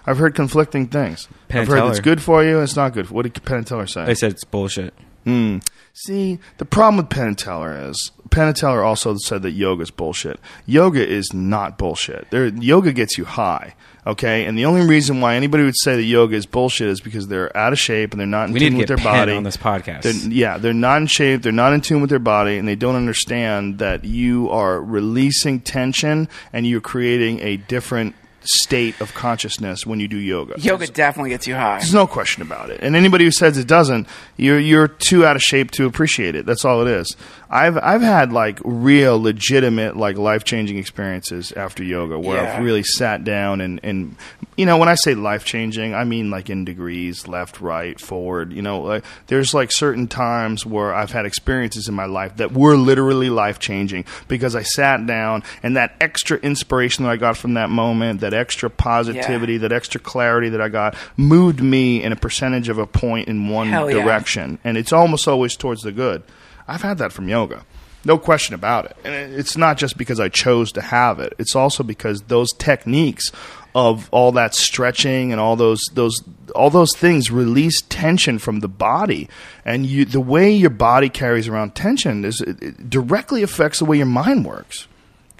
I've heard conflicting things. I've heard it's good for you. It's not good. What did Penn and Teller say? they said it's bullshit. Hmm. See, the problem with Penn and Teller is Penn and Teller also said that yoga is bullshit. Yoga is not bullshit. There, yoga gets you high. Okay, and the only reason why anybody would say that yoga is bullshit is because they're out of shape and they're not in We tune with their Penn body. on this podcast. They're- yeah, they're not in shape. They're not in tune with their body, and they don't understand that you are releasing tension and you're creating a different state of consciousness when you do yoga. Yoga definitely gets you high. There's no question about it. And anybody who says it doesn't, you're you're too out of shape to appreciate it. That's all it is. I've I've had like real legitimate like life changing experiences after yoga where Yeah. I've really sat down and and you know when I say life changing, I mean like in degrees, left, right, forward. You know, like there's like certain times where I've had experiences in my life that were literally life changing because I sat down and that extra inspiration that I got from that moment, that extra positivity, that extra clarity that I got moved me in a percentage of a point in one Hell yeah. direction. And it's almost always towards the good. I've had that from yoga. No question about it. And it's not just because I chose to have it. It's also because those techniques of all that stretching and all those those all those things release tension from the body, and you the way your body carries around tension is it, it directly affects the way your mind works.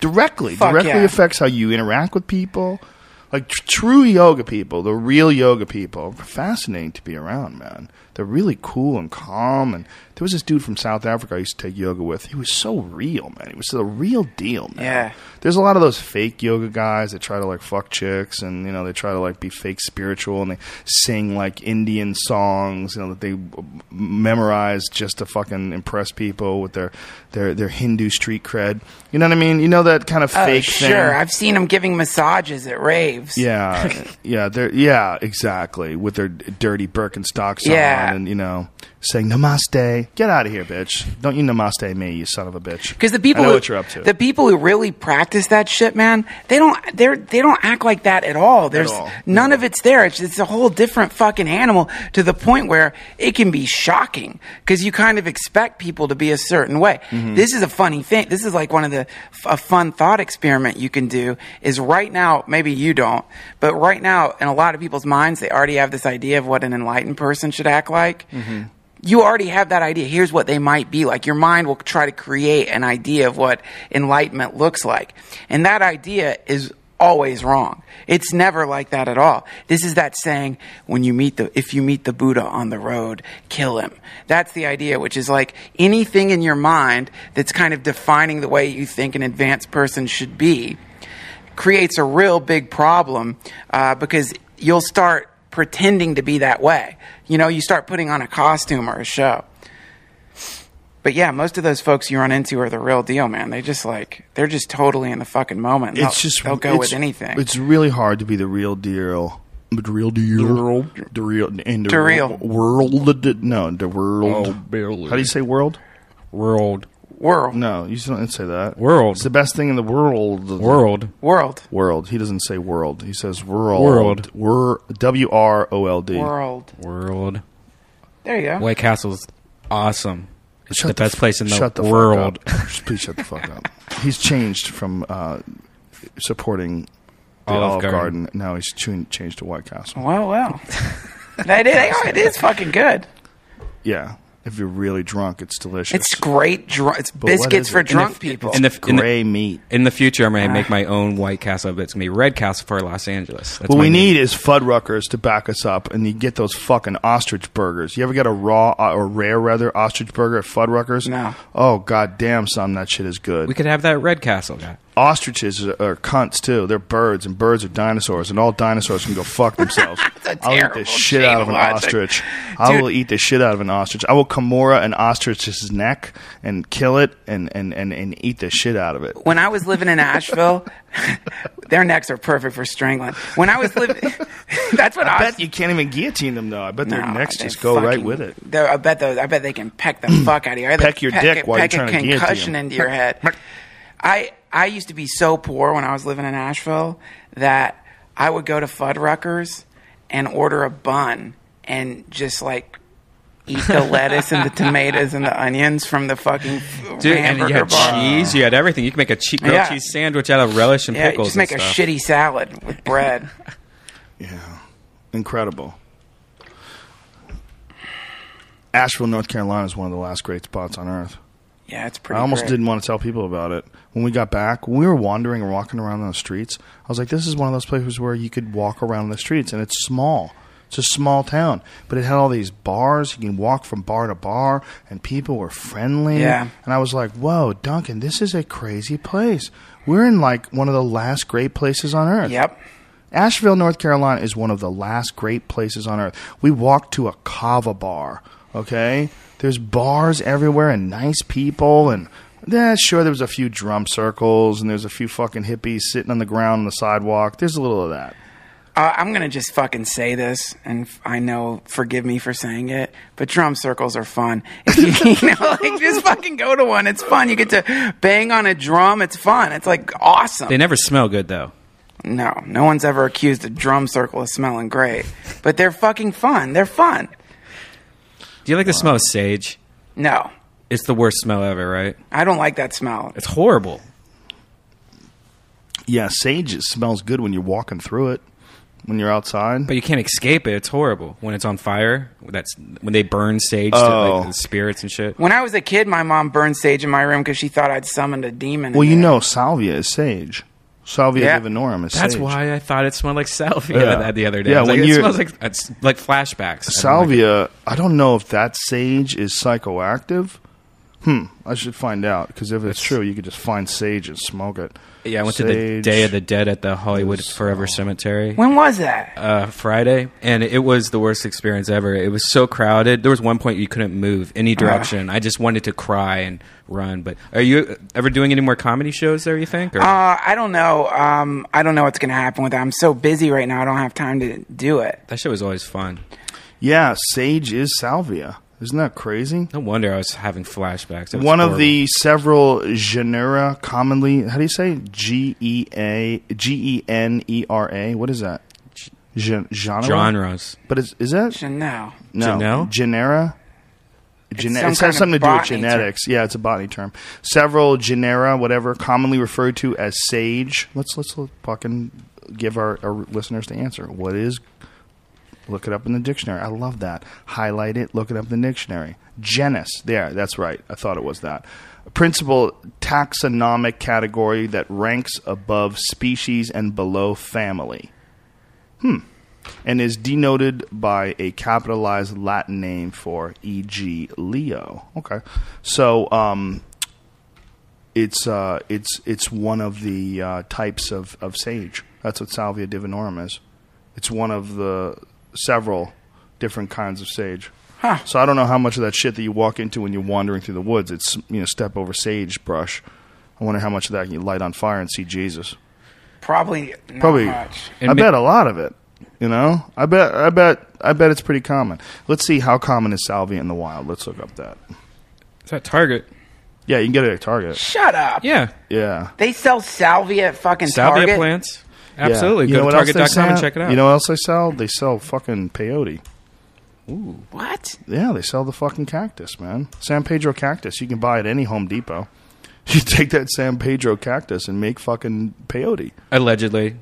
Directly, Fuck directly yeah. affects how you interact with people. Like tr- true yoga people, the real yoga people, fascinating to be around, man. They're really cool and calm. And there was this dude from South Africa I used to take yoga with. He was so real, man. He was the real deal, man. Yeah. There's a lot of those fake yoga guys that try to like fuck chicks and you know they try to like be fake spiritual and they sing like Indian songs, you know that they memorize just to fucking impress people with their their their Hindu street cred. You know what I mean? You know that kind of Oh, fake sure. thing. I've seen them giving massages at raves. Yeah, yeah, they're yeah, exactly. With their dirty Birkenstocks Yeah. on, and you know, saying namaste. Get out of here, bitch! Don't you namaste me, you son of a bitch. Because the people I know who, what you're up to. the people who really practice that shit, man, they don't they're they don't act like that at all. There's all. none of it's there. It's it's a whole different fucking animal to the point where it can be shocking because you kind of expect people to be a certain way. Mm-hmm. This is a funny thing. This is like one of the a fun thought experiment you can do. Is right now maybe you don't, but right now in a lot of people's minds they already have this idea of what an enlightened person should act like Mm-hmm. You already have that idea. Here's what they might be like. Your mind will try to create an idea of what enlightenment looks like. And that idea is always wrong. It's never like that at all. This is that saying, when you meet the, if you meet the Buddha on the road, kill him. That's the idea, which is like anything in your mind that's kind of defining the way you think an advanced person should be creates a real big problem uh, because you'll start pretending to be that way. You know, you start putting on a costume or a show. But yeah, most of those folks you run into are the real deal, man. They just like they're just totally in the fucking moment. They'll, it's just they'll go with anything. It's really hard to be the real deal. The real deal. The real in the The real. world. No, the world. Oh, barely. How do you say world? World. World, No, you don't say that. World. It's the best thing in the world. World. world, World. He doesn't say world. He says world. World. Wor- W R O L D. world. World. There you go. White Castle's awesome. It's Shut the best f- place in the, shut the world. Fuck up. Please shut the fuck up. He's changed from uh, supporting the Olive Olive, Garden. Garden. Now he's chewing, changed to White Castle. Well, well, that is, it is fucking good. Yeah. If you're really drunk, it's delicious. It's great. Dr- it's But what biscuits is for it? drunk people. In the, in the, gray meat. in the future, I'm going Ah. to make my own White Castle, but it's going to be Red Castle for Los Angeles. That's What my we new- need is Fuddruckers to back us up, and you get those fucking ostrich burgers. You ever get a raw uh, or rare rather ostrich burger at Fuddruckers? No. Oh god damn, son, that shit is good. We could have that Red Castle guy. Ostriches are, cunts too. They're birds, and birds are dinosaurs, and all dinosaurs can go fuck themselves. I'll eat the shit out of an logic. ostrich. I will eat the shit out of an ostrich. I will Kimura an ostrich's neck and kill it and, and, and, and eat the shit out of it. when I was living in Asheville, their necks are perfect for strangling. When I was living, that's what I I, bet you can't even guillotine them though. I bet their No, necks just go right with it. I bet those. I bet they can peck the fuck out of you. Peck your dick while you're peck trying a to guillotine concussion into your head. I I used to be so poor when I was living in Asheville that I would go to Fuddruckers and order a bun and just like eat the lettuce and the tomatoes and the onions from the fucking Dude, and you had bar. cheese, you had everything. You could make a che- grilled Yeah. cheese sandwich out of relish and Yeah, pickles. just make a and stuff. shitty salad with bread. Yeah, incredible. Asheville, North Carolina is one of the last great spots on earth. Yeah, it's pretty. I almost great. didn't want to tell people about it. When we got back, when we were wandering and walking around on the streets, I was like, this is one of those places where you could walk around the streets, and it's small. It's a small town, but it had all these bars. You can walk from bar to bar, and people were friendly. Yeah. And I was like, whoa, Duncan, this is a crazy place. We're in like one of the last great places on earth. Yep. Asheville, North Carolina is one of the last great places on earth. We walked to a kava bar, okay? There's bars everywhere and nice people and yeah, sure there was a few drum circles and there's a few fucking hippies sitting on the ground on the sidewalk. There's a little of that. Uh, I'm gonna just fucking say this, and I know, forgive me for saying it, but drum circles are fun. If you, you know, like just fucking go to one. It's fun. You get to bang on a drum. It's fun. It's like awesome. They never smell good though. no, no one's ever accused a drum circle of smelling great, but they're fucking fun. They're fun. Do you like the smell of sage? No, It's the worst smell ever, right? I don't like that smell. It's horrible. Yeah, sage it smells good when you're walking through it. When you're outside. But you can't escape it. It's horrible when it's on fire. That's when they burn sage to Oh. like the spirits and shit. When I was a kid, my mom burned sage in my room because she thought I'd summoned a demon. in well, you there. know, salvia is sage. Salvia Yeah. divinorum is That's sage. why I thought it smelled like salvia Yeah. that the other day. Yeah, when like, it you're- smells like it's like flashbacks. I don't like. Salvia, I don't know if that sage is psychoactive. Hmm, I should find out because if it's true, you could just find sage and smoke it. Yeah, I went to the Sage Day of the Dead at the Hollywood is- Forever Cemetery. When was that? uh, Friday, and it was the worst experience ever. It was so crowded. There was one point you couldn't move any direction. I just wanted to cry and run. But are you ever doing any more comedy shows there? You think? Or? Uh, I don't know. Um, I don't know what's going to happen with that. I'm so busy right now. I don't have time to do it. that show was always fun. Yeah, sage is salvia. Isn't that crazy? No wonder I was having flashbacks. That was One of horrible. the several genera commonly, how do you say? G E A G E N E R A. What is that? Gen- genre. genres. But is is that Chanel. no Genel? genera? Gene- some it kind has of something to do with botany term. genetics. Yeah, it's a botany term. Several genera, whatever, commonly referred to as sage. Let's let's fucking give our, our listeners the answer. What is? Look it up in the dictionary. I love that. Highlight it. Look it up in the dictionary. Genus. There, that's right. I thought it was that. A Principal taxonomic category that ranks above species and below family Hmm. and is denoted by a capitalized Latin name for e.g. Leo. Okay, so um, it's uh, it's it's one of the uh, types of, of sage. That's what Salvia divinorum is. It's one of the several different kinds of sage. Huh. So I don't know how much of that shit that you walk into when you're wandering through the woods. It's you know step over sage brush. I wonder how much of that you light on fire and see Jesus. Probably not Probably, much. I And bet a lot of it. You know, I bet, I bet, I bet it's pretty common. Let's see how common is salvia in the wild. Let's look up that. Is that Target? Yeah, you can get it at Target. Shut up. Yeah, Yeah, They sell salvia at fucking salvia Target. plants. Yeah. Absolutely. You know Go what to else they Target.com and check it out. You know what else they sell? They sell fucking peyote. Ooh, What? Yeah, they sell the fucking cactus, man. San Pedro cactus. You can buy at any Home Depot. You take that San Pedro cactus and make fucking peyote. Allegedly.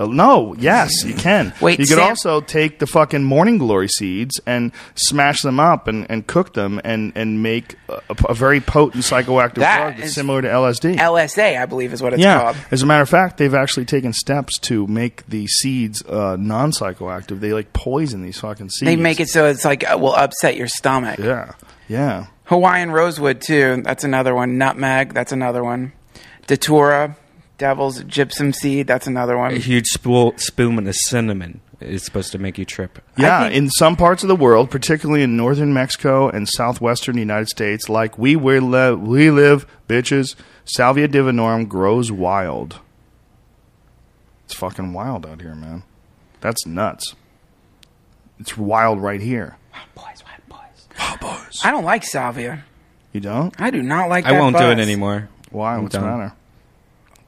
Uh, no, yes, you can. Wait, you could Sam- also take the fucking morning glory seeds and smash them up and, and cook them and, and make a, a very potent psychoactive That drug that's is- similar to LSD. LSA, I believe, is what it's yeah, called. as a matter of fact, they've actually taken steps to make the seeds uh, non psychoactive. They like poison these fucking seeds. They make it so it's like uh, will upset your stomach. Yeah, yeah. Hawaiian rosewood too. That's another one. Nutmeg. That's another one. Datura, devil's gypsum seed. That's another one. A one. huge spool, spoon of cinnamon is supposed to make you trip. Yeah, think- in some parts of the world, particularly in northern Mexico and southwestern United States, like we where le- we live, bitches, Salvia divinorum grows wild. It's fucking wild out here, man. That's nuts. It's wild right here. Wild boys, white boys. Wild boys. I don't like salvia. You don't? I do not like. I that won't do it anymore. Why? I'm What's the done. matter?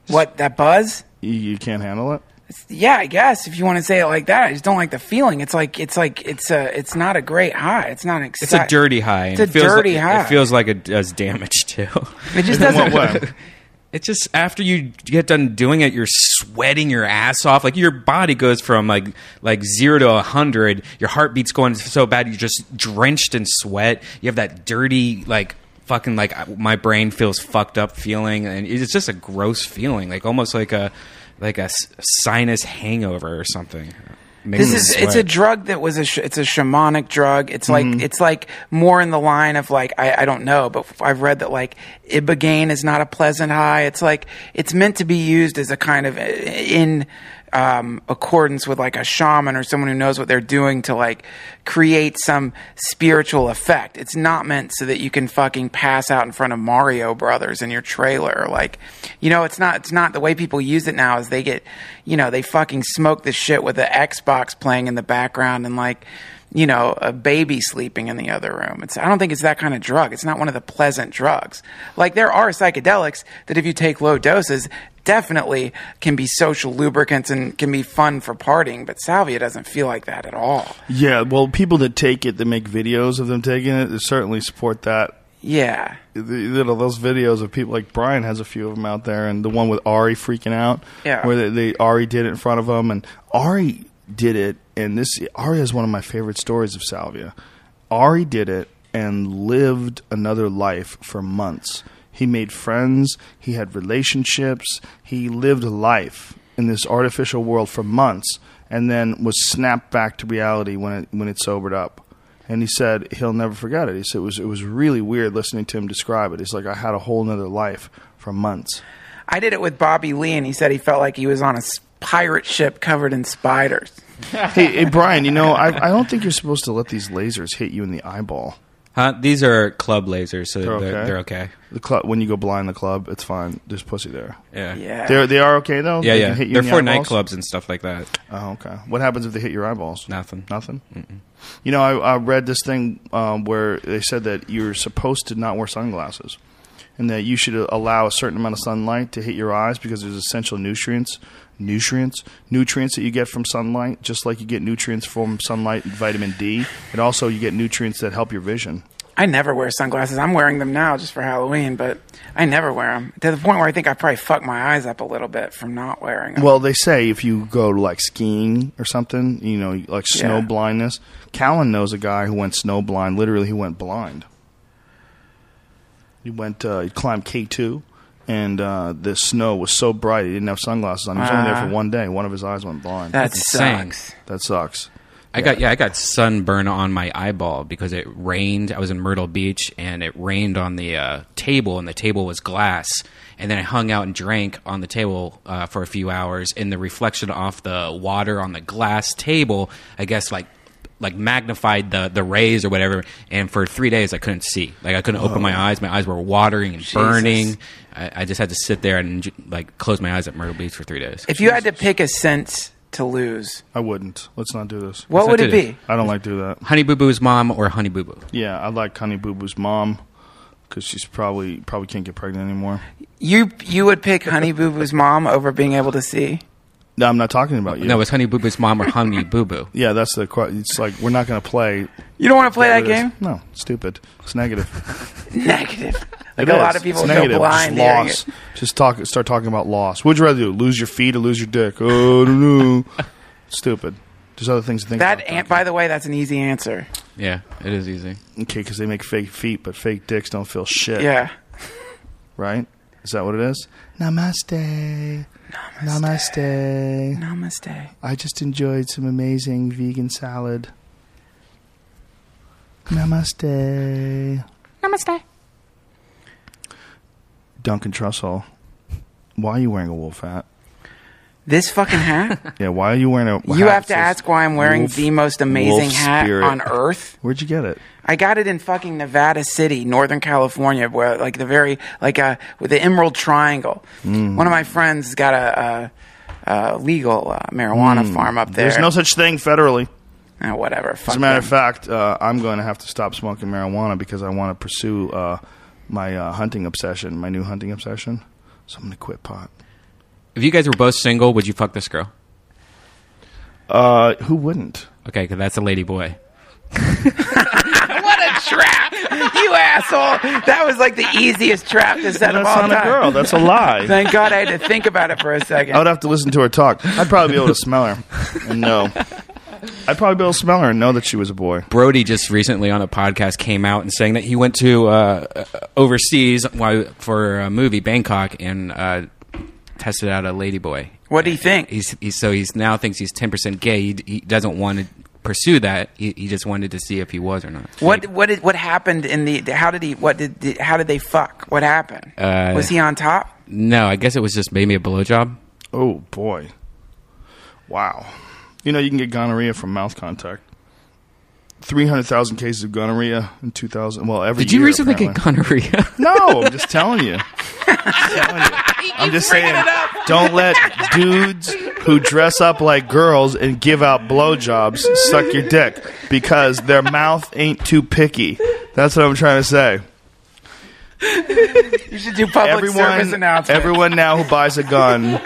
What that buzz? You, you can't handle it? Yeah, I guess if you want to say it like that, I just don't like the feeling. It's like it's like it's a it's not a great high. It's not It's a dirty high. It's a it feels dirty like, high. It feels like it does damage too. It just doesn't. what way? It's just after you get done doing it, you're sweating your ass off. Like your body goes from like like zero to a hundred. Your heartbeat's going so bad, you're just drenched in sweat. You have that dirty like fucking like my brain feels fucked up feeling, and it's just a gross feeling, like almost like a like a sinus hangover or something. Makes This is it's a drug that was a sh- it's a shamanic drug. It's like Mm-hmm. it's like more in the line of like I, I don't know, but I've read that like ibogaine is not a pleasant high. It's like it's meant to be used as a kind of in um, accordance with like a shaman or someone who knows what they're doing to like create some spiritual effect. It's not meant so that you can fucking pass out in front of Mario Brothers in your trailer. Like, you know, it's not. It's not the way people use it now. Is they get, you know, they fucking smoke this shit with the Xbox playing in the background and like. You know, a baby sleeping in the other room. It's, I don't think it's that kind of drug. It's not one of the pleasant drugs. Like, there are psychedelics that, if you take low doses, definitely can be social lubricants and can be fun for partying, but salvia doesn't feel like that at all. Yeah, well, people that take it, that make videos of them taking it, certainly support that. Yeah. you know those videos of people like Brian has a few of them out there, and the one with Ari freaking out, Yeah. where they, they Ari did it in front of him, and Ari did it, and this Ari is one of my favorite stories of Salvia. Ari did it and lived another life for months. He made friends, he had relationships, he lived life in this artificial world for months, and then was snapped back to reality when it when it sobered up and he said he'll never forget it. He said it was it was really weird listening to him describe it. He's like I had a whole nother life for months. I did it with Bobby Lee, and he said he felt like he was on a pirate ship covered in spiders. hey, hey, Brian, you know I I don't think you're supposed to let these lasers hit you in the eyeball. Huh? These are club lasers, so They're they're, okay? they're okay. The club when you go blind the club, it's fine. There's pussy there. Yeah. Yeah. They they are okay though. Yeah, They yeah. can hit you They're in the for eyeballs? nightclubs and stuff like that. Oh, okay. What happens if they hit your eyeballs? Nothing. Nothing. You know, I, I read this thing um, where they said that you're supposed to not wear sunglasses, and that you should allow a certain amount of sunlight to hit your eyes because there's essential nutrients, nutrients, nutrients that you get from sunlight, just like you get nutrients from sunlight and vitamin D, and also you get nutrients that help your vision. I never wear sunglasses. I'm wearing them now just for Halloween, but I never wear them to the point where I think I probably fuck my eyes up a little bit from not wearing them. Well, they say if you go to like skiing or something, you know, like snow Yeah. blindness. Callen knows a guy who went snow blind. Literally, he went blind. He went, uh, he climbed K two, and uh, the snow was so bright he didn't have sunglasses on. He was only there Ah. for one day. One of his eyes went blind. that insane. sucks. that sucks. I got yeah, I got sunburn on my eyeball because it rained. I was in Myrtle Beach and it rained on the uh, table, and the table was glass. And then I hung out and drank on the table uh, for a few hours, and the reflection off the water on the glass table, I guess, like like magnified the the rays or whatever. And for three days, I couldn't see. Like I couldn't open my oh. eyes. My eyes were watering and burning. I, I just had to sit there and like close my eyes at Myrtle Beach for three days. If you had to pick a sense to lose, I wouldn't. Let's not do this. what not would do it this. be? I don't like to do that. Honey Boo Boo's mom or Honey Boo Boo? Yeah, I like Honey Boo Boo's mom because she's probably probably can't get pregnant anymore. You you would pick Honey Boo Boo's mom over being able to see. No, I'm not talking about you. No, it's Honey Boo Boo's mom or Honey Boo Boo. yeah, that's the. que- It's like we're not going to play You don't want to play that It is- game? No, stupid. It's negative. Negative. Like It a is. lot of people it's go negative. blind. Just hearing loss. it. Just talk. Start talking about loss. What'd you rather do? Lose your feet or lose your dick? Oh, I don't know. Stupid. There's other things to think That, about. an- by the way, that's an easy answer. Yeah, it is easy. okay, because they make fake feet, but fake dicks don't feel shit. Yeah. Right? Is that what it is? Namaste. Namaste. Namaste. I just enjoyed some amazing vegan salad. Namaste. Namaste. Duncan Trussell. Why are you wearing a wolf hat? This fucking hat? Yeah, why are you wearing a you hat have to that says ask why I'm wearing wolf- the most amazing wolf hat spirit? on earth. Where'd you get it? I got it in fucking Nevada City, Northern California, where like the very like uh with the Emerald Triangle. Mm. One of my friends got a, a legal uh, marijuana farm up there. There's no such thing federally. Eh, whatever. Fuck As a matter of them. fact, uh, I'm going to have to stop smoking marijuana because I want to pursue uh, my uh, hunting obsession, my new hunting obsession. So I'm going to quit pot. If you guys were both single, would you fuck this girl? Uh, who wouldn't? Okay, because that's a lady boy. what a trap, you asshole! That was like the easiest trap to set of That's all not a girl. That's a lie. Thank God I had to think about it for a second. I would have to listen to her talk. I'd probably be able to smell her and know. I'd probably be able to smell her and know that she was a boy. Brody just recently on a podcast came out and saying that he went to uh, uh, overseas for a movie, Bangkok, and uh, tested out a lady boy. what do you think? He's, he's so he's now thinks he's ten percent gay. He, he doesn't want to pursue that. He, he just wanted to see if he was or not. What what did what happened in the? How did he? What did? did how did they fuck? What happened? Uh, was he on top? No, I guess it was just maybe a blowjob. Oh boy! Wow. You know you can get gonorrhea from mouth contact. Three hundred thousand cases of gonorrhea in two thousand. Well, every Did you year, recently apparently. get gonorrhea? No, I'm just telling you. Just telling you. I'm just saying, don't let dudes who dress up like girls and give out blowjobs suck your dick because their mouth ain't too picky. That's what I'm trying to say. You should do public service Everyone, announcement. everyone now who buys a gun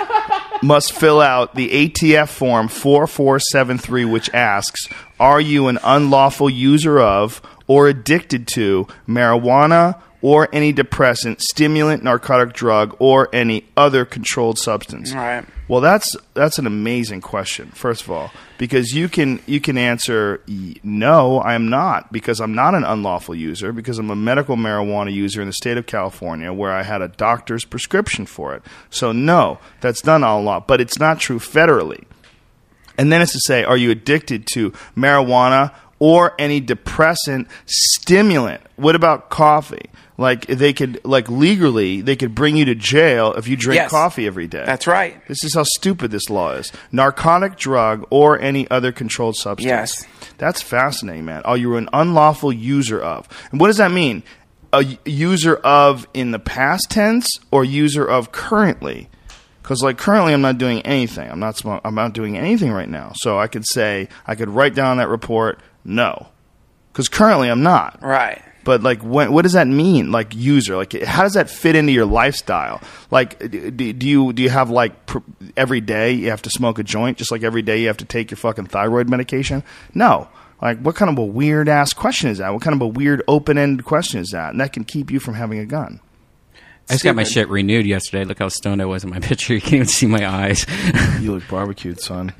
must fill out the ATF form 4473, which asks, Are you an unlawful user of or addicted to marijuana or any depressant, stimulant, narcotic drug, or any other controlled substance. Right. Well, that's that's an amazing question. First of all, because you can you can answer no, I am not because I'm not an unlawful user because I'm a medical marijuana user in the state of California where I had a doctor's prescription for it. So no, that's done a lot, but it's not true federally. And then it's to say, are you addicted to marijuana or any depressant stimulant? What about coffee? Like they could, like legally, they could bring you to jail if you drink Yes. coffee every day. That's right. This is how stupid this law is. Narcotic drug or any other controlled substance. Yes. That's fascinating, man. Oh, you're an unlawful user of. And what does that mean? A y- user of in the past tense or user of currently? Because like currently, I'm not doing anything. I'm not. Sm- I'm not doing anything right now. So I could say I could write down that report. No, because currently I'm not. Right. But like, when, what does that mean? Like user, like how does that fit into your lifestyle? Like, d- d- do you do you have like pr- every day you have to smoke a joint, just like every day you have to take your fucking thyroid medication? No. Like, what kind of a weird ass question is that? What kind of a weird open ended question is that? And that can keep you from having a gun. I just got my shit renewed yesterday. Look how stoned I was in my picture. You can't even see my eyes. You look barbecued, son.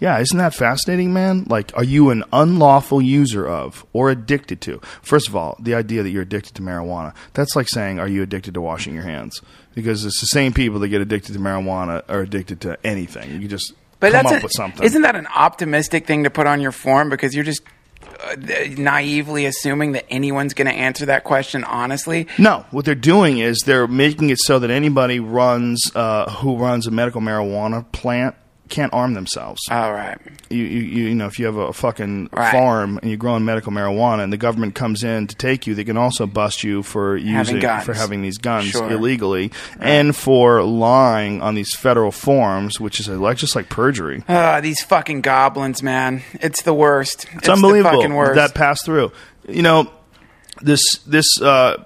Yeah, isn't that fascinating, man? Like, are you an unlawful user of or addicted to? First of all, the idea that you're addicted to marijuana, that's like saying, are you addicted to washing your hands? Because it's the same people that get addicted to marijuana are addicted to anything. You just But come that's up a- with something. Isn't that an optimistic thing to put on your form because you're just uh, naively assuming that anyone's going to answer that question honestly? No, what they're doing is they're making it so that anybody runs uh, who runs a medical marijuana plant can't arm themselves. All right. you, you, you know, if you have a fucking Right. farm and you're growing medical marijuana and the government comes in to take you, they can also bust you for using guns. for having these guns Sure. illegally and for lying on these federal forms, which is like just like perjury. Uh, these fucking goblins, man. It's the worst. It's, It's unbelievable The fucking worst. that passed through. You know, this this uh,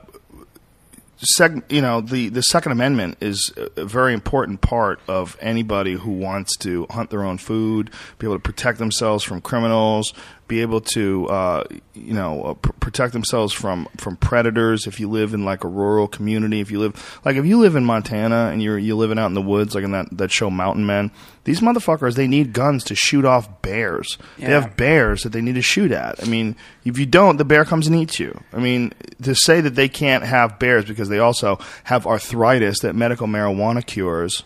sec, you know the the Second Amendment is a- very important part of anybody who wants to hunt their own food, be able to protect themselves from criminals, be able to uh, you know uh, pr- protect themselves from from predators. If you live in like a rural community, if you live like if you live in Montana and you're you're living out in the woods, like in that that show Mountain Men, these motherfuckers they need guns to shoot off bears. They have bears that they need to shoot at. I mean, if you don't, the bear comes and eats you. I mean, to say that they can't have bears because they also have arthritis that medical marijuana cures.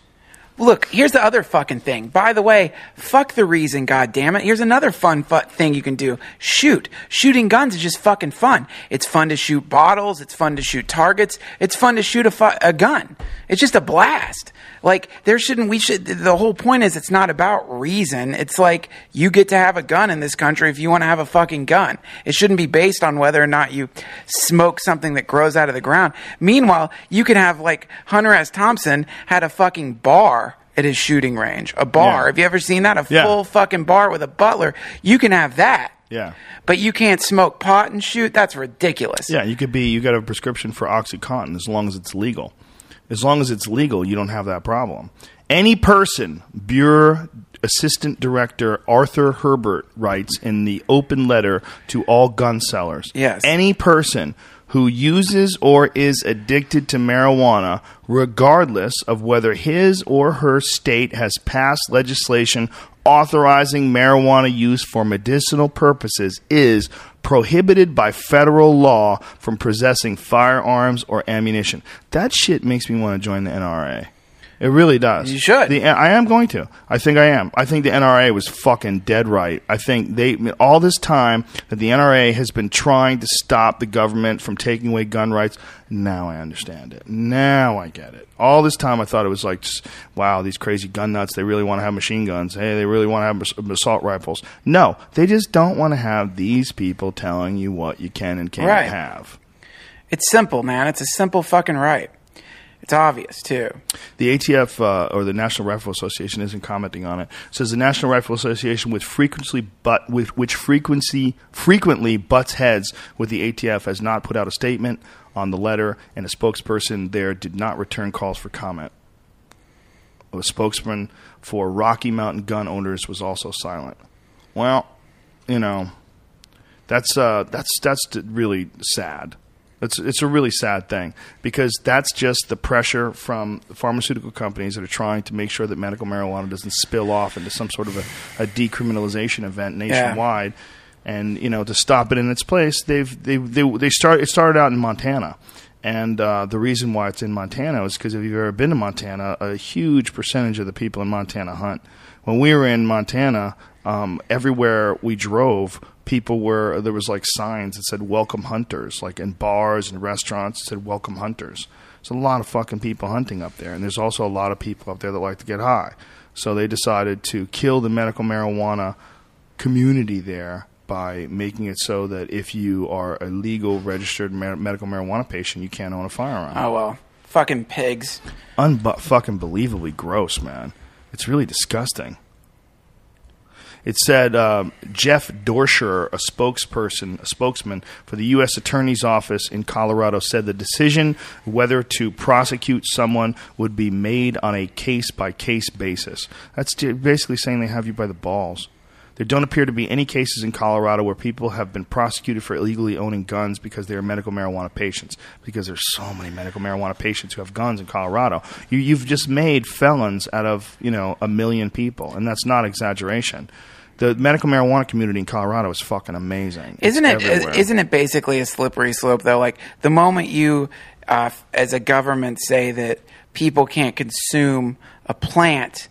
Look, here's the other fucking thing. By the way, fuck the reason, God damn it. Here's another fun fu- thing you can do. Shoot. Shooting guns is just fucking fun. It's fun to shoot bottles. It's fun to shoot targets. It's fun to shoot a, fu- a gun. It's just a blast. Like, there shouldn't, we should, the whole point is it's not about reason. It's like, you get to have a gun in this country if you want to have a fucking gun. It shouldn't be based on whether or not you smoke something that grows out of the ground. Meanwhile, you could have, like, Hunter S. Thompson had a fucking bar at his shooting range. A bar. Yeah. Have you ever seen that? A Yeah. full fucking bar with a butler. You can have that. Yeah. But you can't smoke pot and shoot? That's ridiculous. Yeah, you could be. You got a prescription for OxyContin as long as it's legal. As long as it's legal, you don't have that problem. Any person, Bureau Assistant Director Arthur Herbert writes in the open letter to all gun sellers. Yes. Any person who uses or is addicted to marijuana, regardless of whether his or her state has passed legislation authorizing marijuana use for medicinal purposes, is prohibited by federal law from possessing firearms or ammunition. That shit makes me want to join the NRA. It really does. You should. The, I am going to. I think I am. I think the NRA was fucking dead right. I think they all this time that the NRA has been trying to stop the government from taking away gun rights. Now I understand it. Now I get it. All this time I thought it was like, wow, these crazy gun nuts. They really want to have machine guns. Hey, they really want to have assault rifles. No, they just don't want to have these people telling you what you can and can't Right. have. It's simple, man. It's a simple fucking right. It's obvious, too. The ATF uh, or the National Rifle Association isn't commenting on it. It says the National Rifle Association, with frequency but with which frequency frequently butts heads with the ATF, has not put out a statement on the letter, and a spokesperson there did not return calls for comment. A spokesman for Rocky Mountain gun owners was also silent. Well, you know, That's uh, that's that's really sad. It's it's a really sad thing because that's just the pressure from pharmaceutical companies that are trying to make sure that medical marijuana doesn't spill off into some sort of a, a decriminalization event nationwide. And you know, to stop it in its place, they've they they they start. It started out in Montana, and uh, the reason why it's in Montana is because if you've ever been to Montana, a huge percentage of the people in Montana hunt. When we were in Montana, um, everywhere we drove, people were there was like signs that said "Welcome Hunters," like in bars and restaurants it said "Welcome Hunters." There's a lot of fucking people hunting up there, and there's also a lot of people up there that like to get high. So they decided to kill the medical marijuana community there by making it so that if you are a legal registered mar- medical marijuana patient, you can't own a firearm. Oh well, fucking pigs. Unbu- fucking believably gross, man. It's really disgusting. It said um, Jeff Dorschner, a spokesperson, a spokesman for the U.S. Attorney's Office in Colorado, said the decision whether to prosecute someone would be made on a case by case basis. That's basically saying they have you by the balls. There don't appear to be any cases in Colorado where people have been prosecuted for illegally owning guns because they are medical marijuana patients. Because there's so many medical marijuana patients who have guns in Colorado. You, you've just made felons out of you know a million people, and that's not exaggeration. The medical marijuana community in Colorado is fucking amazing. Isn't it? everywhere. Isn't it basically a slippery slope though? Like the moment you, uh, as a government, say that people can't consume a plant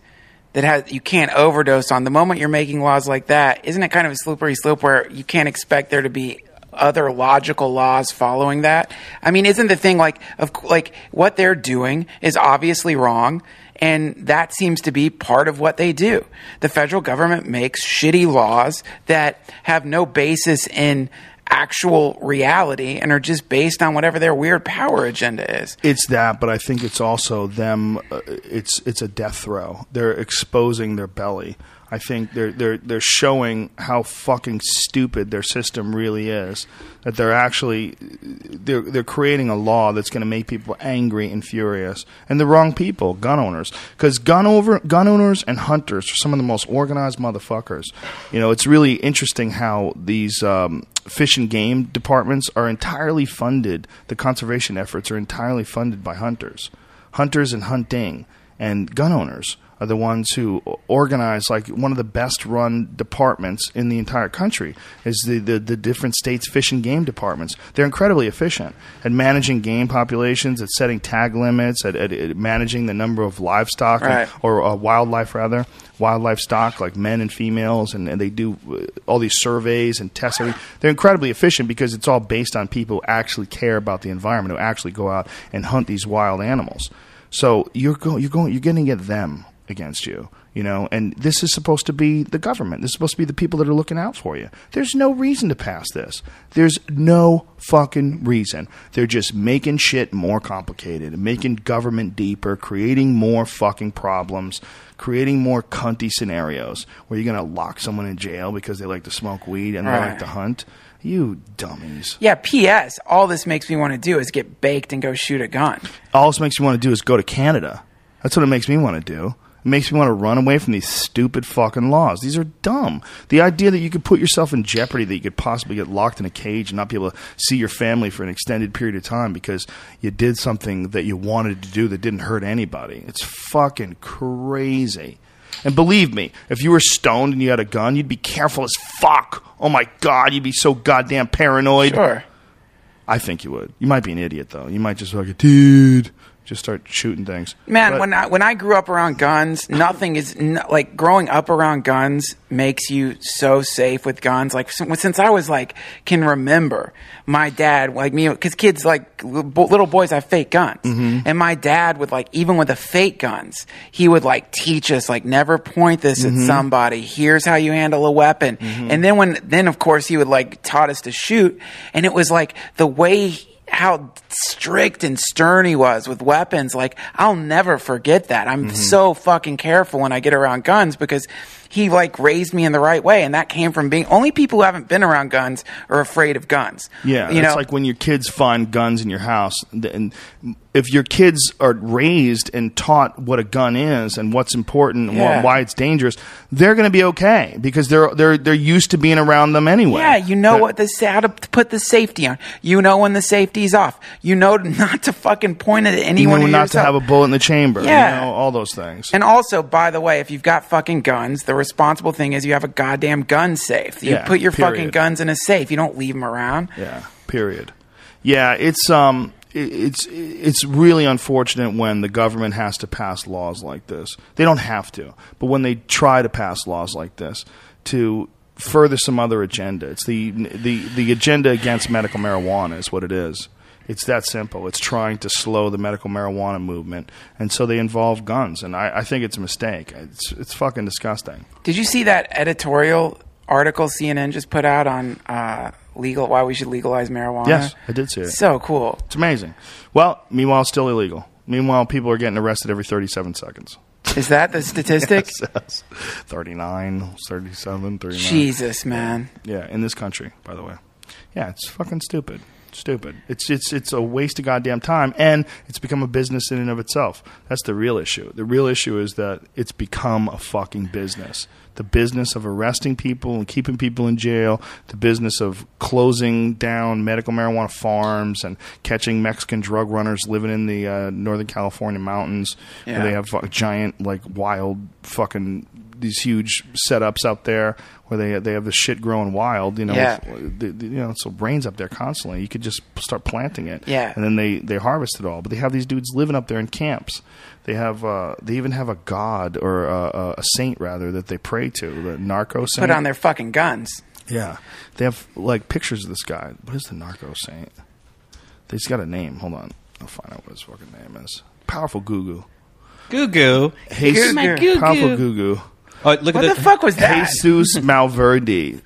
that has you can't overdose on. The moment you're making laws like that, isn't it kind of a slippery slope where you can't expect there to be other logical laws following that? I mean, isn't the thing like of like what they're doing is obviously wrong. And that seems to be part of what they do. The federal government makes shitty laws that have no basis in actual reality and are just based on whatever their weird power agenda is. It's that, but I think it's also them. Uh, it's it's a death throe. They're exposing their belly. I think they're they're they're showing how fucking stupid their system really is. That they're actually they're they're creating a law that's going to make people angry and furious, and the wrong people, gun owners, because gun over gun owners and hunters are some of the most organized motherfuckers. You know, it's really interesting how these. Um, fish and game departments are entirely funded. The conservation efforts are entirely funded by hunters, hunters and hunting, and gun owners are the ones who organize like one of the best run departments in the entire country is the, the, the different states fish and game departments they're incredibly efficient at managing game populations at setting tag limits at, at, at managing the number of livestock and- Right. or uh, wildlife rather wildlife stock like men and females and, and they do uh, all these surveys and tests everything. they're incredibly efficient because it's all based on people who actually care about the environment who actually go out and hunt these wild animals so you're go, you're going you're going to get them against you you know and this is supposed to be the government this is supposed to be the people that are looking out for you there's no reason to pass this there's no fucking reason they're just making shit more complicated making government deeper creating more fucking problems creating more cunty scenarios where you're going to lock someone in jail because they like to smoke weed and they Right. like to hunt you dummies Yeah, P.S. All this makes me want to do is get baked and go shoot a gun. all this makes me want to do is go to Canada. That's what it makes me want to do. Makes me want to run away from these stupid fucking laws. These are dumb. The idea that you could put yourself in jeopardy, that you could possibly get locked in a cage and not be able to see your family for an extended period of time because you did something that you wanted to do that didn't hurt anybody. It's fucking crazy. And believe me, if you were stoned and you had a gun, you'd be careful as fuck. Oh my god, you'd be so goddamn paranoid. Sure. I think you would. You might be an idiot though. You might just be like, dude, just start shooting things. Man, But- when I when I grew up around guns, nothing is n- like growing up around guns makes you so safe with guns. Like since, since I was like can remember, my dad like me because kids like little boys have fake guns, mm-hmm. and my dad would like even with the fake guns, he would like teach us like never point this at mm-hmm. somebody. Here's how you handle a weapon, mm-hmm. and then when then of course he would like taught us to shoot, and it was like the way how strict and stern he was with weapons. Like, I'll never forget that. I'm mm-hmm. so fucking careful when I get around guns because he like raised me in the right way, and that came from being only people who haven't been around guns are afraid of guns. Yeah, you it's know, like when your kids find guns in your house, and if your kids are raised and taught what a gun is and what's important and Yeah. why it's dangerous, they're going to be okay because they're they're they're used to being around them anyway. Yeah, you know That- what the how to put the safety on. You know when the safety's off. You know not to fucking point it at You anyone. know or not to have a bullet in the chamber. Yeah. you know, all those things. And also, by the way, if you've got fucking guns, the responsible thing is you have a goddamn gun safe. You Yeah, put your fucking guns in a safe. You don't leave them around. Yeah. Period. Yeah, it's um, it's it's really unfortunate when the government has to pass laws like this. They don't have to, but when they try to pass laws like this to further some other agenda, it's the the the agenda against medical marijuana is what it is. It's that simple. It's trying to slow the medical marijuana movement, and so they involve guns. And I, I think it's a mistake. It's it's fucking disgusting. Did you see that editorial article CNN just put out on uh, legal why we should legalize marijuana? Yes, I did see it. So cool. It's amazing. Well, meanwhile, it's still illegal. Meanwhile, people are getting arrested every 37 seconds. Is that the statistic? Yes. 39, 37, 39. Jesus, man. Yeah, in this country, by the way. Yeah, it's fucking stupid. Stupid. It's it's it's a waste of goddamn time, and it's become a business in and of itself. That's the real issue. The real issue is that it's become a fucking business. The business of arresting people and keeping people in jail. The business of closing down medical marijuana farms and catching Mexican drug runners living in the uh, Northern California mountains. Yeah. Where they have fu- giant, like wild, fucking these huge setups out there where they they have the shit growing wild. You know, Yeah. the, the, you know, so brains up there constantly. You could just start planting it, Yeah. and then they they harvest it all. But they have these dudes living up there in camps. They have uh, they even have a god or a, a saint rather that they pray to, the narco saint. Put on their fucking guns. yeah, they have like pictures of this guy. What is the narco saint? He's got a name. Hold on, I'll find out what his fucking name is. Powerful Gugu. Goo goo. Jesus, my goo-goo. powerful Gugu. Oh, look What at the fuck was that? Jesus Malverde,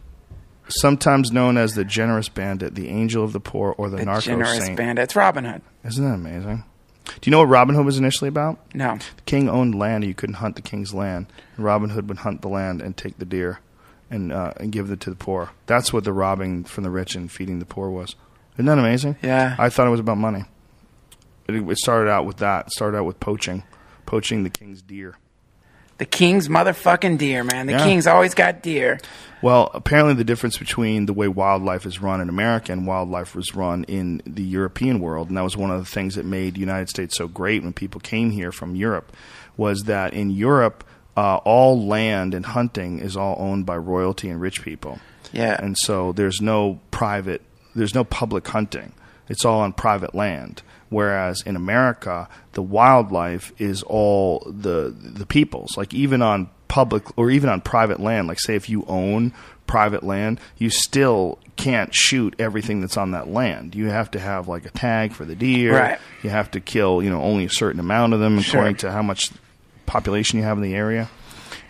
sometimes known as the generous bandit, the angel of the poor, or the, The narco generous saint. bandit. It's Robin Hood. Isn't that amazing? Do you know what Robin Hood was initially about? No. The king owned land, and you couldn't hunt the king's land. And Robin Hood would hunt the land and take the deer, and uh, and give it to the poor. That's what the robbing from the rich and feeding the poor was. Isn't that amazing? Yeah. I thought it was about money. It, it started out with that. It started out with poaching, poaching the king's deer. The king's motherfucking deer, man. The Yeah. king's always got deer. Well, apparently the difference between the way wildlife is run in America and wildlife was run in the European world, and that was one of the things that made the United States so great when people came here from Europe, was that in Europe, uh, all land and hunting is all owned by royalty and rich people. Yeah. And so there's no private, there's no public hunting. It's all on private land. Whereas in America, the wildlife is all the the people's. Like even on public or even on private land. Like say if you own private land, you still can't shoot everything that's on that land. You have to have like a tag for the deer. Right. You have to kill you know only a certain amount of them Sure. according to how much population you have in the area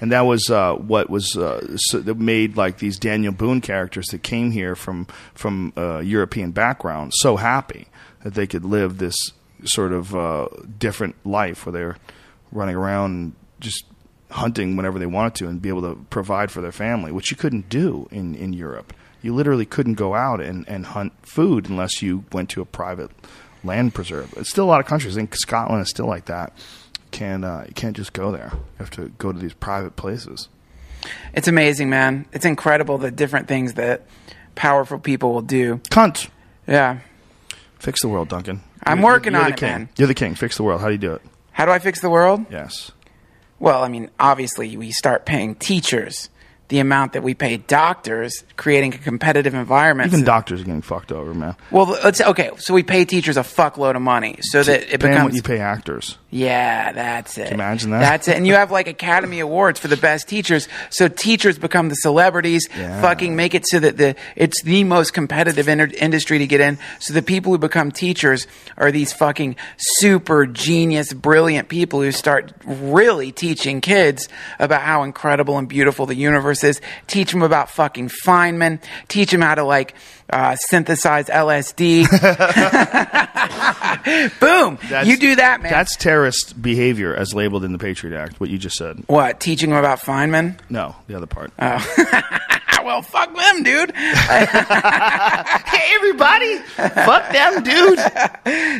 and that was uh, what was uh, so that made like these Daniel Boone characters that came here from from uh, European background so happy that they could live this sort of uh, different life where they're running around and just hunting whenever they wanted to and be able to provide for their family, which you couldn't do in, in Europe. You literally couldn't go out and, and hunt food unless you went to a private land preserve. It's still a lot of countries. I think Scotland is still like that. Can uh, you can't just go there. You have to go to these private places. It's amazing, man. It's incredible the different things that powerful people will do. Cunt. Yeah. Fix the world, Duncan. I'm You're- working you're on the it, king. man. You're the king. Fix the world. How do you do it? How do I fix the world? Yes. Well, I mean, obviously, we start paying teachers the amount that we pay doctors, creating a competitive environment. Even doctors are getting fucked over, man. well, let's okay. So we pay teachers a fuckload of money so that it Pay 'em becomes. what you pay actors. Yeah, that's it. you imagine that? That's it. And you have like Academy Awards for the best teachers. So teachers become the celebrities. Yeah. Fucking make it so that the it's the most competitive industry to get in. So the people who become teachers are these fucking super genius, brilliant people who start really teaching kids about how incredible and beautiful the universe is. Teach them about fucking Feynman. Teach them how to like uh, synthesize LSD. Boom. That's- you do that, man. That's terrorist behavior as labeled in the Patriot Act. What you just said. What? Teaching them about Feynman? No, the other part. Well, fuck them, dude. hey, everybody, fuck them, dude.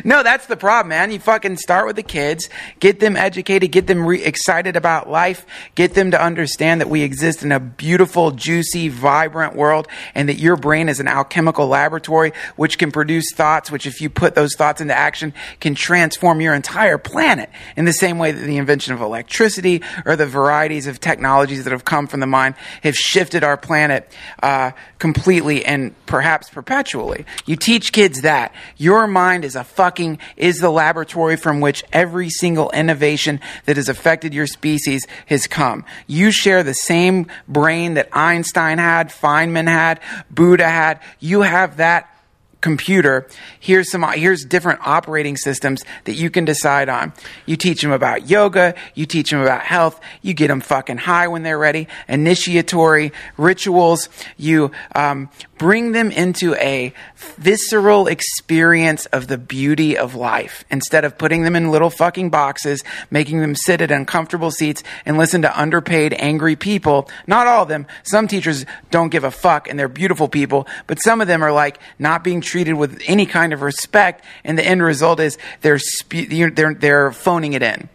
No, that's the problem, man. You fucking start with the kids, get them educated, get them re- excited about life, get them to understand that we exist in a beautiful, juicy, vibrant world, and that your brain is an alchemical laboratory which can produce thoughts, which, if you put those thoughts into action, can transform your entire planet in the same way that the invention of electricity or the varieties of technologies that have come from the mind have shifted our planet uh, completely and perhaps perpetually. You teach kids that your mind is a fucking is the laboratory from which every single innovation that has affected your species has come. You share the same brain that Einstein had, Feynman had, Buddha had. You have that computer here's some here's different operating systems that you can decide on. You teach them about yoga you teach them about health you get them fucking high when they're ready initiatory rituals. You um, bring them into a visceral experience of the beauty of life. Instead of putting them in little fucking boxes making them sit at uncomfortable seats and listen to underpaid angry people. Not all of them. Some teachers don't give a fuck and they're beautiful people but some of them are like not being treated with any kind of respect, and the end result is they're spe- they're they're phoning it in.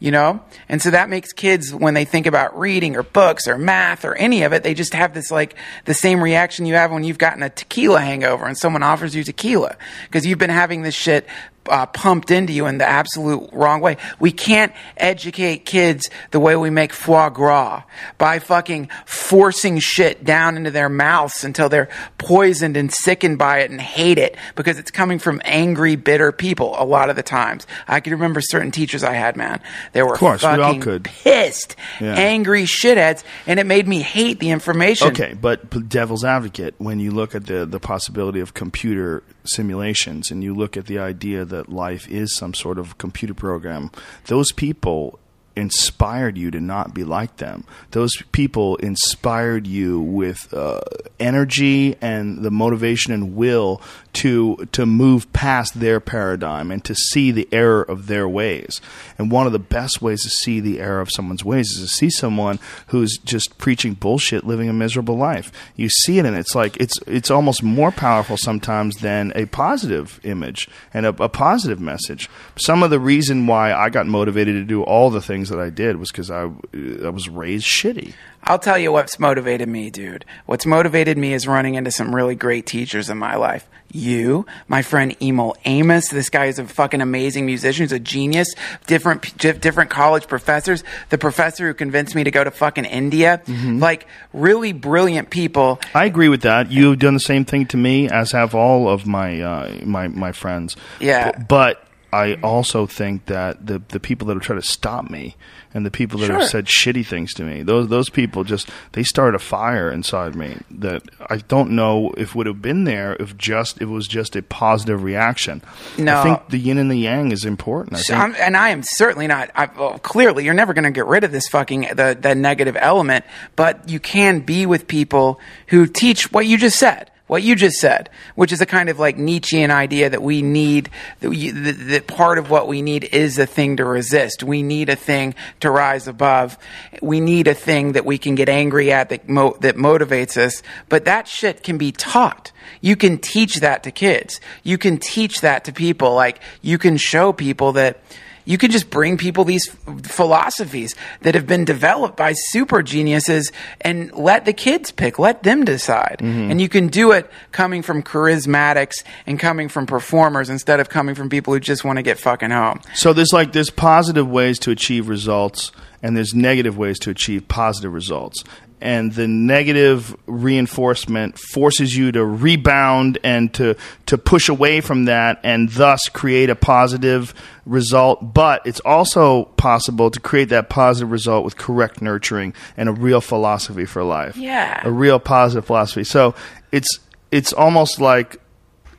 You know? And so that makes kids, when they think about reading or books or math or any of it, they just have this like the same reaction you have when you've gotten a tequila hangover and someone offers you tequila. Because you've been having this shit uh, pumped into you in the absolute wrong way. We can't educate kids the way we make foie gras by fucking forcing shit down into their mouths until they're poisoned and sickened by it and hate it because it's coming from angry, bitter people a lot of the times. I can remember certain teachers I had, man. They were course, we all fucking could. pissed, Yeah. angry shitheads, and it made me hate the information. Okay, but devil's advocate, when you look at the the possibility of computer simulations and you look at the idea that life is some sort of computer program, those people inspired you to not be like them. Those people inspired you with uh, energy and the motivation and will to to move past their paradigm and to see the error of their ways. And one of the best ways to see the error of someone's ways is to see someone who's just preaching bullshit, living a miserable life. You see it, and it's like it's it's almost more powerful sometimes than a positive image and a, a positive message. Some of the reason why I got motivated to do all the things that I did was because I I was raised shitty. I'll tell you what's motivated me, dude. What's motivated me is running into some really great teachers in my life. You, my friend Emil Amos. This guy is a fucking amazing musician. He's a genius. Different, di- different college professors. The professor who convinced me to go to fucking India. Like really brilliant people. I agree with that. You've done the same thing to me, as have all of my uh, my my friends. Yeah. B- but I also think that the the people that have tried to stop me and the people that Sure. have said shitty things to me, those those people just they started a fire inside me that I don't know if would have been there if just it was just a positive reaction. No. I think the yin and the yang is important. I So think and I am certainly not. I, well, clearly, you're never going to get rid of this fucking the the negative element, but you can be with people who teach what you just said. What you just said, which is a kind of like Nietzschean idea that we need, that, we, that, that part of what we need is a thing to resist. We need a thing to rise above. We need a thing that we can get angry at that, mo- that motivates us. But that shit can be taught. You can teach that to kids. You can teach that to people. Like, you can show people that, you can just bring people these philosophies that have been developed by super geniuses and let the kids pick, let them decide. Mm-hmm. And you can do it coming from charismatics and coming from performers instead of coming from people who just want to get fucking home. So there's like there's positive ways to achieve results and there's negative ways to achieve positive results. And the negative reinforcement forces you to rebound and to to push away from that and thus create a positive result. But it's also possible to create that positive result with correct nurturing and a real philosophy for life. Yeah. A real positive philosophy. So it's it's almost like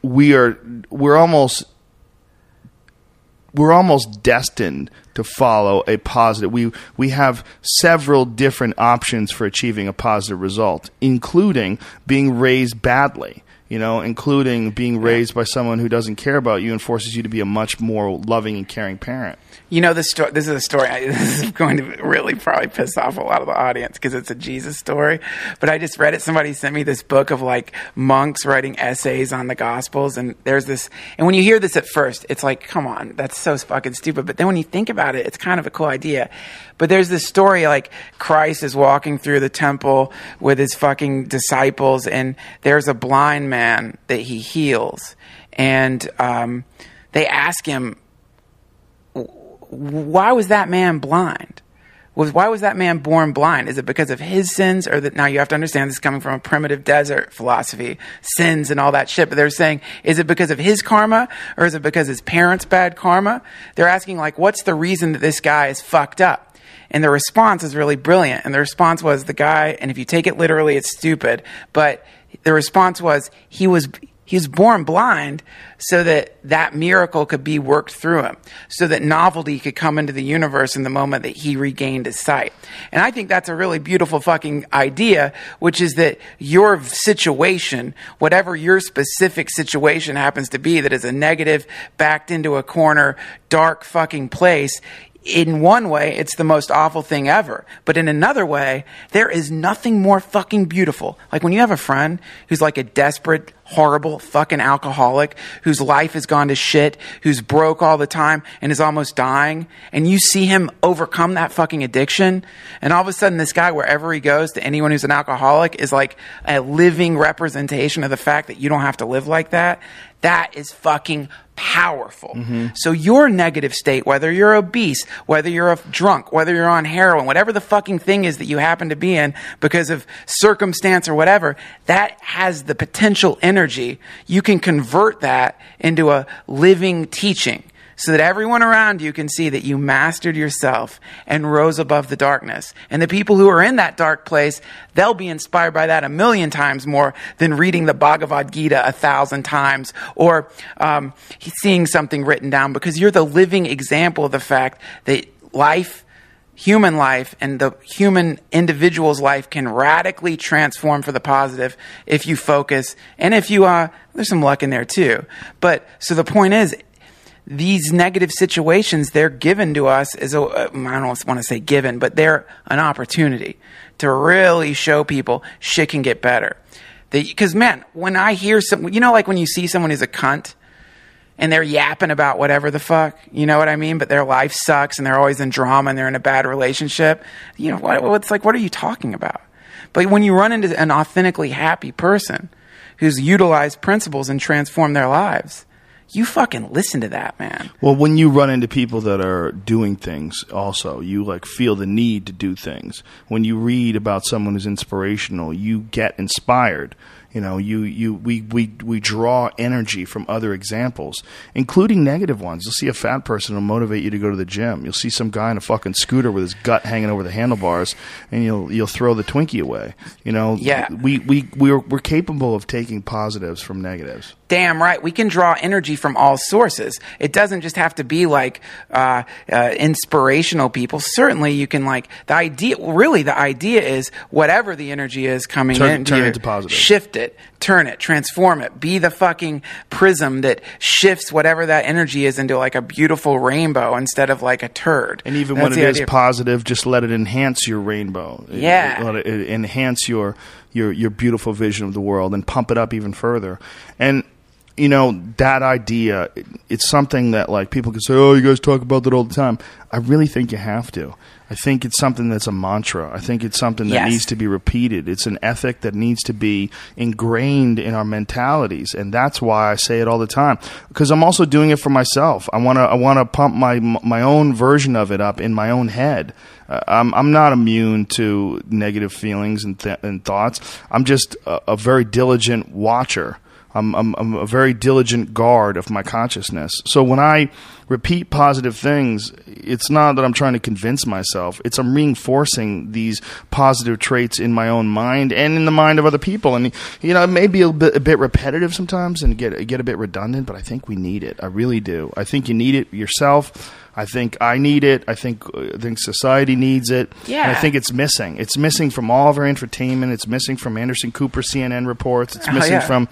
we are we're almost we're almost destined to follow a positive. We we have several different options for achieving a positive result, including being raised badly You know, including being raised by someone who doesn't care about you and forces you to be a much more loving and caring parent. You know, this story. This is a story. I, this is going to really probably piss off a lot of the audience because it's a Jesus story. But I just read it. Somebody sent me this book of like monks writing essays on the Gospels, and there's this. And when you hear this at first, it's like, come on, that's so fucking stupid. But then when you think about it, it's kind of a cool idea. But there's this story like Christ is walking through the temple with his fucking disciples, and there's a blind man that he heals, and um, they ask him why was that man blind? Was why was that man born blind? Is it because of his sins, or that now you have to understand this is coming from a primitive desert philosophy, sins and all that shit. But they're saying, is it because of his karma, or is it because his parents' bad karma? They're asking like, what's the reason that this guy is fucked up? And the response is really brilliant. And the response was the guy, and if you take it literally, it's stupid. But the response was he was he was born blind so that that miracle could be worked through him, so that novelty could come into the universe in the moment that he regained his sight. And I think that's a really beautiful fucking idea, which is that your situation, whatever your specific situation happens to be, that is a negative, backed into a corner, dark fucking place, in one way, it's the most awful thing ever. But in another way, there is nothing more fucking beautiful. Like when you have a friend who's like a desperate, horrible fucking alcoholic, whose life has gone to shit, who's broke all the time and is almost dying, and you see him overcome that fucking addiction, and all of a sudden this guy, wherever he goes to anyone who's an alcoholic, is like a living representation of the fact that you don't have to live like that. That is fucking powerful. Mm-hmm. So your negative state, whether you're obese, whether you're a drunk, whether you're on heroin, whatever the fucking thing is that you happen to be in because of circumstance or whatever, that has the potential energy. You can convert that into a living teaching so that everyone around you can see that you mastered yourself and rose above the darkness. And the people who are in that dark place, they'll be inspired by that a million times more than reading the Bhagavad Gita a thousand times or um, seeing something written down because you're the living example of the fact that life human life and the human individual's life can radically transform for the positive if you focus and if you uh there's some luck in there too but so the point is these negative situations they're given to us as a uh, I don't want to say given but they're an opportunity to really show people shit can get better because man when I hear some you know like when you see someone who's a cunt and they're yapping about whatever the fuck, you know what I mean? But their life sucks and they're always in drama and they're in a bad relationship. You know, what, it's like, what are you talking about? But when you run into an authentically happy person who's utilized principles and transformed their lives, you fucking listen to that, man. Well, when you run into people that are doing things, also, you like feel the need to do things. When you read about someone who's inspirational, you get inspired. You know, you, you we, we we draw energy from other examples, including negative ones. You'll see a fat person will motivate you to go to the gym. You'll see some guy in a fucking scooter with his gut hanging over the handlebars, and you'll you'll throw the Twinkie away. You know, Yeah. We we we're we're capable of taking positives from negatives. Damn right. We can draw energy from all sources. It doesn't just have to be like uh, uh, inspirational people. Certainly, you can like the idea. Really, the idea is whatever the energy is coming Turn- into turn it you, into positive. shift it, turn it, transform it. Be the fucking prism that shifts whatever that energy is into like a beautiful rainbow instead of like a turd. And even when it is idea. positive, just let it enhance your rainbow. It- Yeah. let it, it enhance your your your beautiful vision of the world and pump it up even further. And you know that idea, it's something that like people can say, "Oh, you guys talk about that all the time." I really think you have to. I think it's something that's a mantra. I think it's something that Yes. needs to be repeated. It's an ethic that needs to be ingrained in our mentalities, and that's why I say it all the time. Because I'm also doing it for myself. I want to. I want to pump my my own version of it up in my own head. Uh, I'm I'm not immune to negative feelings and th- and thoughts. I'm just a, a very diligent watcher. I'm, I'm, I'm a very diligent guard of my consciousness. So when I repeat positive things, it's not that I'm trying to convince myself. It's I'm reinforcing these positive traits in my own mind and in the mind of other people. And you know, it may be a bit, a bit repetitive sometimes and get get a bit redundant, but I think we need it. I really do. I think you need it yourself. I think I need it. I think I think society needs it. Yeah. And I think it's missing. It's missing from all of our entertainment. It's missing from Anderson Cooper CNN reports. It's Oh, missing yeah. from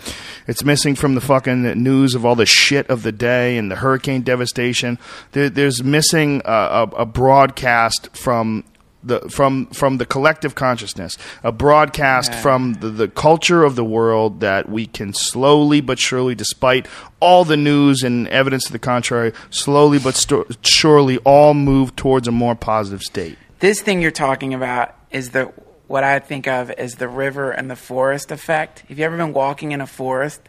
it's missing from the fucking news of all the shit of the day and the hurricane devastation. There, there's missing uh, a, a broadcast from the from from the collective consciousness, a broadcast from the, the culture of the world that we can slowly but surely, despite all the news and evidence to the contrary, slowly but sto- surely all move towards a more positive state. this thing you're talking about is the what I think of as the river and the forest effect. Have you ever been walking in a forest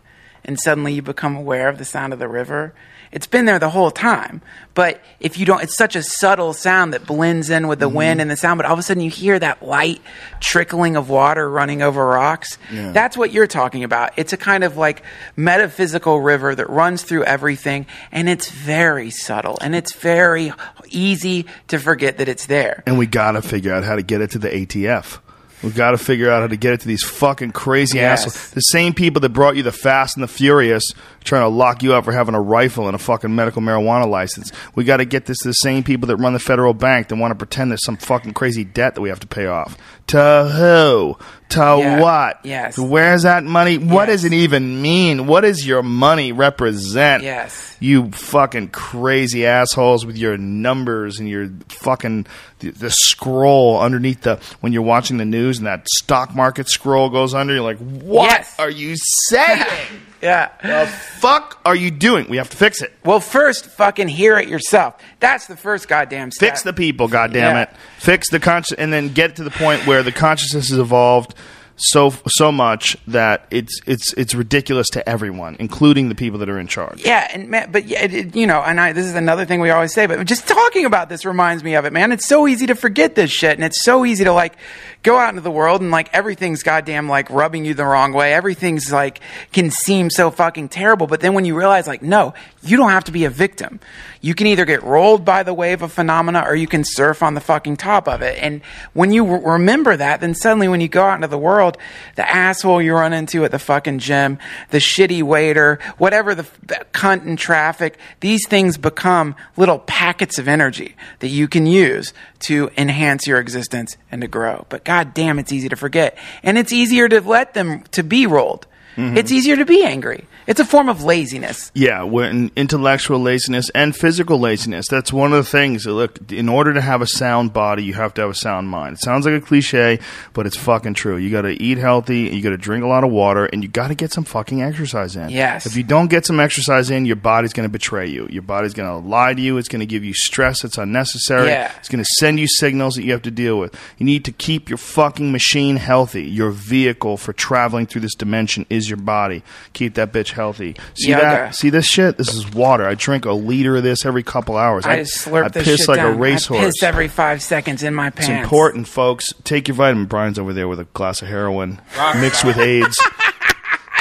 and suddenly you become aware of the sound of the river? It's been there the whole time, but if you don't, it's such a subtle sound that blends in with the mm-hmm. wind and the sound. But all of a sudden, you hear that light trickling of water running over rocks. That's what you're talking about. It's a kind of like metaphysical river that runs through everything, and it's very subtle and it's very easy to forget that it's there. And we got to figure out how to get it to the ATF. We got to figure out how to get it to these fucking crazy Yes. assholes. The same people that brought you the Fast and the Furious, trying to lock you up for having a rifle and a fucking medical marijuana license. We got to get this to the same people that run the federal bank that want to pretend there's some fucking crazy debt that we have to pay off. To who? To Yeah. what? Yes. Where's that money? What Yes. does it even mean? What does your money represent? Yes. You fucking crazy assholes with your numbers and your fucking the, the scroll underneath the when you're watching the news and that stock market scroll goes under. You're like, what Yes. are you saying? Yeah. the fuck are you doing? We have to fix it. Well, first, fucking hear it yourself. That's the first goddamn step. Fix the people, goddamn Yeah. it. Fix the conscious, and then get to the point where the consciousness has evolved so so much that it's it's it's ridiculous to everyone, including the people that are in charge. Yeah, and man, but yeah, it, you know, and I, this is another thing we always say, but just talking about this reminds me of it, man. It's so easy to forget this shit, and it's so easy to like go out into the world and like everything's goddamn like rubbing you the wrong way. Everything's like can seem so fucking terrible, but then when you realize like, no, you don't have to be a victim. You can either get rolled by the wave of phenomena or you can surf on the fucking top of it. And when you re- remember that, then suddenly when you go out into the world, the asshole you run into at the fucking gym, the shitty waiter, whatever the, the cunt in traffic, these things become little packets of energy that you can use to enhance your existence and to grow. But god damn, it's easy to forget. And it's easier to let them to be rolled. Mm-hmm. It's easier to be angry. It's a form of laziness. Yeah, when intellectual laziness and physical laziness. That's one of the things. Look, in order to have a sound body, you have to have a sound mind. It sounds like a cliche, but it's fucking true. You got to eat healthy, you got to drink a lot of water, and you got to get some fucking exercise in. Yes. If you don't get some exercise in, your body's going to betray you. Your body's going to lie to you. It's going to give you stress that's unnecessary. Yeah. It's going to send you signals that you have to deal with. You need to keep your fucking machine healthy. Your vehicle for traveling through this dimension is your body. Keep that bitch healthy. See Yoga. that? See this shit? This is water. I drink a liter of this every couple hours. I just slurp I this piss shit like down. a I racehorse. piss every five seconds in my pants. It's important, folks. Take your vitamin. Brian's over there with a glass of heroin mixed with AIDS.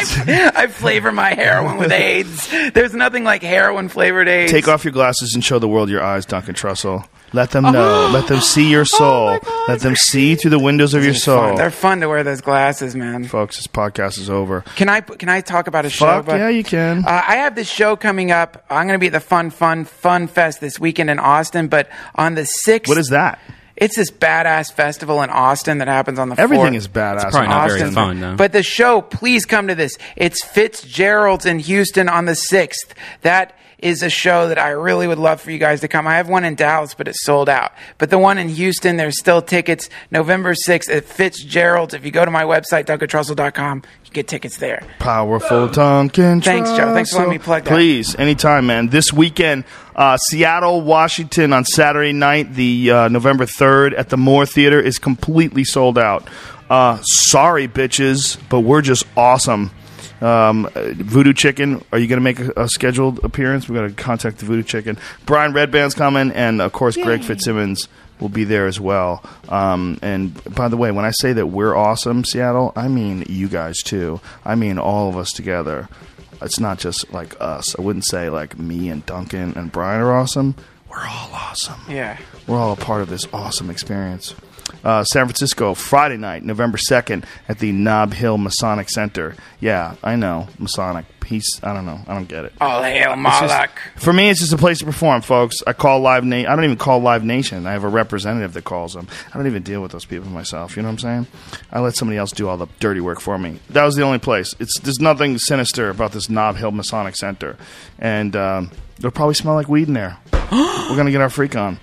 I flavor my heroin with AIDS. There's nothing like heroin flavored AIDS. Take off your glasses and show the world your eyes, Duncan Trussell. Let them know. Let them see your soul. Let them see through the windows of your It's fun. soul. They're fun to wear those glasses, man. Folks, this podcast is over. Can I can I talk about a show? Fuck bud? yeah, you can. Uh, I have this show coming up. I'm going to be at the Fun Fun Fun Fest this weekend in Austin, but on the sixth. What is that? It's this badass festival in Austin that happens on the Everything 4th. is badass. probably not very Austin. fun, though. But the show, please come to this. It's Fitzgerald's in Houston on the 6th. That is a show that I really would love for you guys to come. I have one in Dallas, but it's sold out. But the one in Houston, there's still tickets. November 6th at Fitzgerald's. If you go to my website, DuncanTrussell.com, you get tickets there. Powerful Duncan Thanks, Joe. Thanks for letting me plug that. Please, anytime, man. This weekend, uh, Seattle, Washington on Saturday night, the uh, November 3rd at the Moore Theater is completely sold out. Uh, sorry, bitches, but we're just awesome. Um, Voodoo Chicken, are you going to make a, a scheduled appearance? we got to contact the Voodoo Chicken. Brian Redban's coming, and of course, Greg Fitzsimmons will be there as well. Um, and by the way, when I say that we're awesome, Seattle, I mean you guys too. I mean all of us together. It's not just like us. I wouldn't say like me and Duncan and Brian are awesome. We're all awesome. Yeah. We're all a part of this awesome experience. Uh, San Francisco, Friday night, November 2nd, at the Nob Hill Masonic Center. Yeah, I know. Masonic. He's, I don't know. I don't get it. All hail It's just- for me, it's just a place to perform, folks. I call Live Na- I don't even call Live Nation. I have a representative that calls them. I don't even deal with those people myself. You know what I'm saying? I let somebody else do all the dirty work for me. That was the only place. It's there's nothing sinister about this Nob Hill Masonic Center, and um, it'll probably smell like weed in there. We're gonna get our freak on.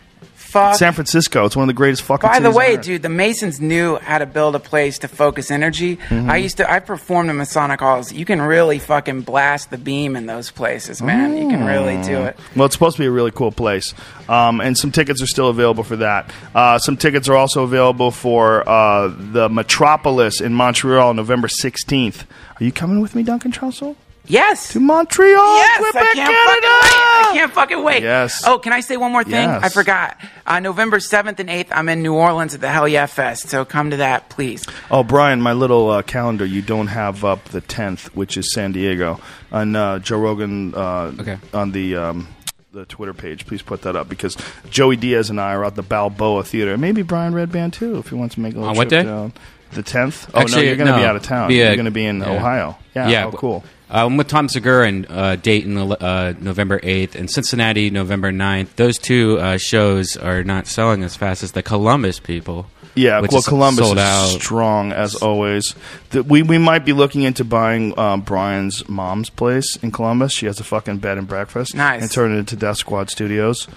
Fuck. San Francisco. It's one of the greatest fucking. By the way, dude, the Masons knew how to build a place to focus energy. Mm-hmm. I used to, I performed in Masonic halls. You can really fucking blast the beam in those places, man. You can really do it. Well, it's supposed to be a really cool place, um, and some tickets are still available for that. Uh, some tickets are also available for uh, the Metropolis in Montreal, November sixteenth. Are you coming with me, Duncan Trussell? Yes. To Montreal, Yes, Quebec, I can't Canada! fucking wait. I can't fucking wait. Yes. Oh, can I say one more thing? Yes. I forgot. Uh, November 7th and 8th, I'm in New Orleans at the Hell Yeah Fest. So come to that, please. Oh, Brian, my little uh, calendar. You don't have up the tenth, which is San Diego, on uh, Joe Rogan. Uh, Okay. On the. Um, the Twitter page, please put that up because Joey Diaz and I are at the Balboa Theater. Maybe Brian Redban too, if he wants to make a little On what trip day? down. The tenth. Oh no, you're going to be out of town. Be, you're going to be in yeah. Ohio. Yeah. Yeah, Oh, cool. Uh, I'm with Tom Segura and uh, Dayton uh, November 8th and Cincinnati November 9th. Those two uh, shows are not selling as fast as the Columbus people. Yeah, which well, is Columbus sold is out. strong as always. The, we we might be looking into buying um, Brian's mom's place in Columbus. She has a fucking bed and breakfast. Nice. And turned it into Death Squad Studios.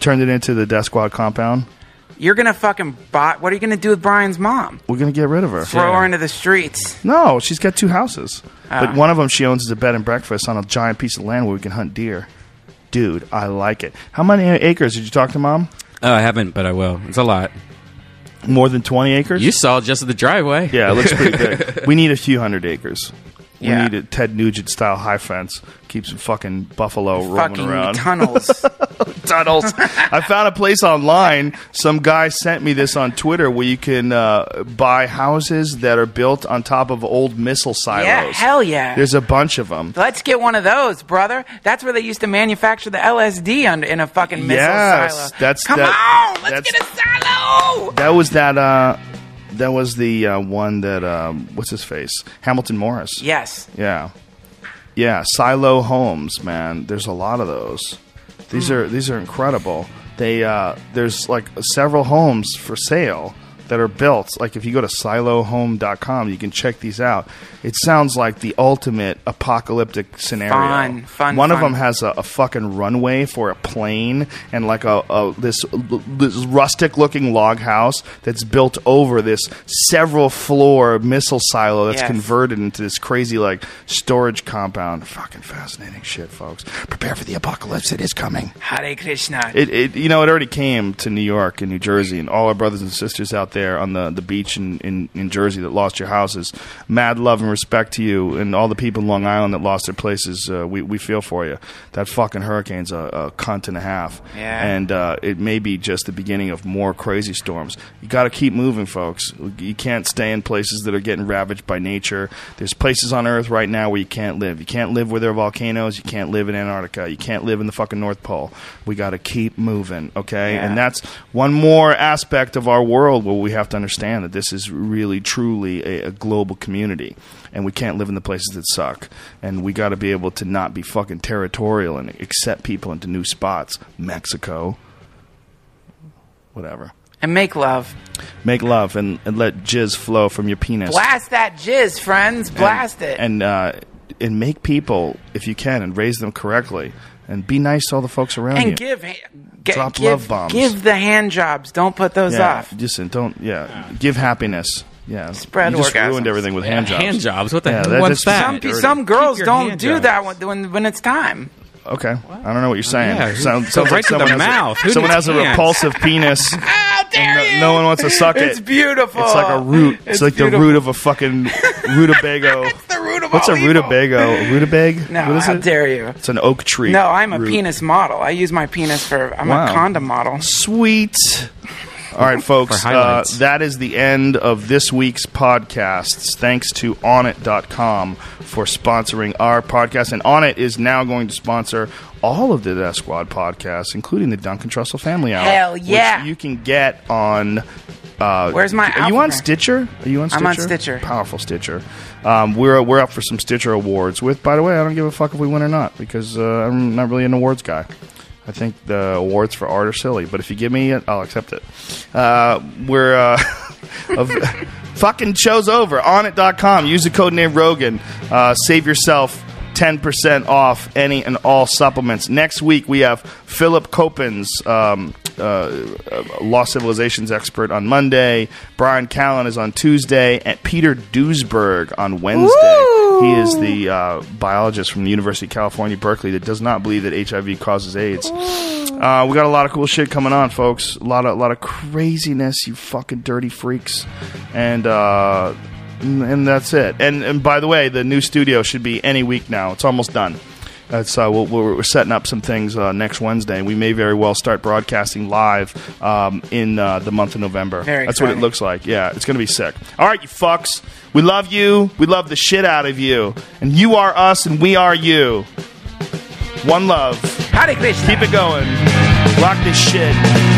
Turned it into the Death Squad compound. You're going to fucking bot. What are you going to do with Brian's mom? We're gonna get rid of her. Throw her into the streets. No, she's got two houses, Ah. but one of them she owns is a bed and breakfast on a giant piece of land where we can hunt deer. Dude, I like it. How many acres did you talk to mom? Oh, I haven't, but I will. It's a lot. More than twenty acres. You saw just the driveway. Yeah, it looks pretty big. We need a few hundred acres. We Yeah. need a Ted Nugent style high fence. Keep some fucking buffalo roaming Fucking around. tunnels. Tunnels. I found a place online. Some guy sent me this on Twitter where you can uh, buy houses that are built on top of old missile silos. yeah, hell yeah. There's a bunch of them. Let's get one of those, brother. That's where they used to manufacture the LSD under, in a fucking missile Yes, silo. that's- Come that- on, let's get a silo. That was that. Uh, that was the uh, one that. Um, what's his face? Hamilton Morris. Yes. Yeah, yeah. Silo homes, man. There's a lot of those. These are these are incredible. They uh, there's like several homes for sale that are built. Like if you go to silohome.com, you can check these out. It sounds like the ultimate apocalyptic scenario. Fun, fun, One of them has a, a fucking runway for a plane and like a, a this this rustic looking log house that's built over this several floor missile silo that's Yes. converted into this crazy like storage compound. Fucking fascinating shit, folks. Prepare for the apocalypse. It is coming. Hare Krishna. It, it you know it already came to New York and New Jersey and all our brothers and sisters out there on the, the beach in, in, in Jersey that lost your houses. Mad love and respect to you and all the people in Long Island that lost their places. Uh, we we feel for you. That fucking hurricane's a, a cunt and a half. Yeah. And uh, it may be just the beginning of more crazy storms. You got to keep moving, folks. You can't stay in places that are getting ravaged by nature. There's places on Earth right now where you can't live. You can't live where there are volcanoes. You can't live in Antarctica. You can't live in the fucking North Pole. We got to keep moving, okay? Yeah. And that's one more aspect of our world where we have to understand that this is really, truly a, a global community. And we can't live in the places that suck. And we got to be able to not be fucking territorial and accept people into new spots. Mexico. Whatever. and make love. Make love and, and let jizz flow from your penis. Blast that jizz, friends. Blast it. And uh, and make people, if you can, and raise them correctly. And be nice to all the folks around you. and you. give ha- get, Drop give, love bombs. Give the hand jobs. Don't put those yeah, off. Listen, don't. Yeah, give happiness. Yeah, Spread you just orgasms. ruined everything with hand jobs. Hand jobs. What the Yeah, hell? that- What's that's- that? Some, some girls don't do jobs. that when, when when it's time. Okay, I don't know what you're saying. Yeah, sounds, go sounds right like to the someone has mouth. Who someone needs has a hands? repulsive penis. How dare no, you? no one wants to suck it. It's beautiful. It's like a root. It's, like the root of a fucking rutabago. It's the root of What's a all evil. rutabago? A rutabaga? No, what is how it? dare you? It's an oak tree. No, I'm a root. penis model. I use my penis for. I'm Wow. a condom model. Sweet. All right, folks. Uh, that is the end of this week's podcasts. Thanks to Onnit.com for sponsoring our podcast. And Onnit is now going to sponsor all of the Death Squad podcasts, including the Duncan Trussell Family Hour. Hell yeah. Which you can get on Uh, Where's my Are you on alphabet? Stitcher? Are you on Stitcher? I'm on Stitcher. Powerful Stitcher. Um, we're we're up for some Stitcher awards. With by the way, I don't give a fuck if we win or not because uh, I'm not really an awards guy. I think the awards for art are silly, but if you give me it, I'll accept it. Uh, we're uh, of, fucking show's over. Onnit.com. Use the code name Rogan. Uh, save yourself 10% off any and all supplements. Next week, we have Philip Coppens, um, uh, uh, Lost Civilizations expert, on Monday. Brian Callen is on Tuesday. And Peter Duesberg on Wednesday. He is the uh, biologist from the University of California, Berkeley, that does not believe that HIV causes AIDS. Uh, we got a lot of cool shit coming on, folks. A lot of, a lot of craziness, you fucking dirty freaks. And, uh, and and that's it. And and by the way, the new studio should be any week now. It's almost done. That's uh, we'll, we're, we're setting up some things uh, next Wednesday. We may very well start broadcasting live um, in uh, the month of November. Very That's what it looks like. Yeah, it's gonna be sick. All right, you fucks. We love you. We love the shit out of you. And you are us, and we are you. One love. Hare Krishna. Keep it going. Rock this shit.